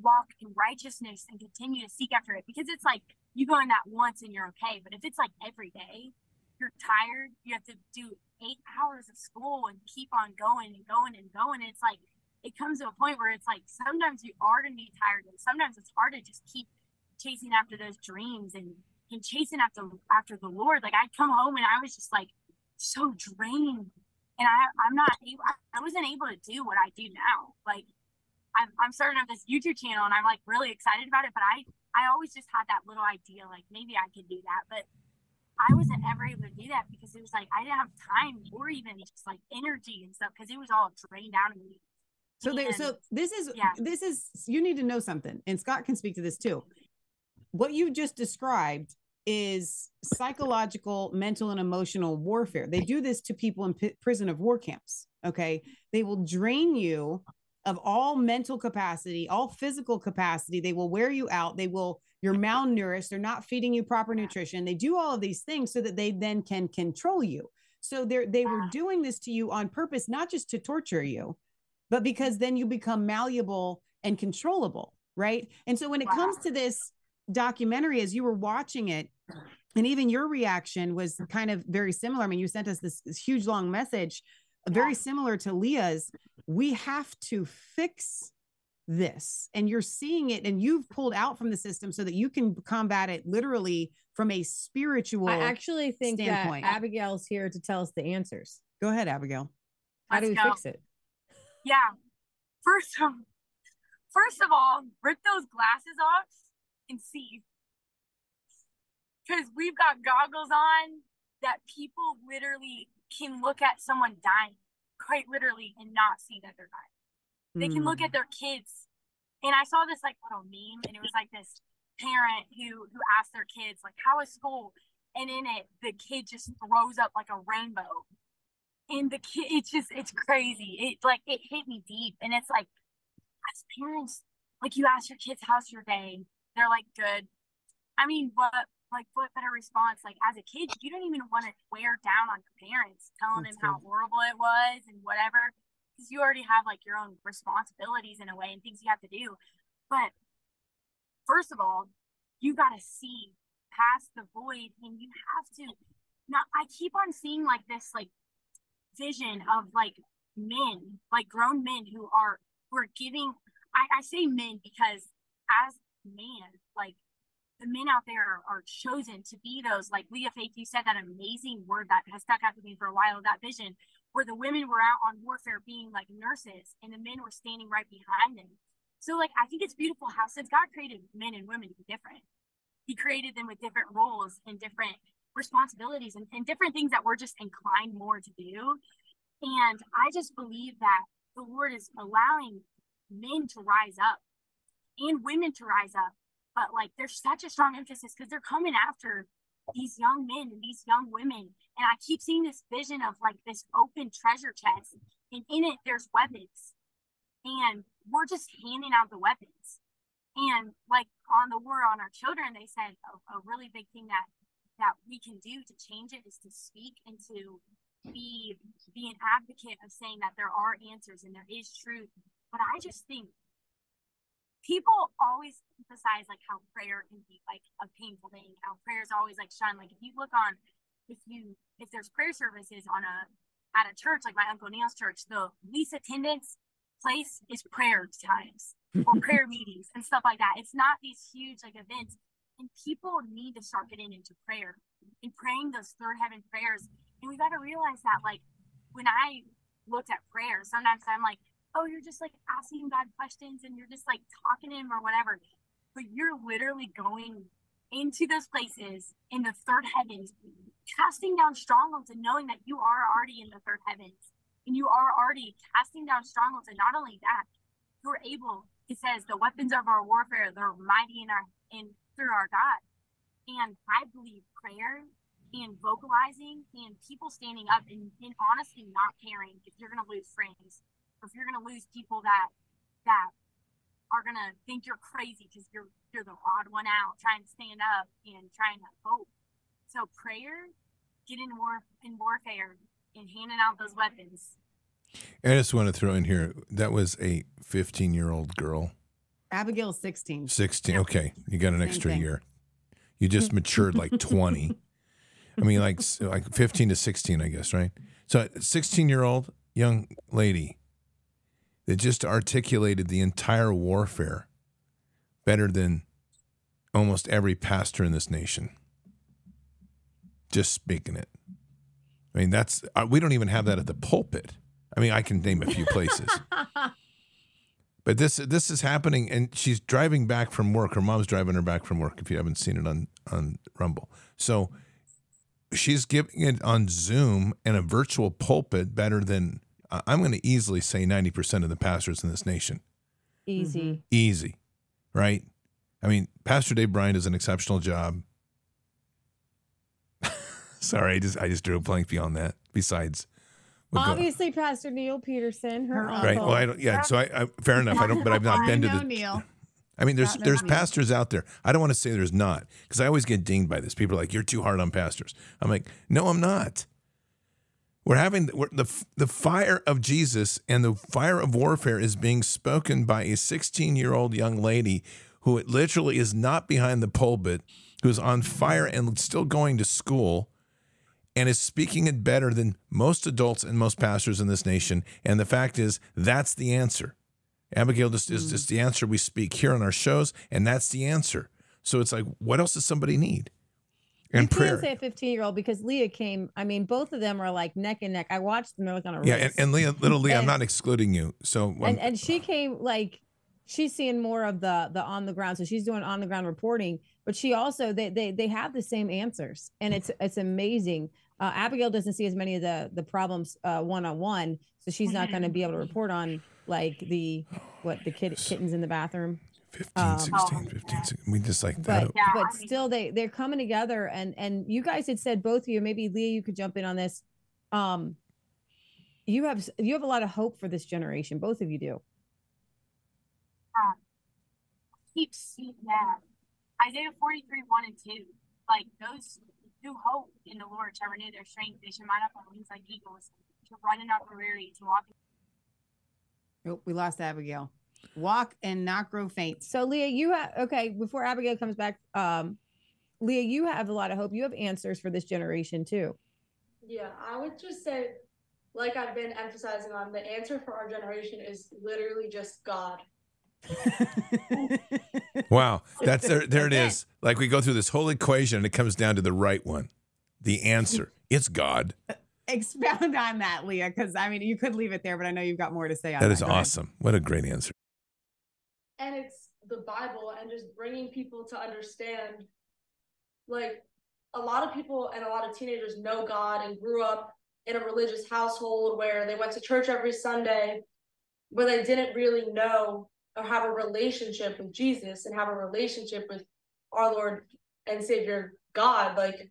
walk in righteousness and continue to seek after it because it's like you go in that once and you're okay, but if it's like every day, you're tired, you have to do eight hours of school and keep on going and going and going. And it's like it comes to a point where it's like sometimes you are gonna be tired, and sometimes it's hard to just keep chasing after those dreams and and chasing after after the Lord. Like I'd come home and I was just like so drained, and I I'm not able. I wasn't able to do what I do now. Like I'm I'm starting up this YouTube channel, and I'm like really excited about it. But I I always just had that little idea, like maybe I could do that, but I wasn't ever able to do that because it was like I didn't have time or even just like energy and stuff because it was all drained out of me. So there, so this is yeah. this is you need to know something, and Scott can speak to this too. What you just described is psychological, mental, and emotional warfare. They do this to people in p- prison of war camps. Okay, they will drain you of all mental capacity, all physical capacity. They will wear you out. They will. You're malnourished. They're not feeding you proper nutrition. They do all of these things so that they then can control you. So they they were doing this to you on purpose, not just to torture you, but because then you become malleable and controllable, right? And so when it comes to this documentary, as you were watching it, and even your reaction was kind of very similar. I mean, you sent us this, this huge long message, very Yeah. similar to Leah's. We have to fix this, and you're seeing it, and you've pulled out from the system so that you can combat it literally from a spiritual. i actually think standpoint. that abigail's here to tell us the answers Go ahead, Abigail. how do we go. fix it Yeah. First of first of all, rip those glasses off and see. Because we've got goggles on that people literally can look at someone dying, quite literally, and not see that they're dying. They can look Mm. at their kids. And I saw this like little meme, and it was like this parent who who asked their kids, like, how is school? And in it, the kid just throws up like a rainbow and the kid it's just it's crazy it like it hit me deep and it's like as parents like you ask your kids how's your day they're like good. I mean what like what better response? Like as a kid you don't even want to wear down on your parents telling That's them how horrible it was and whatever because you already have like your own responsibilities in a way and things you have to do. But first of all you got to see past the void and you have to not i keep on seeing like this like vision of like men, like grown men who are who are giving I, I say men because as man, like the men out there are, are chosen to be those like Leah Faith, you said that amazing word that has stuck out to me for a while, that vision where the women were out on warfare being like nurses and the men were standing right behind them. So like I think it's beautiful how since God created men and women to be different, he created them with different roles and different responsibilities and, and different things that we're just inclined more to do. And I just believe that the Lord is allowing men to rise up and women to rise up. But like there's such a strong emphasis because they're coming after these young men and these young women. And I keep seeing this vision of like this open treasure chest, and in it there's weapons. And we're just handing out the weapons. And like on the war on our children, they said a, a really big thing that that we can do to change it is to speak and to be be an advocate of saying that there are answers and there is truth but I just think people always emphasize like how prayer can be like a painful thing, how prayer is always like shun. Like if you look on, if you if there's prayer services on a at a church like my uncle Neil's church, the least attendance place is prayer times or prayer meetings and stuff like that. It's not these huge like events, and people need to start getting into prayer and praying those third heaven prayers. And we got to realize that like when I looked at prayer, sometimes I'm like, oh, you're just like asking God questions and you're just like talking to him or whatever. But you're literally going into those places in the third heavens, casting down strongholds and knowing that you are already in the third heavens and you are already casting down strongholds. And not only that, you're able, it says, the weapons of our warfare, they're mighty in our in through our God. And I believe prayer and vocalizing and people standing up and, and honestly not caring if you're gonna lose friends if you're gonna lose people that that are gonna think you're crazy because you're you're the odd one out trying to stand up and trying to vote. So prayer, get in war in warfare and handing out those weapons. I just want to throw in here that was a 15 year old girl, Abigail 16. 16. Okay, you got an Same extra thing. year. You just matured like 20. I mean, like like 15 to 16, I guess, right? So, a 16 year old young lady that just articulated the entire warfare better than almost every pastor in this nation. Just speaking it. I mean, that's uh, we don't even have that at the pulpit. I mean, I can name a few places. But this this is happening, and she's driving back from work. Her mom's driving her back from work. If you haven't seen it on on Rumble, so she's giving it on Zoom and a virtual pulpit better than I'm going to easily say ninety percent of the pastors in this nation. Easy. Mm-hmm. Easy, right? I mean, Pastor Dave Bryant does an exceptional job. Sorry, I just I just drew a blank beyond that. Besides, we'll go- Obviously, Pastor Neil Peterson, her, Her uncle. right? Well, I don't. Yeah, so I, I fair enough. I don't, but I've not I been to know the Neil. I mean, there's Not there's knowing. pastors out there. I don't want to say there's not because I always get dinged by this. People are like, "You're too hard on pastors." I'm like, "No, I'm not." We're having we're, the the fire of Jesus and the fire of warfare is being spoken by a 16 year old young lady who literally is not behind the pulpit, who's on fire and still going to school, and is speaking it better than most adults and most pastors in this nation. And the fact is, that's the answer. Abigail just is just mm. the answer we speak here on our shows, and that's the answer. So it's like, what else does somebody need? And you prayer. can't say a 15 year old because Leah came. I mean, both of them are like neck and neck. I watched them. Like on a yeah, and, and Leah, little Leah, I'm not excluding you. So um, and and she came like she's seeing more of the the on the ground so she's doing on the ground reporting but she also they they they have the same answers and it's it's amazing uh, abigail doesn't see as many of the the problems uh one-on-one so she's not going to be able to report on like the what the kid kittens in the bathroom 15, um, 16, 15, 16. We just like that. but Yeah, but still they they're coming together and and you guys had said both of you maybe leah you could jump in on this um you have you have a lot of hope for this generation both of you do keep seeing that. Isaiah 43, 1 and 2. Like those who hope in the Lord shall renew their strength. They shall mount up on wings like eagles, to run and not grow weary, to walk. Oh, we lost Abigail. Walk and not grow faint. So Leah, you have okay. Before Abigail comes back, um, Leah, you have a lot of hope. You have answers for this generation too. Yeah, I would just say, like I've been emphasizing on, the answer for our generation is literally just God. Wow, that's there. There it Okay. is. Like we go through this whole equation, and it comes down to the right one, the answer. It's God. Expound on that, Leah, because I mean, you could leave it there, but I know you've got more to say on That that. is Go ahead. awesome. What a great answer. And it's the Bible and just bringing people to understand like a lot of people and a lot of teenagers know God and grew up in a religious household where they went to church every Sunday but they didn't really know or have a relationship with Jesus and have a relationship with our Lord and Savior God. Like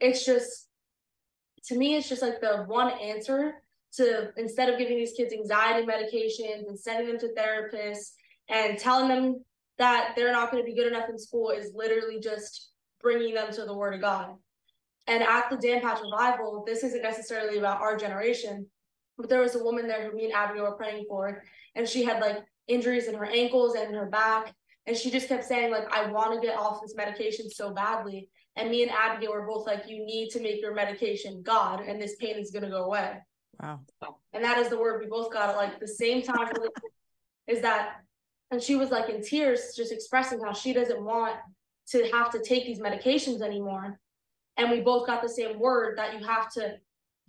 it's just to me it's just like the one answer to instead of giving these kids anxiety medications and sending them to therapists and telling them that they're not going to be good enough in school is literally just bringing them to the word of God. And at the Dan Patch Revival, this isn't necessarily about our generation, but there was a woman there who me and Abigail were praying for, and she had like injuries in her ankles and in her back, and she just kept saying like, "I want to get off this medication so badly." And me and Abigail were both like, "You need to make your medication God, and this pain is gonna go away." Wow. And that is the word we both got at like the same time. is that, and she was like in tears, just expressing how she doesn't want to have to take these medications anymore. And we both got the same word that you have to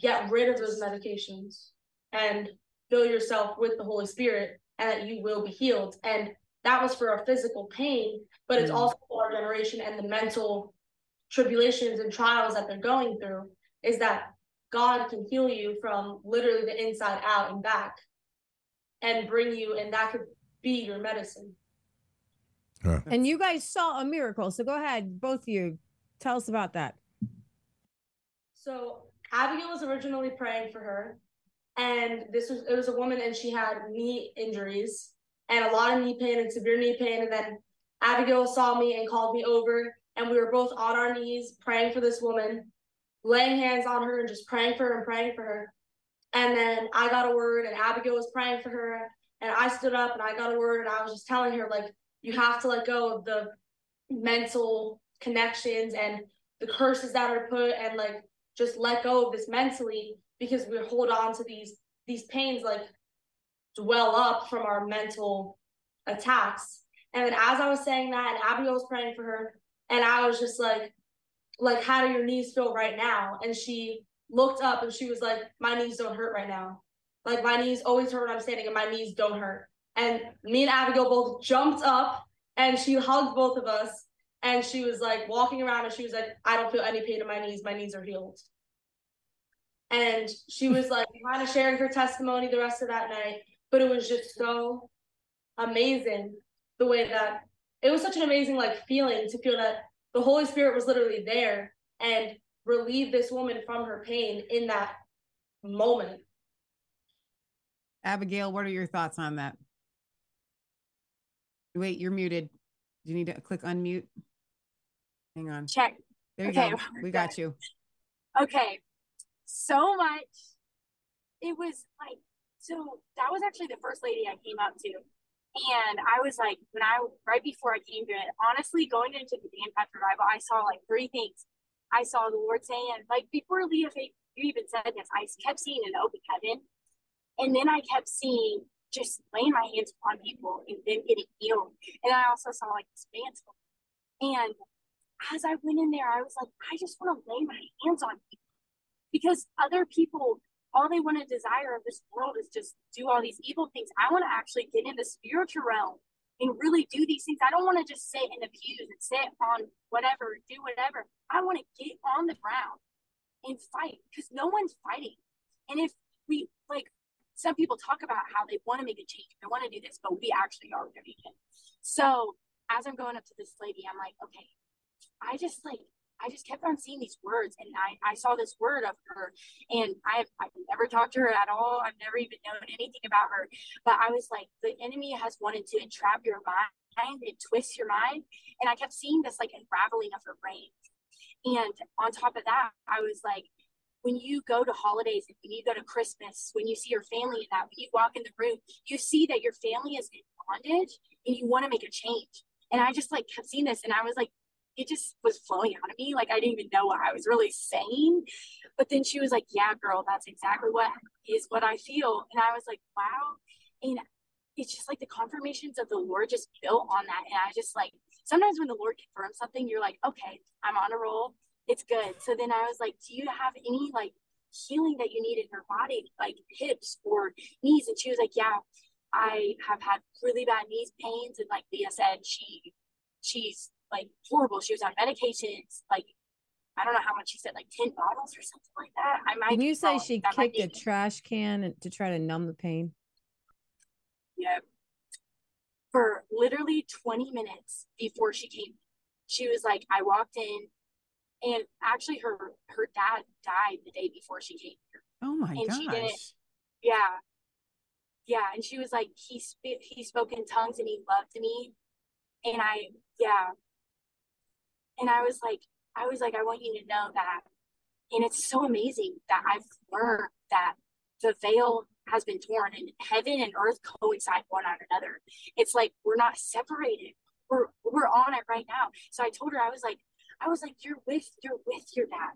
get rid of those medications and fill yourself with the Holy Spirit and that you will be healed. And that was for our physical pain, but it's Mm. also for our generation and the mental tribulations and trials that they're going through is that God can heal you from literally the inside out and back and bring you, and that could be your medicine. And you guys saw a miracle. So go ahead, both of you. Tell us about that. So Abigail was originally praying for her, and this was it was a woman, and she had knee injuries and a lot of knee pain and severe knee pain. And then Abigail saw me and called me over, and we were both on our knees praying for this woman, laying hands on her and just praying for her and praying for her. And then I got a word, and Abigail was praying for her, and I stood up and I got a word, and I was just telling her like, you have to let go of the mental connections and the curses that are put, and like just let go of this mentally because we hold on to these these pains like dwell up from our mental attacks. And then as I was saying that, and Abigail was praying for her, and I was just like, like, how do your knees feel right now? And she looked up and she was like, my knees don't hurt right now. Like my knees always hurt when I'm standing, and my knees don't hurt. And me and Abigail both jumped up and she hugged both of us. And she was like walking around and she was like, I don't feel any pain in my knees. My knees are healed. And she was like kind of sharing her testimony the rest of that night. But it was just so amazing the way that it was such an amazing like feeling to feel that the Holy Spirit was literally there and relieved this woman from her pain in that moment. Abigail, what are your thoughts on that? Wait, you're muted. Do you need to click unmute? Hang on. Check. There you Okay, go. We got you. Okay. So much. It was like, so that was actually the first lady I came up to. And I was like, when I, right before I came to it, honestly, going into the Dan Patch revival, I saw like three things. I saw the Lord saying, like, before Leah, you even said this, I kept seeing an open heaven. And then I kept seeing just laying my hands upon people and then getting healed. And I also saw like this mantle. And as I went in there, I was like, I just want to lay my hands on people because other people, all they want to desire of this world is just do all these evil things. I want to actually get in the spiritual realm and really do these things. I don't want to just sit in the pews and sit on whatever, do whatever. I want to get on the ground and fight because no one's fighting. And if we like, some people talk about how they want to make a change, they want to do this, but we actually are doing it. So as I'm going up to this lady, I'm like, okay, I just like I just kept on seeing these words and I, I saw this word of her and I've, I've never talked to her at all. I've never even known anything about her. But I was like, the enemy has wanted to entrap your mind and twist your mind. And I kept seeing this like unraveling of her brain. And on top of that, I was like, when you go to holidays when you go to Christmas, when you see your family in that, when you walk in the room, you see that your family is in bondage and you want to make a change. And I just like kept seeing this and I was like, it just was flowing out of me. Like I didn't even know what I was really saying. But then she was like, Yeah, girl, that's exactly what is what I feel. And I was like, Wow. And it's just like the confirmations of the Lord just built on that. And I just like sometimes when the Lord confirms something, you're like, Okay, I'm on a roll. It's good. So then I was like, Do you have any like healing that you need in your body, like hips or knees? And she was like, Yeah, I have had really bad knees pains. And like Leah said, she she's like horrible. She was on medications, like I don't know how much she said, like 10 bottles or something like that. I might Can you say she kicked a trash can to try to numb the pain? Yeah. For literally 20 minutes before she came, she was like, I walked in and actually her her dad died the day before she came here. Oh my god. And she didn't- Yeah. Yeah. And she was like, he sp- he spoke in tongues and he loved me. And I, yeah. And I was like, I was like, I want you to know that. And it's so amazing that I've learned that the veil has been torn and heaven and earth coincide one on another. It's like we're not separated. We're we're on it right now. So I told her I was like I was like you're with you're with your dad.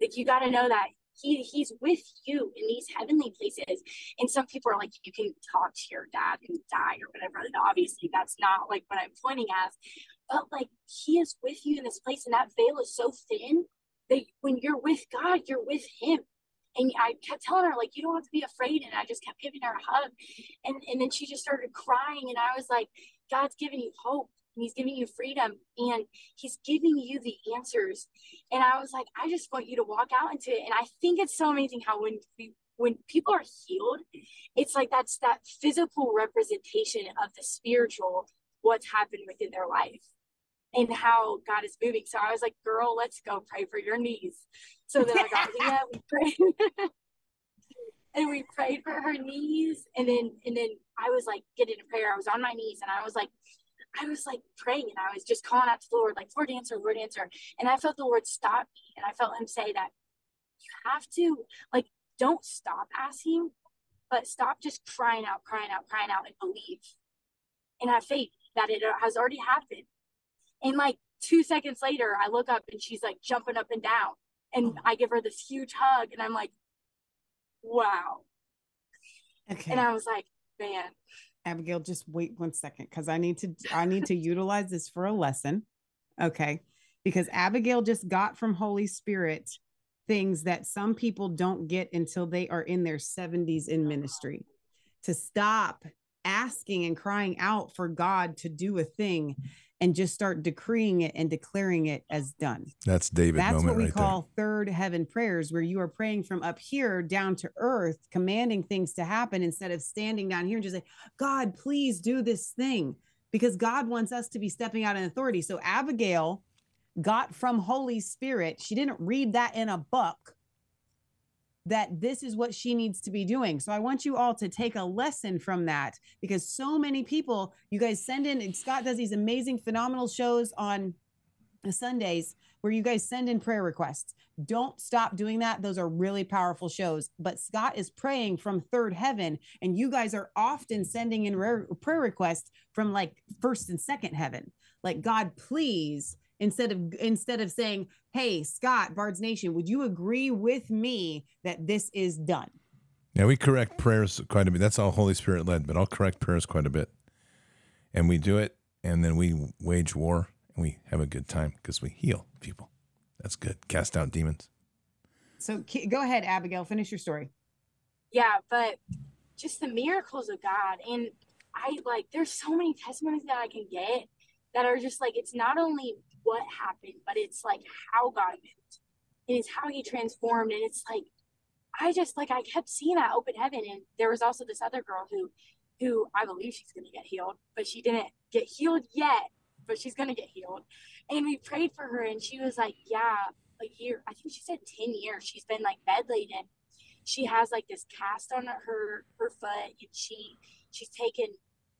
Like you got to know that he he's with you in these heavenly places. And some people are like you can talk to your dad and die or whatever. And obviously that's not like what I'm pointing at. But like he is with you in this place and that veil is so thin that when you're with God, you're with him and I kept telling her, like, you don't have to be afraid. And I just kept giving her a hug. And, and then she just started crying. And I was like, God's giving you hope he's giving you freedom and he's giving you the answers. And I was like, I just want you to walk out into it. And I think it's so amazing how when we, when people are healed, it's like that's that physical representation of the spiritual, what's happened within their life and how God is moving. So I was like, girl, let's go pray for your knees. So then I got Leah, we prayed. and we prayed for her knees. And then and then I was like getting a prayer. I was on my knees and I was like, I was like praying and I was just calling out to the Lord, like, Lord answer, Lord answer. And I felt the Lord stop me. And I felt him say that you have to like don't stop asking, but stop just crying out, crying out, crying out and believe and have faith that it uh, has already happened and like two seconds later, I look up and she's like jumping up and down. And oh. I give her this huge hug and I'm like, wow. Okay. And I was like, man. Abigail, just wait one second because I need to I need to utilize this for a lesson. Okay. Because Abigail just got from Holy Spirit things that some people don't get until they are in their 70s in ministry. To stop asking and crying out for God to do a thing and just start decreeing it and declaring it as done. That's David That's what we right call third heaven prayers, where you are praying from up here down to earth, commanding things to happen instead of standing down here and just say, God, please do this thing. Because God wants us to be stepping out in authority. So Abigail got from Holy Spirit, she didn't read that in a book that this is what she needs to be doing. So I want you all to take a lesson from that because so many people, you guys send in, Scott does these amazing, phenomenal shows on Sundays where you guys send in prayer requests. Don't stop doing that. Those are really powerful shows. But Scott is praying from third heaven, and you guys are often sending in prayer requests from like first and second heaven. Like, God, please instead of instead of saying hey scott bards nation would you agree with me that this is done Yeah, we correct prayers quite a bit. That's all Holy Spirit led, but I'll correct prayers quite a bit. And we do it, and then we wage war, and we have a good time because we heal people. That's good. Cast out demons. so go ahead abigail finish your story Yeah, but just the miracles of God. And I like, there's so many testimonies that I can get that are just like, it's not only what happened, but it's like how God moved. And it's how he transformed. And it's like, I just like, I kept seeing that open heaven. And there was also this other girl who, who I believe she's to get healed, but she didn't get healed yet, but she's to get healed. And we prayed for her and she was like, yeah, a year, I think she said 10 years. She's been like bedladen she has like this cast on her her foot and she she's taken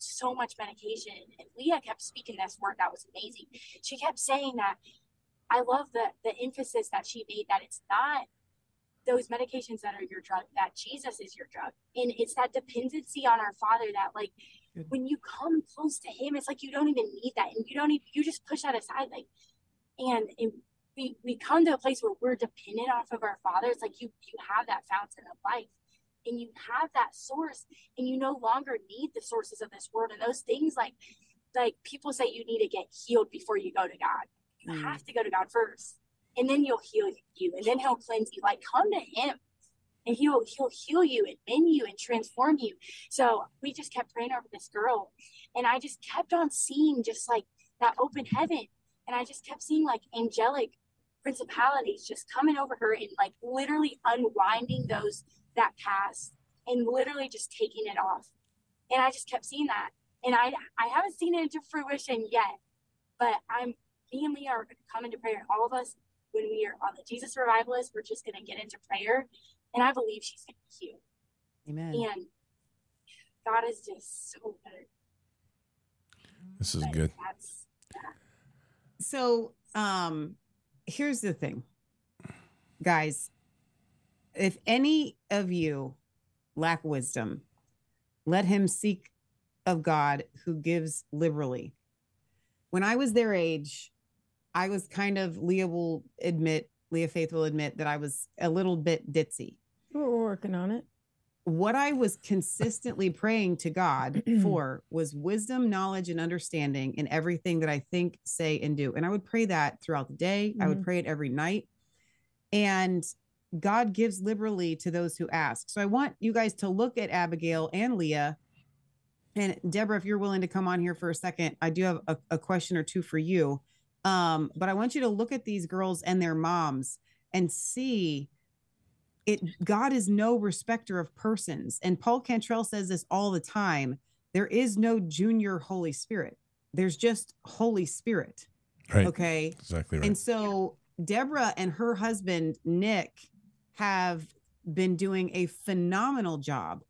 so much medication. And leah kept speaking this word that was amazing. She kept saying that i love the the emphasis that she made that it's not those medications that are your drug that jesus is your drug. And it's that dependency on our father that like when you come close to him it's like you don't even need that. And you don't even you just push that aside like and, and we we come to a place where we're dependent off of our father. It's like you you have that fountain of life and you have that source and you no longer need the sources of this world and those things like like people say you need to get healed before you go to god. You Mm. have to go to god first and then he'll heal you and then he'll cleanse you. Like come to him and he'll he'll heal you and mend you and transform you. So we just kept praying over this girl and i just kept on seeing just like that open heaven and i just kept seeing like angelic principalities just coming over her and like literally unwinding those that cast and literally just taking it off. And I just kept seeing that. And I I haven't seen it into fruition yet. But I'm me and Leah are gonna come into prayer. All of us when we are on the Jesus revivalist, we're just gonna get into prayer. And I believe she's gonna be healed. amen And God is just so good. This is But good. That's so um here's the thing guys if any of you lack wisdom. Let him seek of God who gives liberally. When I was their age, I was kind of, Leah will admit, Leah Faith will admit that I was a little bit ditzy. We're working on it. What I was consistently praying to God for was wisdom, knowledge, and understanding in everything that I think, say, and do. And I would pray that throughout the day. I would Mhm. pray it every night. And God gives liberally to those who ask. So I want you guys to look at Abigail and Leah. And Deborah, if you're willing to come on here for a second, I do have a, a question or two for you. Um, but I want you to look at these girls and their moms and see it. God is no respecter of persons. And Paul Cantrell says this all the time. There is no junior Holy Spirit. There's just Holy Spirit. Right. Okay. Exactly right. And so Deborah and her husband, Nick, have been doing a phenomenal job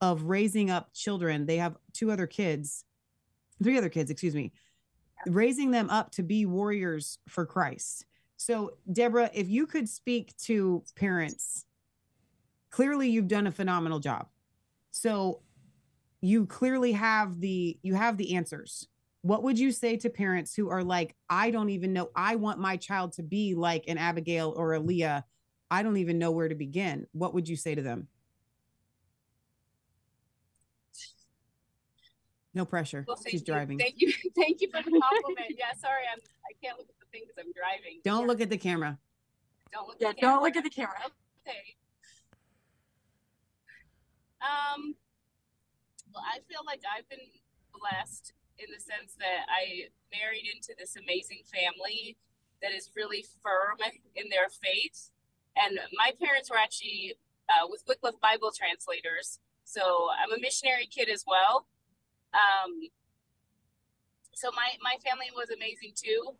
of raising up children. They have two other kids, three other kids, excuse me, raising them up to be warriors for Christ. So, Deborah, if you could speak to parents, clearly you've done a phenomenal job. So, you clearly have the you have the answers what would you say to parents who are like i don't even know i want my child to be like an abigail or a leah i don't even know where to begin what would you say to them no pressure Well, thank she's you. driving Thank you. Thank you for the compliment. yeah, sorry, I'm I can't look at the thing because I'm driving. don't Yeah, look at the camera Don't look. Yeah, at the don't camera. look at the camera. Okay. Um. Well, I feel like I've been blessed in the sense that I married into this amazing family that is really firm in their faith. And my parents were actually uh, with Wycliffe Bible translators, so I'm a missionary kid as well. Um. So my my family was amazing too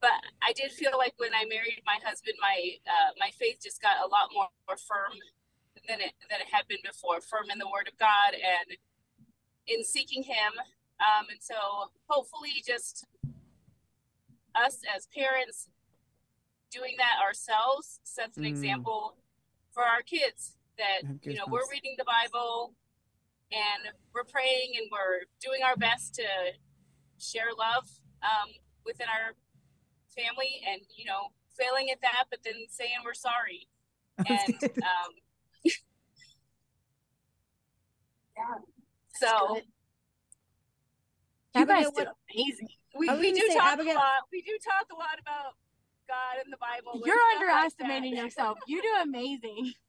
but I did feel like when I married my husband, my uh, my faith just got a lot more, more firm than it than it had been before, firm in the Word of God and in seeking Him. Um, and so, hopefully, just us as parents doing that ourselves sets an Mm. example for our kids that you know we're reading the Bible and we're praying and we're doing our best to share love um, within our family and you know failing at that but then saying we're sorry and um Yeah. so good. You guys Abigail, did what- amazing. we, we do say, talk Abigail- a lot we do talk a lot about god and the bible You're stuff like underestimating yourself. You do amazing.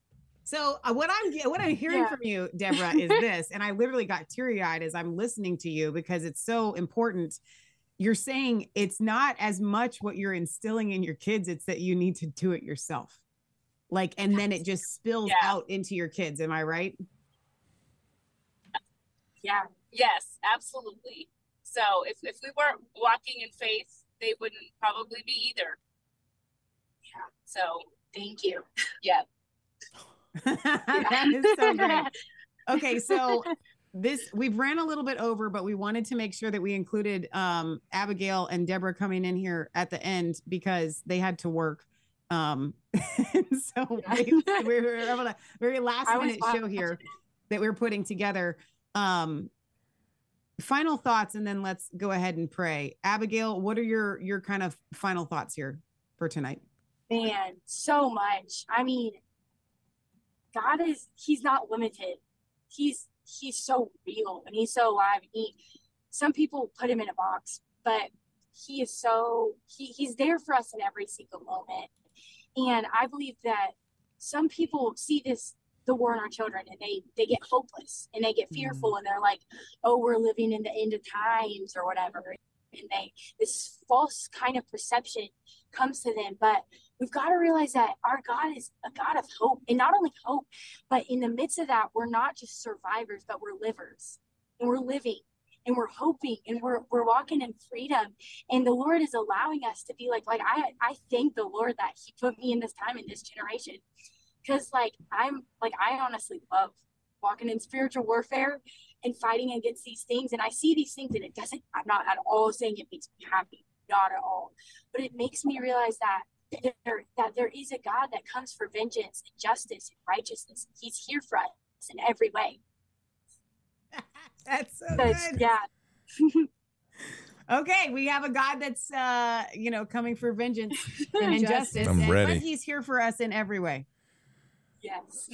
So uh, what I'm what I'm hearing Yeah. from you, Deborah, is this, and I literally got teary eyed as I'm listening to you because it's so important. You're saying it's not as much what you're instilling in your kids; it's that you need to do it yourself. Like, and then it just spills Yeah. out into your kids. Am I right? Yeah. yes absolutely so if, if we weren't walking in faith they wouldn't probably be either yeah so Thank you. yeah that is so great. Okay, so this we've ran a little bit over, but we wanted to make sure that we included um, Abigail and Deborah coming in here at the end because they had to work. Um, so Yeah. they- we were able to very last minute show here that we're putting together. Um, final thoughts, and then let's go ahead and pray. Abigail, what are your your kind of final thoughts here for tonight? Man, so much. I mean, God is he's not limited. He's he's so real and he's so alive. He some people put him in a box, but he is so he, he's there for us in every single moment. And I believe that some people see this the war in our children and they they get hopeless and they get mm-hmm. fearful and they're like, oh, we're living in the end of times or whatever. And they this false kind of perception comes to them. But we've got to realize that our God is a God of hope. And not only hope, but in the midst of that, we're not just survivors, but we're livers. And we're living and we're hoping and we're we're walking in freedom. And the Lord is allowing us to be like, like I I thank the Lord that He put me in this time in this generation. Cause like I'm like I honestly love walking in spiritual warfare and fighting against these things. And I see these things and it doesn't I'm not at all saying it makes me happy. Not at all. But it makes me realize that there that there is a God that comes for vengeance and justice and righteousness. He's here for us. in every way. That's so That's, good. yeah. Okay, we have a God that's uh, you know, coming for vengeance and injustice. I'm and- ready. But he's here for us in every way. Yes.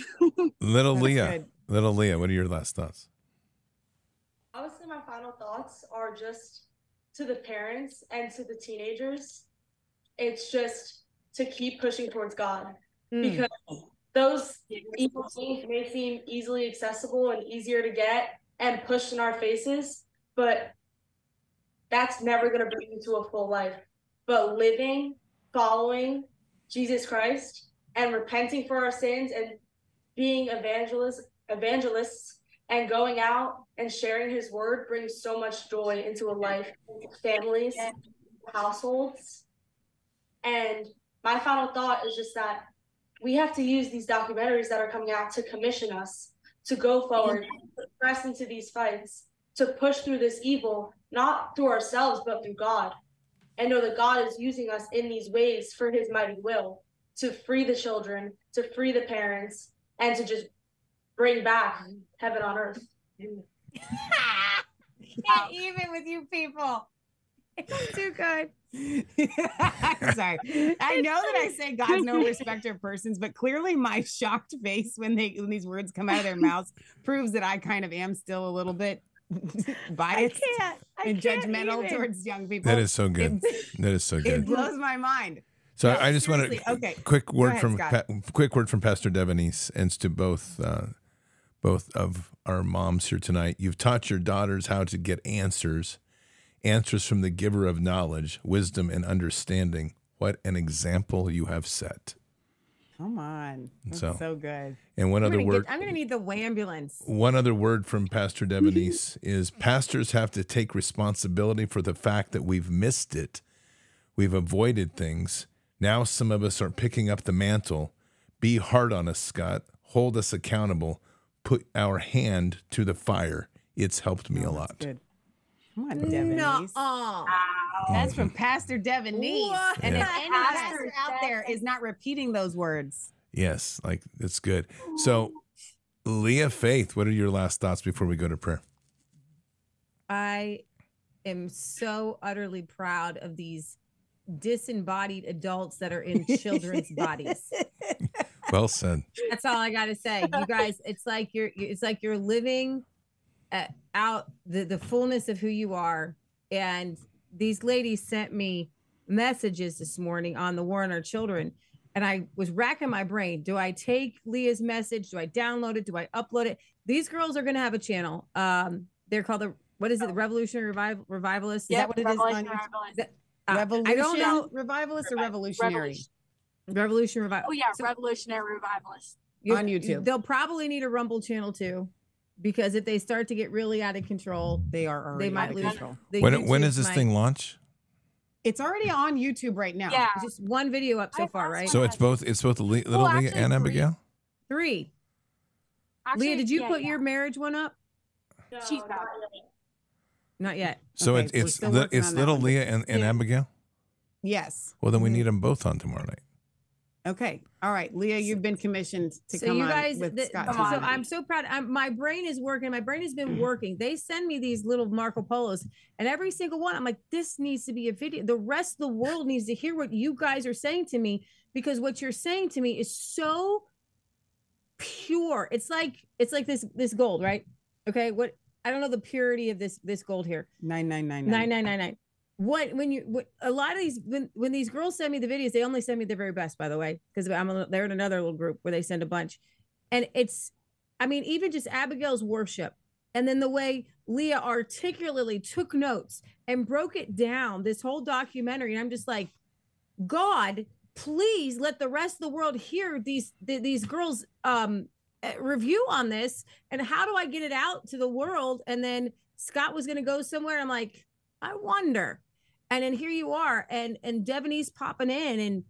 Little That's Leah, good. little Leah, what are your last thoughts? I would say my final thoughts are just to the parents and to the teenagers. It's just to keep pushing towards God Mm. because those evil things may seem easily accessible and easier to get and pushed in our faces, but that's never going to bring you to a full life. But living, following Jesus Christ, and repenting for our sins and being evangelists, evangelists, and going out and sharing His word brings so much joy into a life, families, households. And my final thought is just that we have to use these documentaries that are coming out to commission us to go forward, to press into these fights, to push through this evil, not through ourselves, but through God. And know that God is using us in these ways for his mighty will to free the children, to free the parents, and to just bring back heaven on earth. Can't even with you people. It's too good. Sorry. I know that I say God's no respecter of persons, but clearly my shocked face when they when these words come out of their mouths proves that I kind of am still a little bit biased can't. I and can't judgmental even. towards young people. That is so good. It, That is so good. it blows my mind. So No, I just want to okay. quick word ahead, from pa- quick word from Pastor Devin Neese and to both uh, both of our moms here tonight. You've taught your daughters how to get answers, answers from the giver of knowledge, wisdom, and understanding. What an example you have set. Come on. That's So- so, good. And one I'm other word. get, I'm gonna need the ambulance. One other word from Pastor Devin Neese is pastors have to take responsibility for the fact that we've missed it. We've avoided things. Now some of us are picking up the mantle. Be hard on us, Scott. Hold us accountable. Put our hand to the fire. It's helped me a Oh, that's lot. Good. Come on, Devin. No, That's from mm-hmm. Pastor Devin Neese. What And if any Pastor pastor out there is not repeating those words, Yes, like it's good. So, Leah Faith, what are your last thoughts before we go to prayer? I am so utterly proud of these disembodied adults that are in children's bodies. Well said. That's all I got to say. You guys, it's like you're it's like you're living uh, out the the fullness of who you are and these ladies sent me messages this morning on the war on our children and I was racking my brain. Do I take Leah's message? Do I download it? Do I upload it? These girls are going to have a channel. Um they're called the what is it? The Revolutionary Revival Revivalists? Is Yep, that what it is? on Revelation, YouTube? That- uh, I don't know. revivalist or revolutionary Revolution. Revolution Revival. Oh yeah, So- Revolutionary Revivalist. You- On YouTube. They'll probably need a Rumble channel too, because if they start to get really out of control, They are already might out of lose- control. the When when YouTubes this might- thing launch? It's already on YouTube right now. Yeah. Just one video up so I far, right? So it's both it's both Le- little Leah actually and three. Abigail. Three. Actually, Leah, did you yeah, put yeah. your marriage one up? No, She's not got yet. Not yet. So Okay, it's we're it's li- it's little one. Leah and, and Yeah. Abigail. Yes. Well, then we Mhm. need them both on tomorrow night. Okay. All right, Leah, you've been commissioned to so come you on guys, with th- Scott. so on. I'm so proud. I'm, my brain is working. My brain has been mm. working. They send me these little Marco Polos, and every single one, I'm like, this needs to be a video. The rest of the world needs to hear what you guys are saying to me because what you're saying to me is so pure. It's like it's like this this gold, right? Okay, what I don't know the purity of this this gold here. nine nine nine Nine nine nine nine. What when you what, a lot of these when when these girls send me the videos, they only send me the very best, by the way, because I'm a, they're in another little group where they send a bunch, and it's, I mean, even just Abigail's worship, and then the way Leah articulately took notes and broke it down, this whole documentary, and I'm just like, God, please let the rest of the world hear these th- these girls um uh, review on this, and how do I get it out to the world? And then Scott was going to go somewhere. I'm like, I wonder. And then here you are, and and Devin Neese popping in, and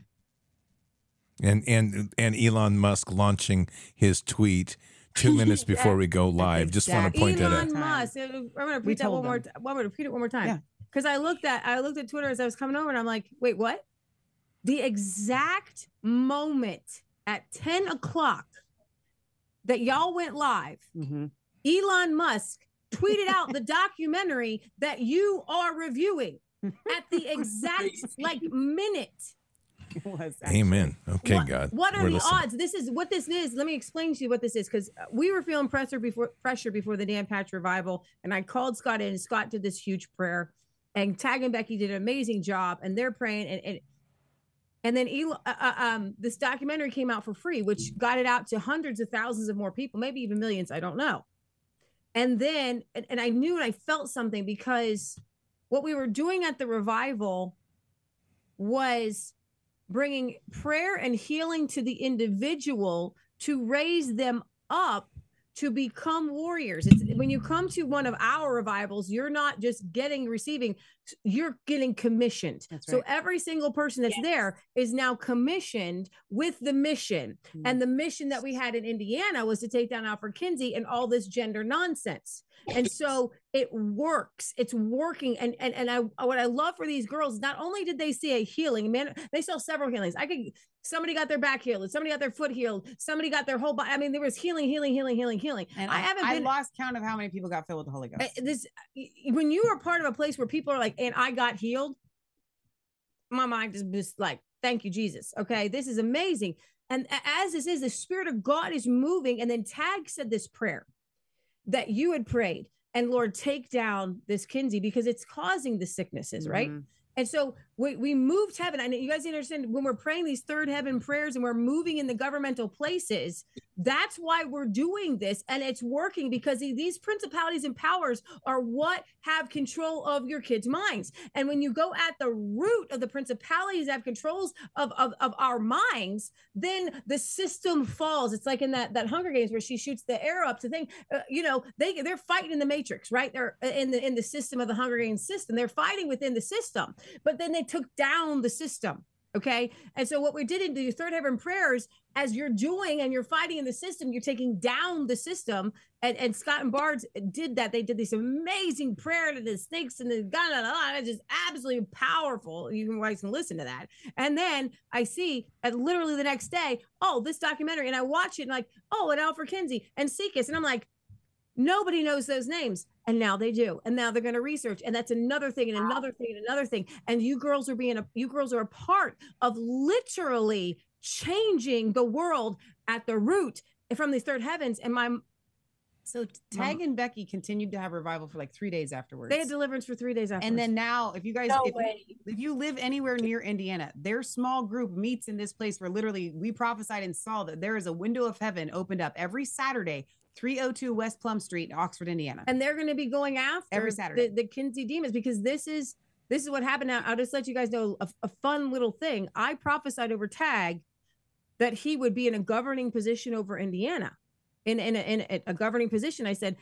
And and and Elon Musk launching his tweet two minutes before we go live. Just want to point that out. Elon Musk. I'm going to repeat that one told more. them. T- I'm going to repeat it one more time. Yeah. Because I looked at I looked at Twitter as I was coming over, and I'm like, wait, what? The exact moment at 10 o'clock that y'all went live. Mhm. Elon Musk tweeted out the documentary that you are reviewing at the exact like minute. It was Amen. Okay, what, God. What are We're the listening. odds? This is what this is. Let me explain to you what this is because we were feeling pressure before pressure before the Dan Patch revival, and I called Scott in. and Scott did this huge prayer, and Tag and Becky did an amazing job, and they're praying, and and and then Eli, uh, uh, um, this documentary came out for free, which got it out to hundreds of thousands of more people, maybe even millions. I don't know. And then, and, and I knew and I felt something because what we were doing at the revival was bringing prayer and healing to the individual to raise them up to become warriors. It's when you come to one of our revivals, you're not just getting receiving, you're getting commissioned. That's So every single person that's Yes. there is now commissioned with the mission. Mm. And the mission that we had in Indiana was to take down Alfred Kinsey and all this gender nonsense. And so it works. It's working. And and and I what I love for these girls, not only did they see a healing, man, they saw several healings. I could somebody got their back healed, somebody got their foot healed, somebody got their whole body. I mean, there was healing, healing, healing, healing, healing. And I I, haven't I been lost count of how many people got filled with the Holy Ghost. This when you are part of a place where people are like, and I got healed, my mind is just like, thank you, Jesus. Okay, this is amazing. And as this is, the Spirit of God is moving. And then Tag said this prayer that you had prayed, and Lord, take down this Kinsey because it's causing the sicknesses, right? Mhm. And so we, we moved heaven. And you guys understand when we're praying these third heaven prayers and we're moving in the governmental places, that's why we're doing this. And it's working because these principalities and powers are what have control of your kids' minds. And when you go at the root of the principalities that have controls of, of, of our minds, then the system falls. It's like in that, that Hunger Games where she shoots the arrow up to think, uh, you know, they, they're fighting in the matrix, right? They're uh, in the, in the system of the Hunger Games system. They're fighting within the system but then they took down the system. Okay. And so what we did in the third heaven prayers, as you're doing and you're fighting in the system, you're taking down the system. And, and Scott and Bards did that. They did this amazing prayer to the snakes and the gun. It's just absolutely powerful. You can guys can listen to that. And then I see at literally the next day, oh, this documentary, and I watch it and like, oh, and Alfred Kinsey and Seekis. And I'm like, nobody knows those names and now they do and now they're going to research and that's another thing and another thing and another thing and you girls are being a you girls are a part of literally changing the world at the root from these third heavens and my So Tag and Becky continued to have revival for like three days afterwards. they had deliverance for three days after and then now, if you guys, No if, you- if you live anywhere near Indiana, their small group meets in this place where literally we prophesied and saw that there is a window of heaven opened up every Saturday, 302 West Plum Street, Oxford, Indiana. and they're going to be going after Every Saturday. the Kinsey demons because this is this is what happened. Now I'll just let you guys know a, a fun little thing. I prophesied over Tag that he would be in a governing position over Indiana, in in a, in a, a governing position. I said,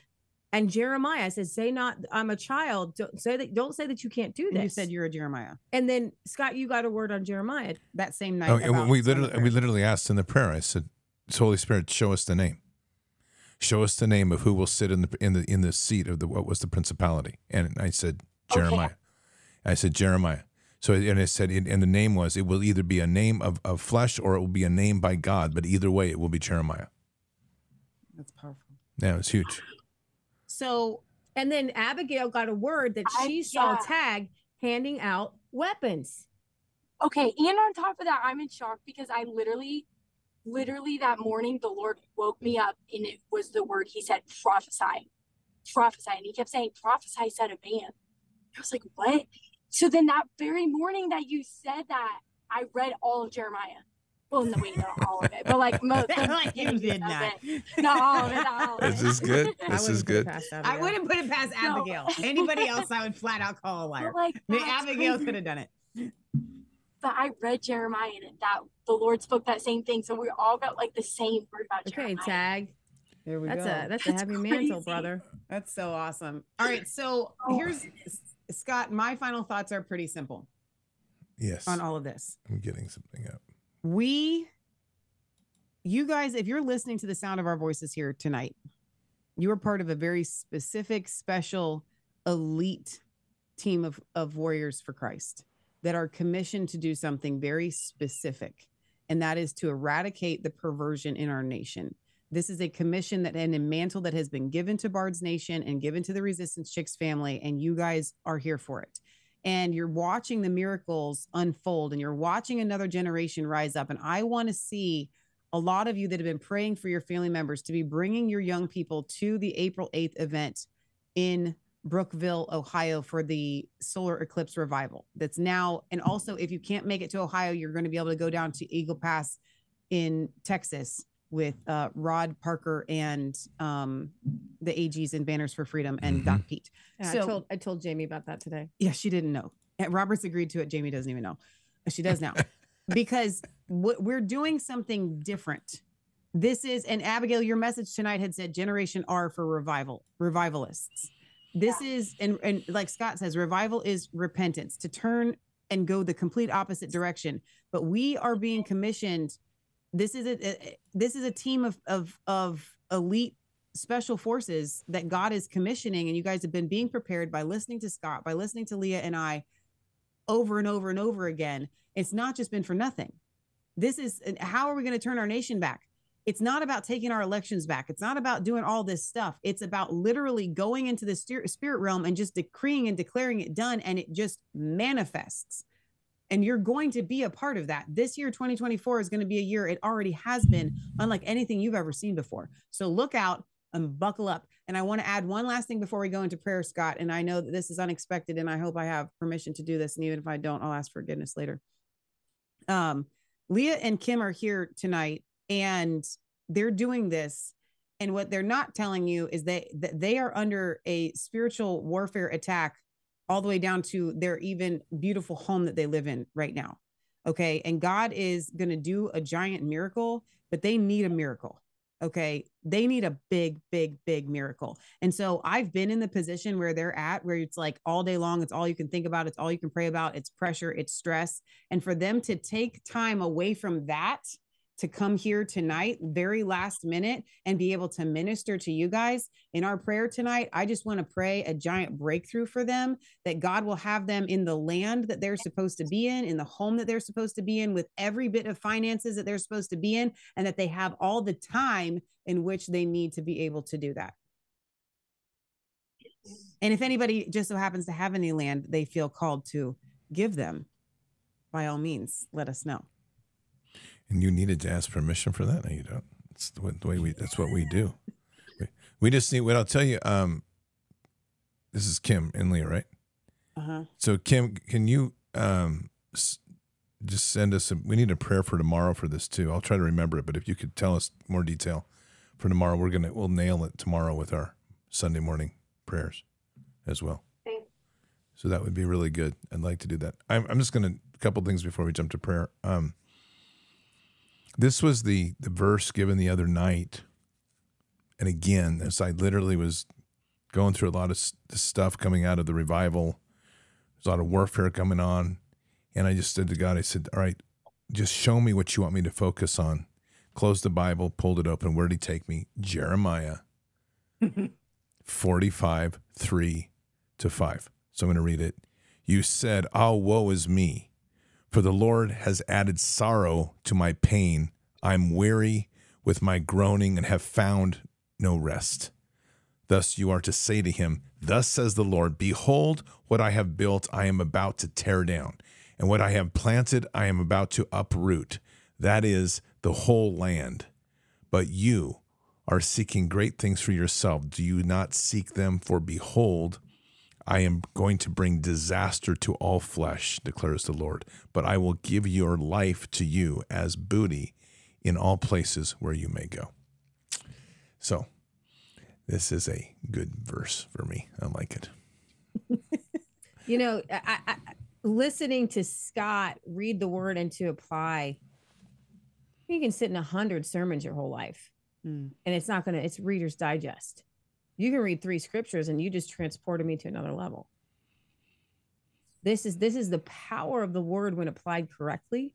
and Jeremiah I said, say not I'm a child. Don't say that. Don't say that you can't do And this. you said you're a Jeremiah and then Scott, you got a word on Jeremiah. that same oh, night. Oh, about we some of the literally we literally asked in the prayer. I said, "Holy Spirit, show us the name. Show us the name of who will sit in the in the in the seat of the what was the principality." And I said Okay. Jeremiah. I said Jeremiah. So and I said and the name was it will either be a name of, of flesh or it will be a name by God, but either way it will be Jeremiah. That's powerful. Yeah, it was huge. So And then Abigail got a word that I- she saw yeah. Tag handing out weapons. Okay, and on top of that, I'm in shock because I literally, literally that morning, the Lord woke me up and it was the word He said, prophesy, prophesy. And He kept saying, prophesy, said a man. I was like, what? So then that very morning that you said that, I read all of Jeremiah. Well, no, wait, not all of it, but like most. Like you did not. Not all of it. Not all of This it. is good. This is good. I wouldn't put it past No. Abigail. Anybody else, I would flat out call a liar. But like, I mean, that's Abigail could have done it. But I read Jeremiah and that the Lord spoke that same thing. So we all got like the same word about Okay, Jeremiah. Tag. There we That's go. a that's a That's heavy mantle, brother. That's so awesome. All right, so Oh. here's Scott. My final thoughts are pretty simple Yes. on all of this. I'm getting something up. We, you guys, if you're listening to the sound of our voices here tonight, you are part of a very specific, special, elite team of, of warriors for Christ that are commissioned to do something very specific, and that is to eradicate the perversion in our nation. This is a commission that and a mantle that has been given to Bard's Nation and given to the Resistance Chicks family, and you guys are here for it. And you're watching the miracles unfold, and you're watching another generation rise up. And I want to see a lot of you that have been praying for your family members to be bringing your young people to the April 8th event in Brookville, Ohio for the solar eclipse revival. That's now, and also if you can't make it to Ohio, you're going to be able to go down to Eagle Pass in Texas with uh, Rod Parker and um, the AGs and Banners for Freedom and Mhm. Doc Pete. Yeah, I So- told I told Jamie about that today. Yeah, she didn't know. Robert's agreed to it. Jamie doesn't even know. She does now because what we're doing something different. This is, and Abigail, your message tonight had said Generation R for revival, revivalists. This is, and, and like Scott says, revival is repentance to turn and go the complete opposite direction. But we are being commissioned. This is a, a- this is a team of of of elite special forces that God is commissioning, and you guys have been being prepared by listening to Scott, by listening to Leah and I over and over and over again. It's not just been for nothing. This is how are we going to turn our nation back? It's not about taking our elections back. It's not about doing all this stuff. It's about literally going into the spirit realm and just decreeing and declaring it done, and it just manifests. And you're going to be a part of that. This year, 2024, is going to be a year, it already has been, unlike anything you've ever seen before. So look out and buckle up. And I want to add one last thing before we go into prayer, Scott. And I know that this is unexpected, and I hope I have permission to do this. And even if I don't, I'll ask forgiveness later. Um, Leah and Kim are here tonight, and they're doing this. And what they're not telling you is that, that they are under a spiritual warfare attack all the way down to their even beautiful home that they live in right now. Okay. And God is going to do a giant miracle, but they need a miracle. Okay. They need a big, big, big miracle. And so I've been in the position where they're at, where it's like all day long, it's all you can think about, it's all you can pray about, it's pressure, it's stress. And for them to take time away from that to come here tonight, very last minute, and be able to minister to you guys in our prayer tonight, I just want to pray a giant breakthrough for them that God will have them in the land that they're supposed to be in, in the home that they're supposed to be in, with every bit of finances that they're supposed to be in, and that they have all the time in which they need to be able to do that. And if anybody just so happens to have any land they feel called to give them, by all means, let us know. And you needed to ask permission for that? No, you don't. It's the way, the way we. That's what we do. We, we just need. What I'll tell you. Um, this is Kim and Leah, right? Uh-huh. So Kim, can you um s- just send us? A, we need a prayer for tomorrow for this too. I'll try to remember it, but if you could tell us more detail for tomorrow, we're gonna we'll nail it tomorrow with our Sunday morning prayers as well. Thank- So that would be really good. I'd like to do that. I'm, I'm just gonna a couple things before we jump to prayer. Um, this was the the verse given the other night, and again, as I literally was going through a lot of stuff coming out of the revival. There's a lot of warfare coming on, and I just said to God, I said, "All right, just show me what you want me to focus on." Closed the Bible, pulled it open. Where did He take me? Jeremiah 45, 3 to 5. So I'm going to read it. You said, Ah, woe is me, for the Lord has added sorrow to my pain. I'm weary with my groaning and have found no rest. Thus you are to say to him, Thus says the Lord, Behold, what I have built, I am about to tear down, and what I have planted, I am about to uproot. That is the whole land. But you are seeking great things for yourself. Do you not seek them? For behold, I am going to bring disaster to all flesh, declares the Lord. But I will give your life to you as booty in all places where you may go. So, this is a good verse for me. I like it. You know, I, I, I- listening to Scott read the word and to apply, you can sit in a hundred sermons your whole life, Mm. and it's not gonna. It's Reader's Digest. You can read three scriptures, and you just transported me to another level. This is this is the power of the word when applied correctly.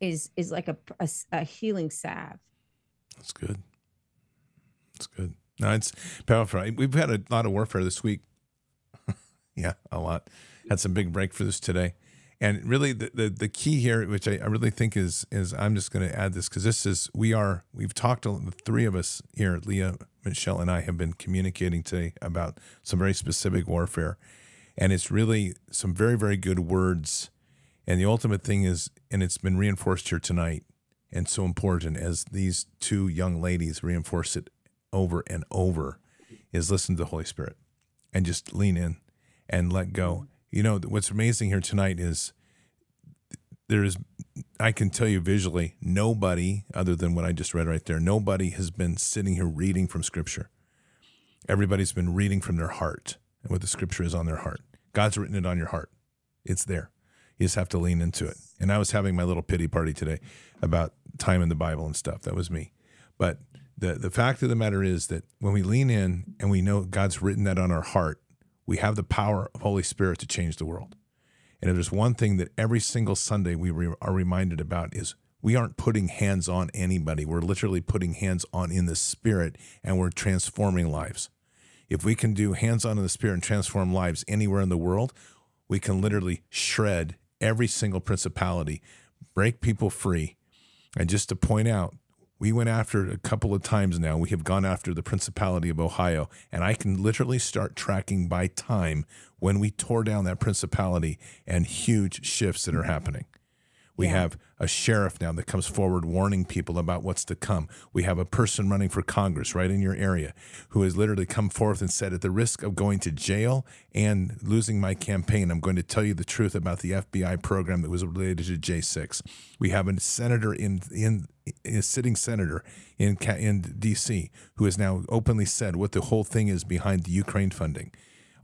Is is like a a, a healing salve. That's good. That's good. No, it's powerful. We've had a lot of warfare this week. yeah, a lot. Had some big breakthroughs today. And really, the, the, the key here, which I, I really think is is I'm just going to add this because this is we are we've talked to, the three of us here, Leah, Michelle, and I have been communicating today about some very specific warfare, and it's really some very very good words. And the ultimate thing is, and it's been reinforced here tonight, and so important as these two young ladies reinforce it over and over, is listen to the Holy Spirit, and just lean in, and let go you know what's amazing here tonight is there's I can tell you visually nobody other than what I just read right there nobody has been sitting here reading from scripture. Everybody's been reading from their heart and what the scripture is on their heart. God's written it on your heart. It's there. You just have to lean into it. And I was having my little pity party today about time in the Bible and stuff. That was me. But the the fact of the matter is that when we lean in and we know God's written that on our heart we have the power of Holy Spirit to change the world. And if there's one thing that every single Sunday we re- are reminded about is we aren't putting hands on anybody. We're literally putting hands on in the spirit and we're transforming lives. If we can do hands on in the spirit and transform lives anywhere in the world, we can literally shred every single principality, break people free. And just to point out, we went after it a couple of times now. We have gone after the Principality of Ohio, and I can literally start tracking by time when we tore down that principality and huge shifts that are happening. We Yeah. have a sheriff now that comes forward warning people about what's to come. We have a person running for Congress right in your area who has literally come forth and said, at the risk of going to jail and losing my campaign, I'm going to tell you the truth about the FBI program that was related to J6. We have a senator in in a sitting senator in in DC who has now openly said what the whole thing is behind the Ukraine funding.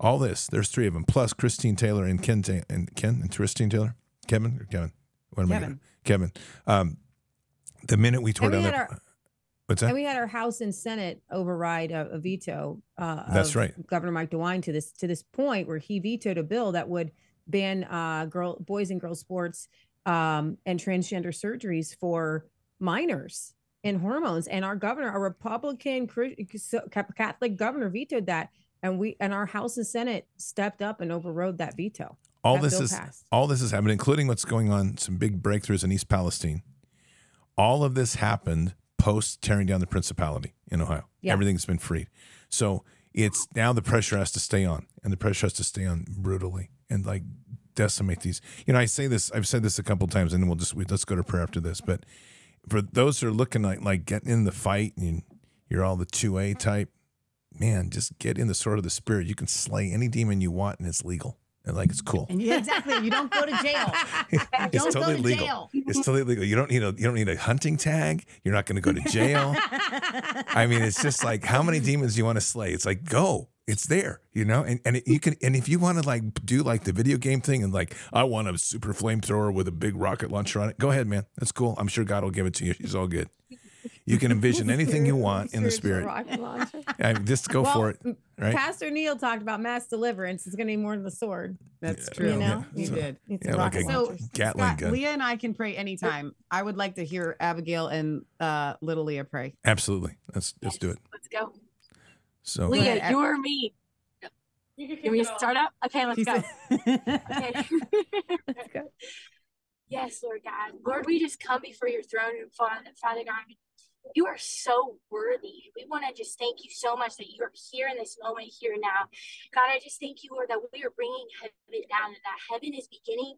All this, there's three of them, plus Christine Taylor and Ken and Ken and Christine Taylor, Kevin or Kevin. What am I Kevin. doing? Kevin. Um, the minute we tore And down that, our- what's that? And we had our House and Senate override a, a veto. Uh, That's of right. Governor Mike DeWine to this to this point where he vetoed a bill that would ban uh, girl boys and girls sports um, and transgender surgeries for minors and hormones. And our governor, a Republican Catholic governor, vetoed that. And we and our House and Senate stepped up and overrode that veto. All this is passed. all this is happening, including what's going on, some big breakthroughs in East Palestine. All of this happened post tearing down the principality in Ohio. Yeah. Everything's been freed. So it's now the pressure has to stay on, and the pressure has to stay on brutally and like decimate these. You know, I say this, I've said this a couple times, and we'll just we, let's go to prayer after this. But for those who are looking like like getting in the fight and you're all the two A type, man, just get in the sword of the spirit. You can slay any demon you want, and it's legal. And like it's cool. And exactly. You don't go to jail. it's totally go to legal. jail. It's totally legal. You don't need a you don't need a hunting tag. You're not going to go to jail. I mean, it's just like how many demons do you want to slay? It's like go. It's there, you know, and and it, you can and if you want to like do like the video game thing and like I want a super flamethrower with a big rocket launcher on it, go ahead, man. That's cool. I'm sure God will give it to you. It's all good. You can envision anything you want in the spirit. I mean, just go Well, for it, right? Pastor Neil talked about mass deliverance. It's going to need more than the sword. That's Yeah, true. You know? He So- did. It's Yeah, like a So. Gatling Scott, gun. Leah and I can pray anytime. I would like to hear Abigail and uh, little Leah pray. Absolutely. Let's let's do it. Let's go. So Leah, ahead. you or me? You want me to start up? Okay, let's go. Okay. Let's go. Yes, Lord God. Lord, we just come before your throne, Father, Father God. You are so worthy. We want to just thank you so much that you are here in this moment, here now. God, I just thank you, Lord, that we are bringing heaven down, and that heaven is beginning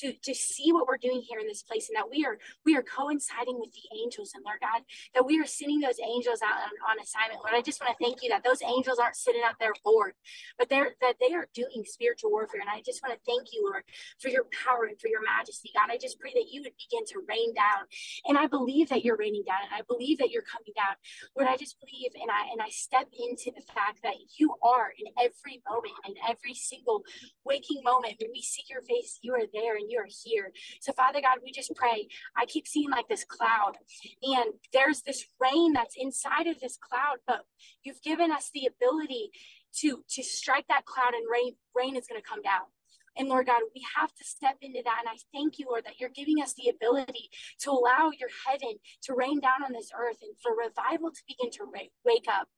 to to see what we're doing here in this place, and that we are we are coinciding with the angels, and Lord God, that we are sending those angels out on, on assignment. Lord, I just want to thank you that those angels aren't sitting out there bored, but they're that they are doing spiritual warfare. And I just want to thank you, Lord, for your power and for your majesty. God, I just pray that you would begin to rain down. And I believe that you're raining down, and I believe that you're coming down. Lord, I just believe and I and I step into the fact that you are in every moment and every single waking moment when we see your face, you are there and you are here. So, Father God, we just pray. I keep seeing like this cloud, and there's this rain that's inside of this cloud, but you've given us the ability to to strike that cloud and rain rain is going to come down. And Lord God, we have to step into that. And I thank you, Lord, that you're giving us the ability to allow your heaven to rain down on this earth and for revival to begin to wake up.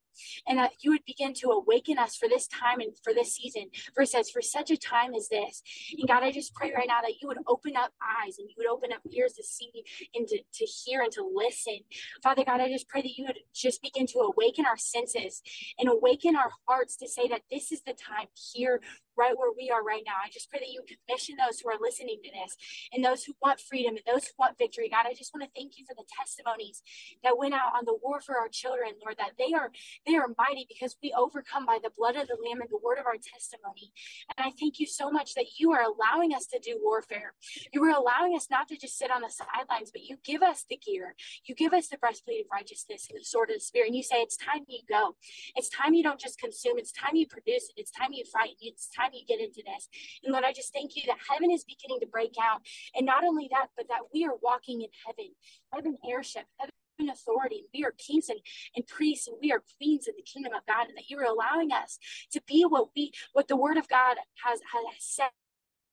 And that you would begin to awaken us for this time and for this season. It says, for such a time as this. And God, I just pray right now that you would open up eyes and you would open up ears to see and to, to hear and to listen. Father God, I just pray that you would just begin to awaken our senses and awaken our hearts to say that this is the time here right where we are right now. I just pray that you commission those who are listening to this and those who want freedom and those who want victory. God, I just want to thank you for the testimonies that went out on the war for our children, Lord, that they are they are mighty because we overcome by the blood of the Lamb and the word of our testimony. And I thank you so much that you are allowing us to do warfare. You are allowing us not to just sit on the sidelines, but you give us the gear. You give us the breastplate of righteousness and the sword of the spirit. And you say, it's time you go. It's time you don't just consume, it's time you produce it. It's time you fight. It's time you get into this. And Lord, I just thank you that heaven is beginning to break out. And not only that, but that we are walking in heaven, heaven airship, heaven authority. We are kings and, and priests, and we are queens in the kingdom of God, and that you are allowing us to be what we what the word of God has has said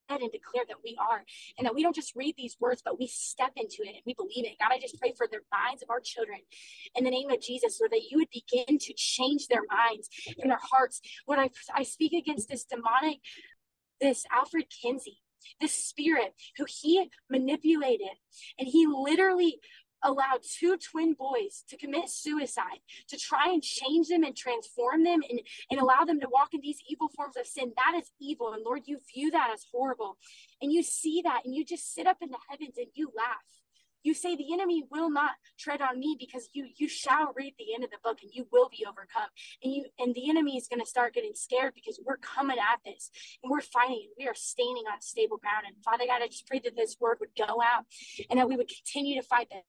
and declare that we are and that we don't just read these words but we step into it and we believe it. God i just pray for the minds of our children in the name of jesus lord that you would begin to change their minds and their hearts. Lord i, I speak against this demonic this alfred kinsey this spirit who he manipulated and he literally allowed two twin boys to commit suicide to try and change them and transform them and, and allow them to walk in these evil forms of sin. That is evil. And lord you view that as horrible. And you see that and you just sit up in the heavens and you laugh. You say the enemy will not tread on me because you you shall read the end of the book and you will be overcome. And you and the enemy is going to start getting scared because we're coming at this and we're fighting and we are standing on stable ground. And father god i just pray that this word would go out and that we would continue to fight that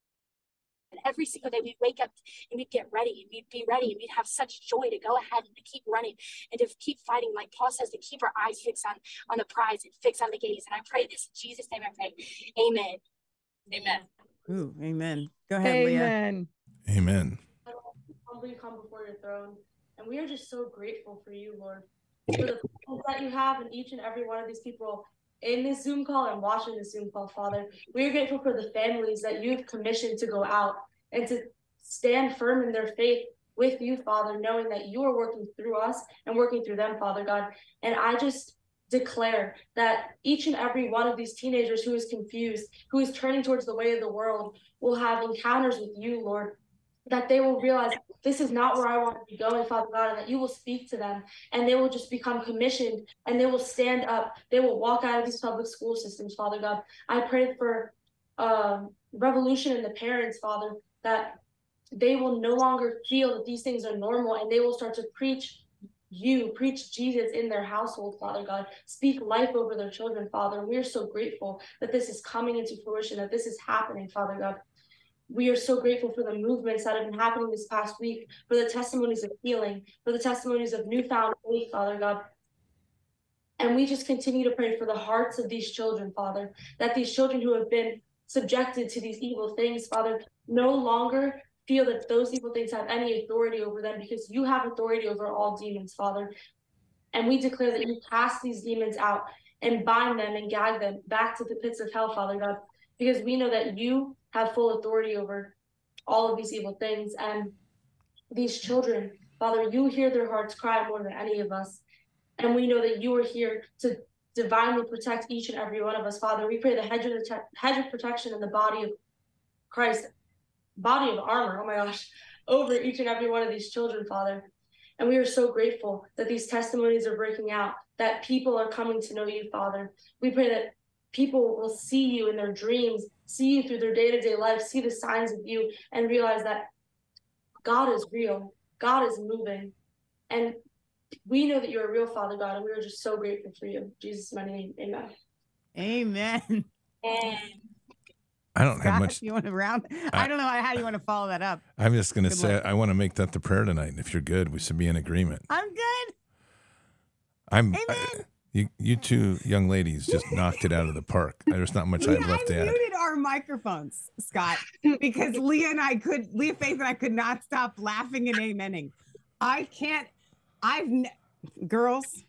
and every single day we'd wake up and we'd get ready and we'd be ready and we'd have such joy to go ahead and to keep running and to keep fighting. Like Paul says, to keep our eyes fixed on, on the prize and fix on the gaze. And I pray this in Jesus' name I pray. Amen. Amen. Ooh, amen. Go ahead, Leah. Amen. Amen. humbly come before your throne. And we are just so grateful for you, Lord, for the presence that you have in each and every one of these people in this Zoom call and watching this Zoom call, Father. We are grateful for the families that you've commissioned to go out and to stand firm in their faith with you, Father, knowing that you are working through us and working through them, Father God. And I just declare that each and every one of these teenagers who is confused, who is turning towards the way of the world, will have encounters with you, Lord, that they will realize this is not where I want to be going, Father God, and that you will speak to them and they will just become commissioned and they will stand up. They will walk out of these public school systems, Father God. I pray for um, revolution in the parents, Father, that they will no longer feel that these things are normal and they will start to preach you, preach Jesus in their household, Father God. Speak life over their children, Father. We are so grateful that this is coming into fruition, that this is happening, Father God we are so grateful for the movements that have been happening this past week, for the testimonies of healing, for the testimonies of newfound faith, Father God. And we just continue to pray for the hearts of these children, Father, that these children who have been subjected to these evil things, Father, no longer feel that those evil things have any authority over them because you have authority over all demons, Father. And we declare that you cast these demons out and bind them and gag them back to the pits of hell, Father God, because we know that you have full authority over all of these evil things. And these children, Father, you hear their hearts cry more than any of us. And we know that you are here to divinely protect each and every one of us, Father. We pray the hedge of, the hedge of protection in the body of Christ, body of armor, oh my gosh, over each and every one of these children, Father. And we are so grateful that these testimonies are breaking out, that people are coming to know you, Father. We pray that people will see you in their dreams, see you through their day to day life, see the signs of you, and realize that God is real, God is moving. And we know that you're a real Father God, and we are just so grateful for you. In Jesus' my name, amen. Amen. And I don't have much. You want to round? I, I- don't know how you want to follow that up. I'm just going to say luck. I want to make that the prayer tonight. And if you're good, we should be in agreement. I'm good. I'm. Amen. I- you, you two young ladies just knocked it out of the park. There's not much I have left to add. muted our microphones, Scott, because Leah and I could, Leah Faith and I could not stop laughing and amening. I can't. I've ne- girls.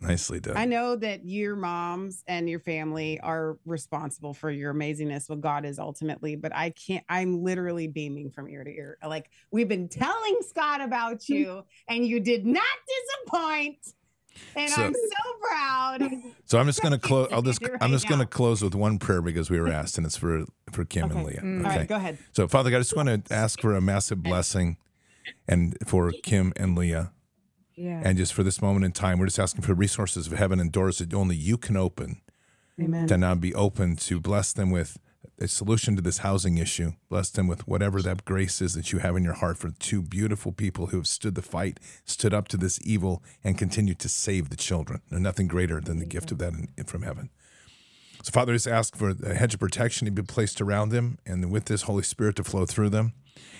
Nicely done. I know that your moms and your family are responsible for your amazingness. What God is ultimately, but I can't. I'm literally beaming from ear to ear. Like we've been telling Scott about you, and you did not disappoint. And So- I'm so proud. So I'm just going to close. I'll just. Right I'm just going to close with one prayer because we were asked, and it's for for Kim and Leah. Mm. Okay. right, go ahead. So Father God, I just want to ask for a massive blessing, and for Kim and Leah, Yeah. and just for this moment in time, we're just asking for resources of heaven and doors that only you can open. Amen. to now be open to bless them with a solution to this housing issue. Bless them with whatever that grace is that you have in your heart for two beautiful people who have stood the fight, stood up to this evil, and continue to save the children. Nothing greater than the gift of that in, from heaven. So, Father, just ask for a hedge of protection to be placed around them, and with this Holy Spirit to flow through them,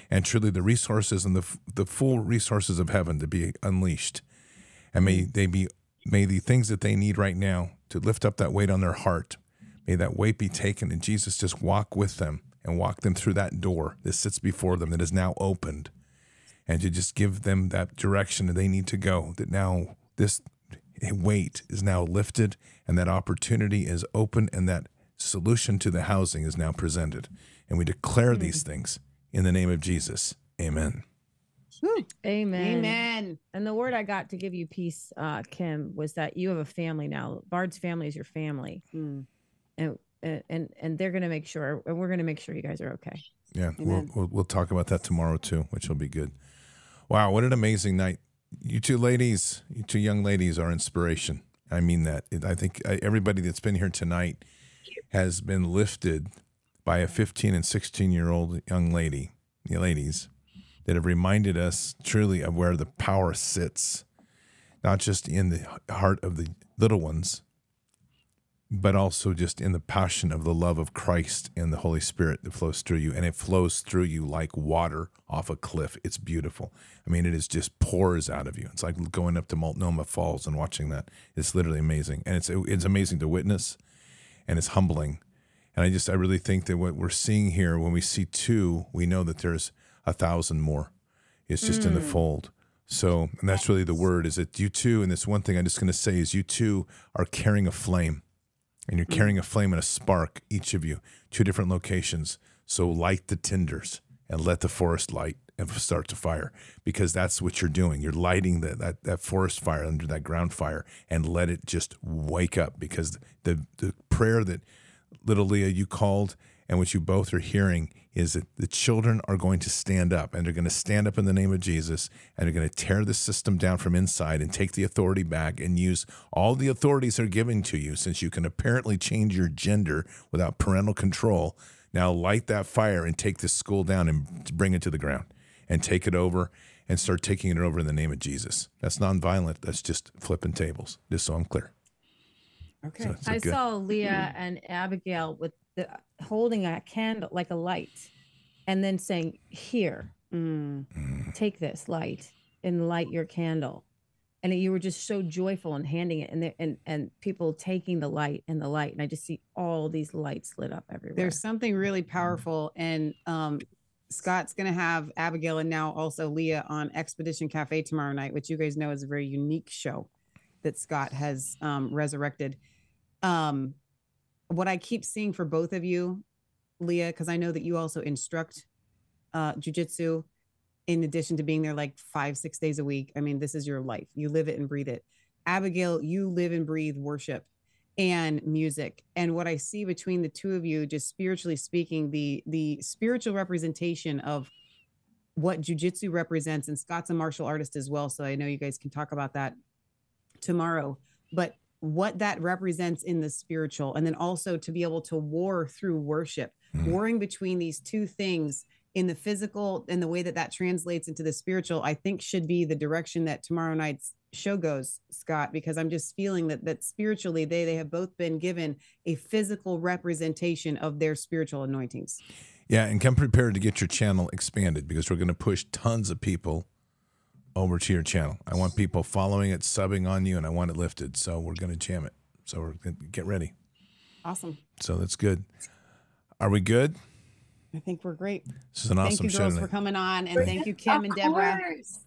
and truly the resources and the the full resources of heaven to be unleashed, and may they be may the things that they need right now to lift up that weight on their heart, may that weight be taken, and Jesus just walk with them and walk them through that door that sits before them that is now opened, and to just give them that direction that they need to go. That now this weight is now lifted, and that opportunity is open, and that solution to the housing is now presented, and we declare these things in the name of Jesus. Amen. Amen. Amen. And the word I got to give you peace, uh, Kim, was that you have a family now. Bard's family is your family, Mm. And and and they're gonna make sure, and we're gonna make sure you guys are okay. Yeah, we'll, we'll we'll talk about that tomorrow too, which will be good. Wow, what an amazing night! You two ladies, you two young ladies, are inspiration. I mean that. I think everybody that's been here tonight has been lifted by a 15 and 16 year old young lady, the ladies, that have reminded us truly of where the power sits, not just in the heart of the little ones, but also just in the passion of the love of Christ and the Holy Spirit that flows through you. And it flows through you like water off a cliff. It's beautiful. I mean, it is just pours out of you. It's like going up to Multnomah Falls and watching that. It's literally amazing. And it's it's amazing to witness and it's humbling. And I just I really think that what we're seeing here, when we see two, we know that there's a thousand more. It's just in the mm. fold. So, and that's really the word is that you two, and this one thing I'm just going to say is you two are carrying a flame and you're mm. carrying a flame and a spark, each of you, two different locations. So light the tinders and let the forest light and start to fire because that's what you're doing. You're lighting the, that, that forest fire under that ground fire and let it just wake up because the, the prayer that little Leah you called and what you both are hearing is that the children are going to stand up and they're going to stand up in the name of Jesus and they're going to tear the system down from inside and take the authority back and use all the authorities that are given to you since you can apparently change your gender without parental control. Now light that fire and take this school down and bring it to the ground and take it over and start taking it over in the name of Jesus. That's nonviolent. That's just flipping tables. Just so I'm clear. Okay. So- so I good. saw Leah and Abigail with the holding a candle like a light, and then saying, "Here, Mm. Mm. take this light and light your candle." And you were just so joyful and handing it, and there, and and people taking the light and the light, and I just see all these lights lit up everywhere. There's something really powerful, and um, Scott's going to have Abigail and now also Leah on Xpedition Cafe tomorrow night, which you guys know is a very unique show that Scott has um, resurrected. Um, what I keep seeing for both of you, Leah, because I know that you also instruct uh, jujitsu in addition to being there like five, six days a week. I mean, this is your life. You live it and breathe it. Abigail, you live and breathe worship and music. And what I see between the two of you, just spiritually speaking, the the spiritual representation of what jujitsu represents, and Scott's a martial artist as well. So I know you guys can talk about that tomorrow. But what that represents in the spiritual, and then also to be able to war through worship, Mm. warring between these two things in the physical and the way that that translates into the spiritual, I think should be the direction that tomorrow night's show goes, Scott, because I'm just feeling that that spiritually they they have both been given a physical representation of their spiritual anointings. Yeah, and come prepared to get your channel expanded because we're going to push tons of people over to your channel. I want people following it, subbing on you, and I want it lifted. So we're going to jam it. So we're gonna get ready. Awesome. So that's good. Are we good? I think we're great. This is an thank awesome you show. girls tonight. for coming on and thank you Kim and Deborah. course.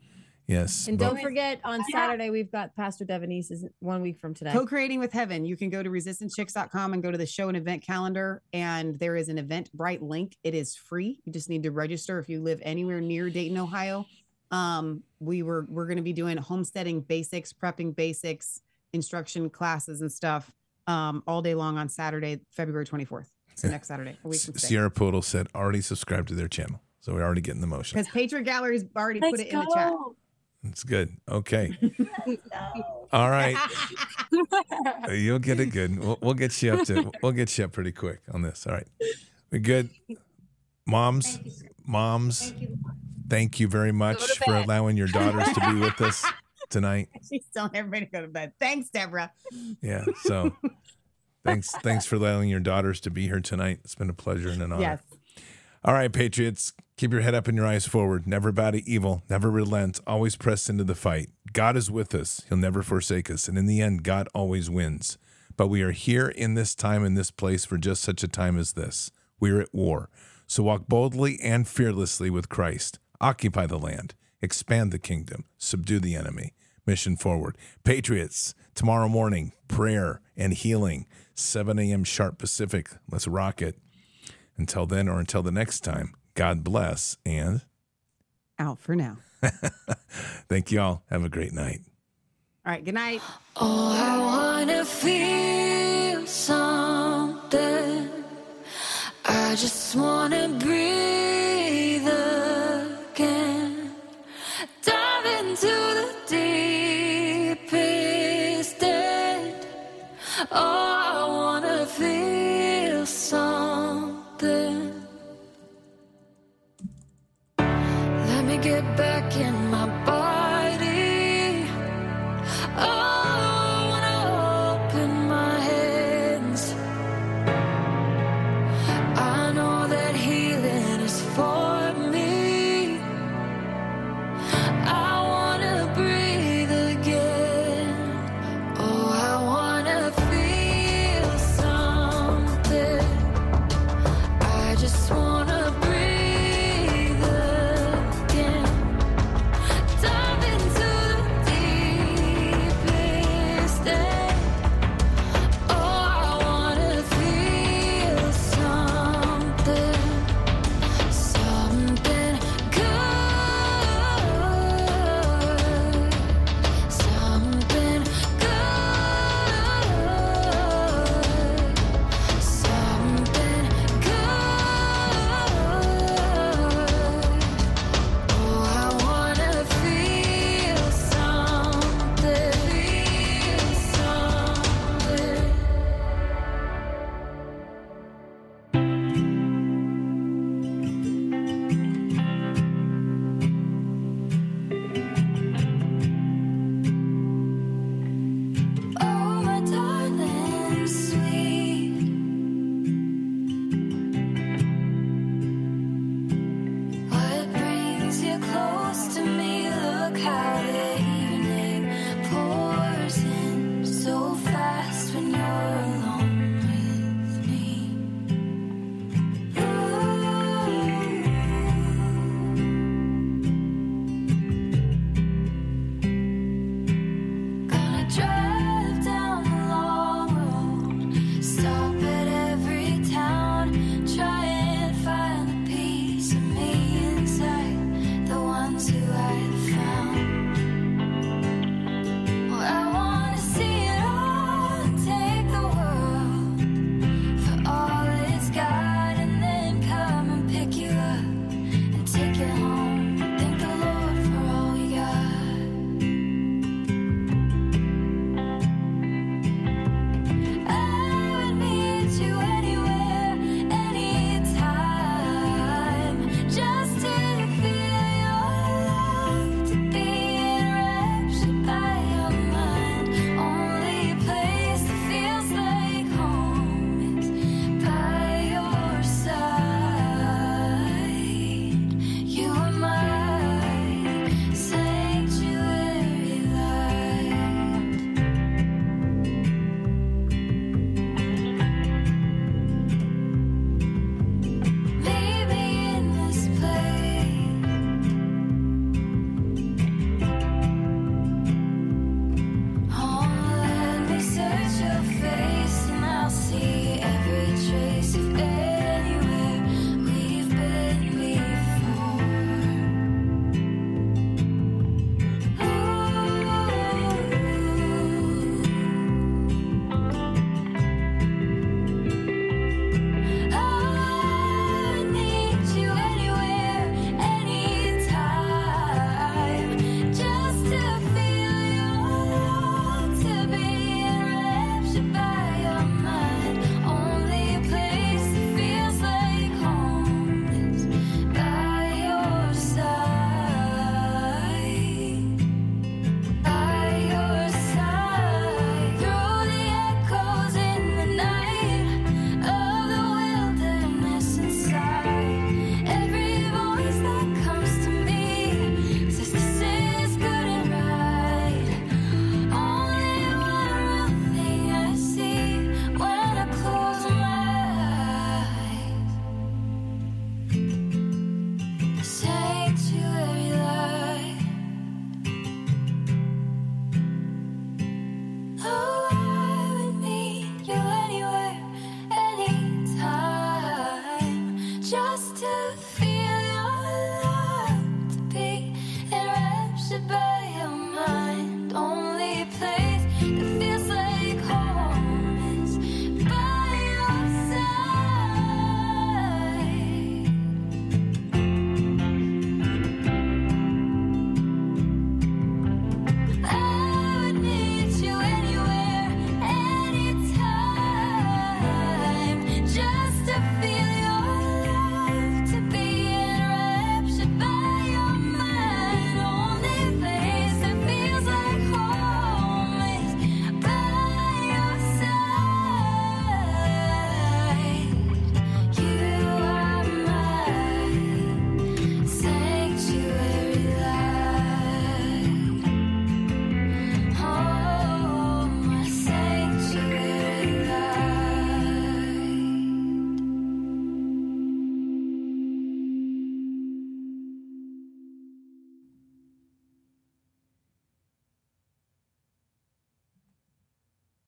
Yes. And don't forget on Saturday we've got Pastor Devin Neese is one week from today. Co-creating with heaven. You can go to resistancechicks.com and go to the show and event calendar. And there is an Eventbrite link. It is free. You just need to register if you live anywhere near Dayton, Ohio. Um, we were we're gonna be doing homesteading basics, prepping basics, instruction classes and stuff um all day long on Saturday, February 24th. So next Saturday, a week from. Sierra Poodle said already subscribed to their channel. So we're already getting the motion. Because Patriot Gallery's already put Let's it in the chat. go. It's good. Okay. All right. You'll get it good. We'll, we'll get you up to we'll get you up pretty quick on this. All right. We good? Moms, moms, thank you very much for bed. allowing your daughters to be with us tonight. She's telling everybody to go to bed. Thanks, Deborah. Yeah. So thanks thanks for allowing your daughters to be here tonight. It's been a pleasure and an honor. Yes. All right, Patriots, keep your head up and your eyes forward. Never bow to evil, never relent, always press into the fight. God is with us, He'll never forsake us. And in the end, God always wins. But we are here in this time, in this place, for just such a time as this. We are at war. So walk boldly and fearlessly with Christ. Occupy the land, expand the kingdom, subdue the enemy. Mission forward. Patriots, tomorrow morning, prayer and healing, 7 a.m. sharp Pacific. Let's rock it. Until then, or until the next time, God bless and Out for now. thank you all. Have a great night. All right. Good night. Oh, I wanna feel something. I just wanna breathe Oh, get back in my body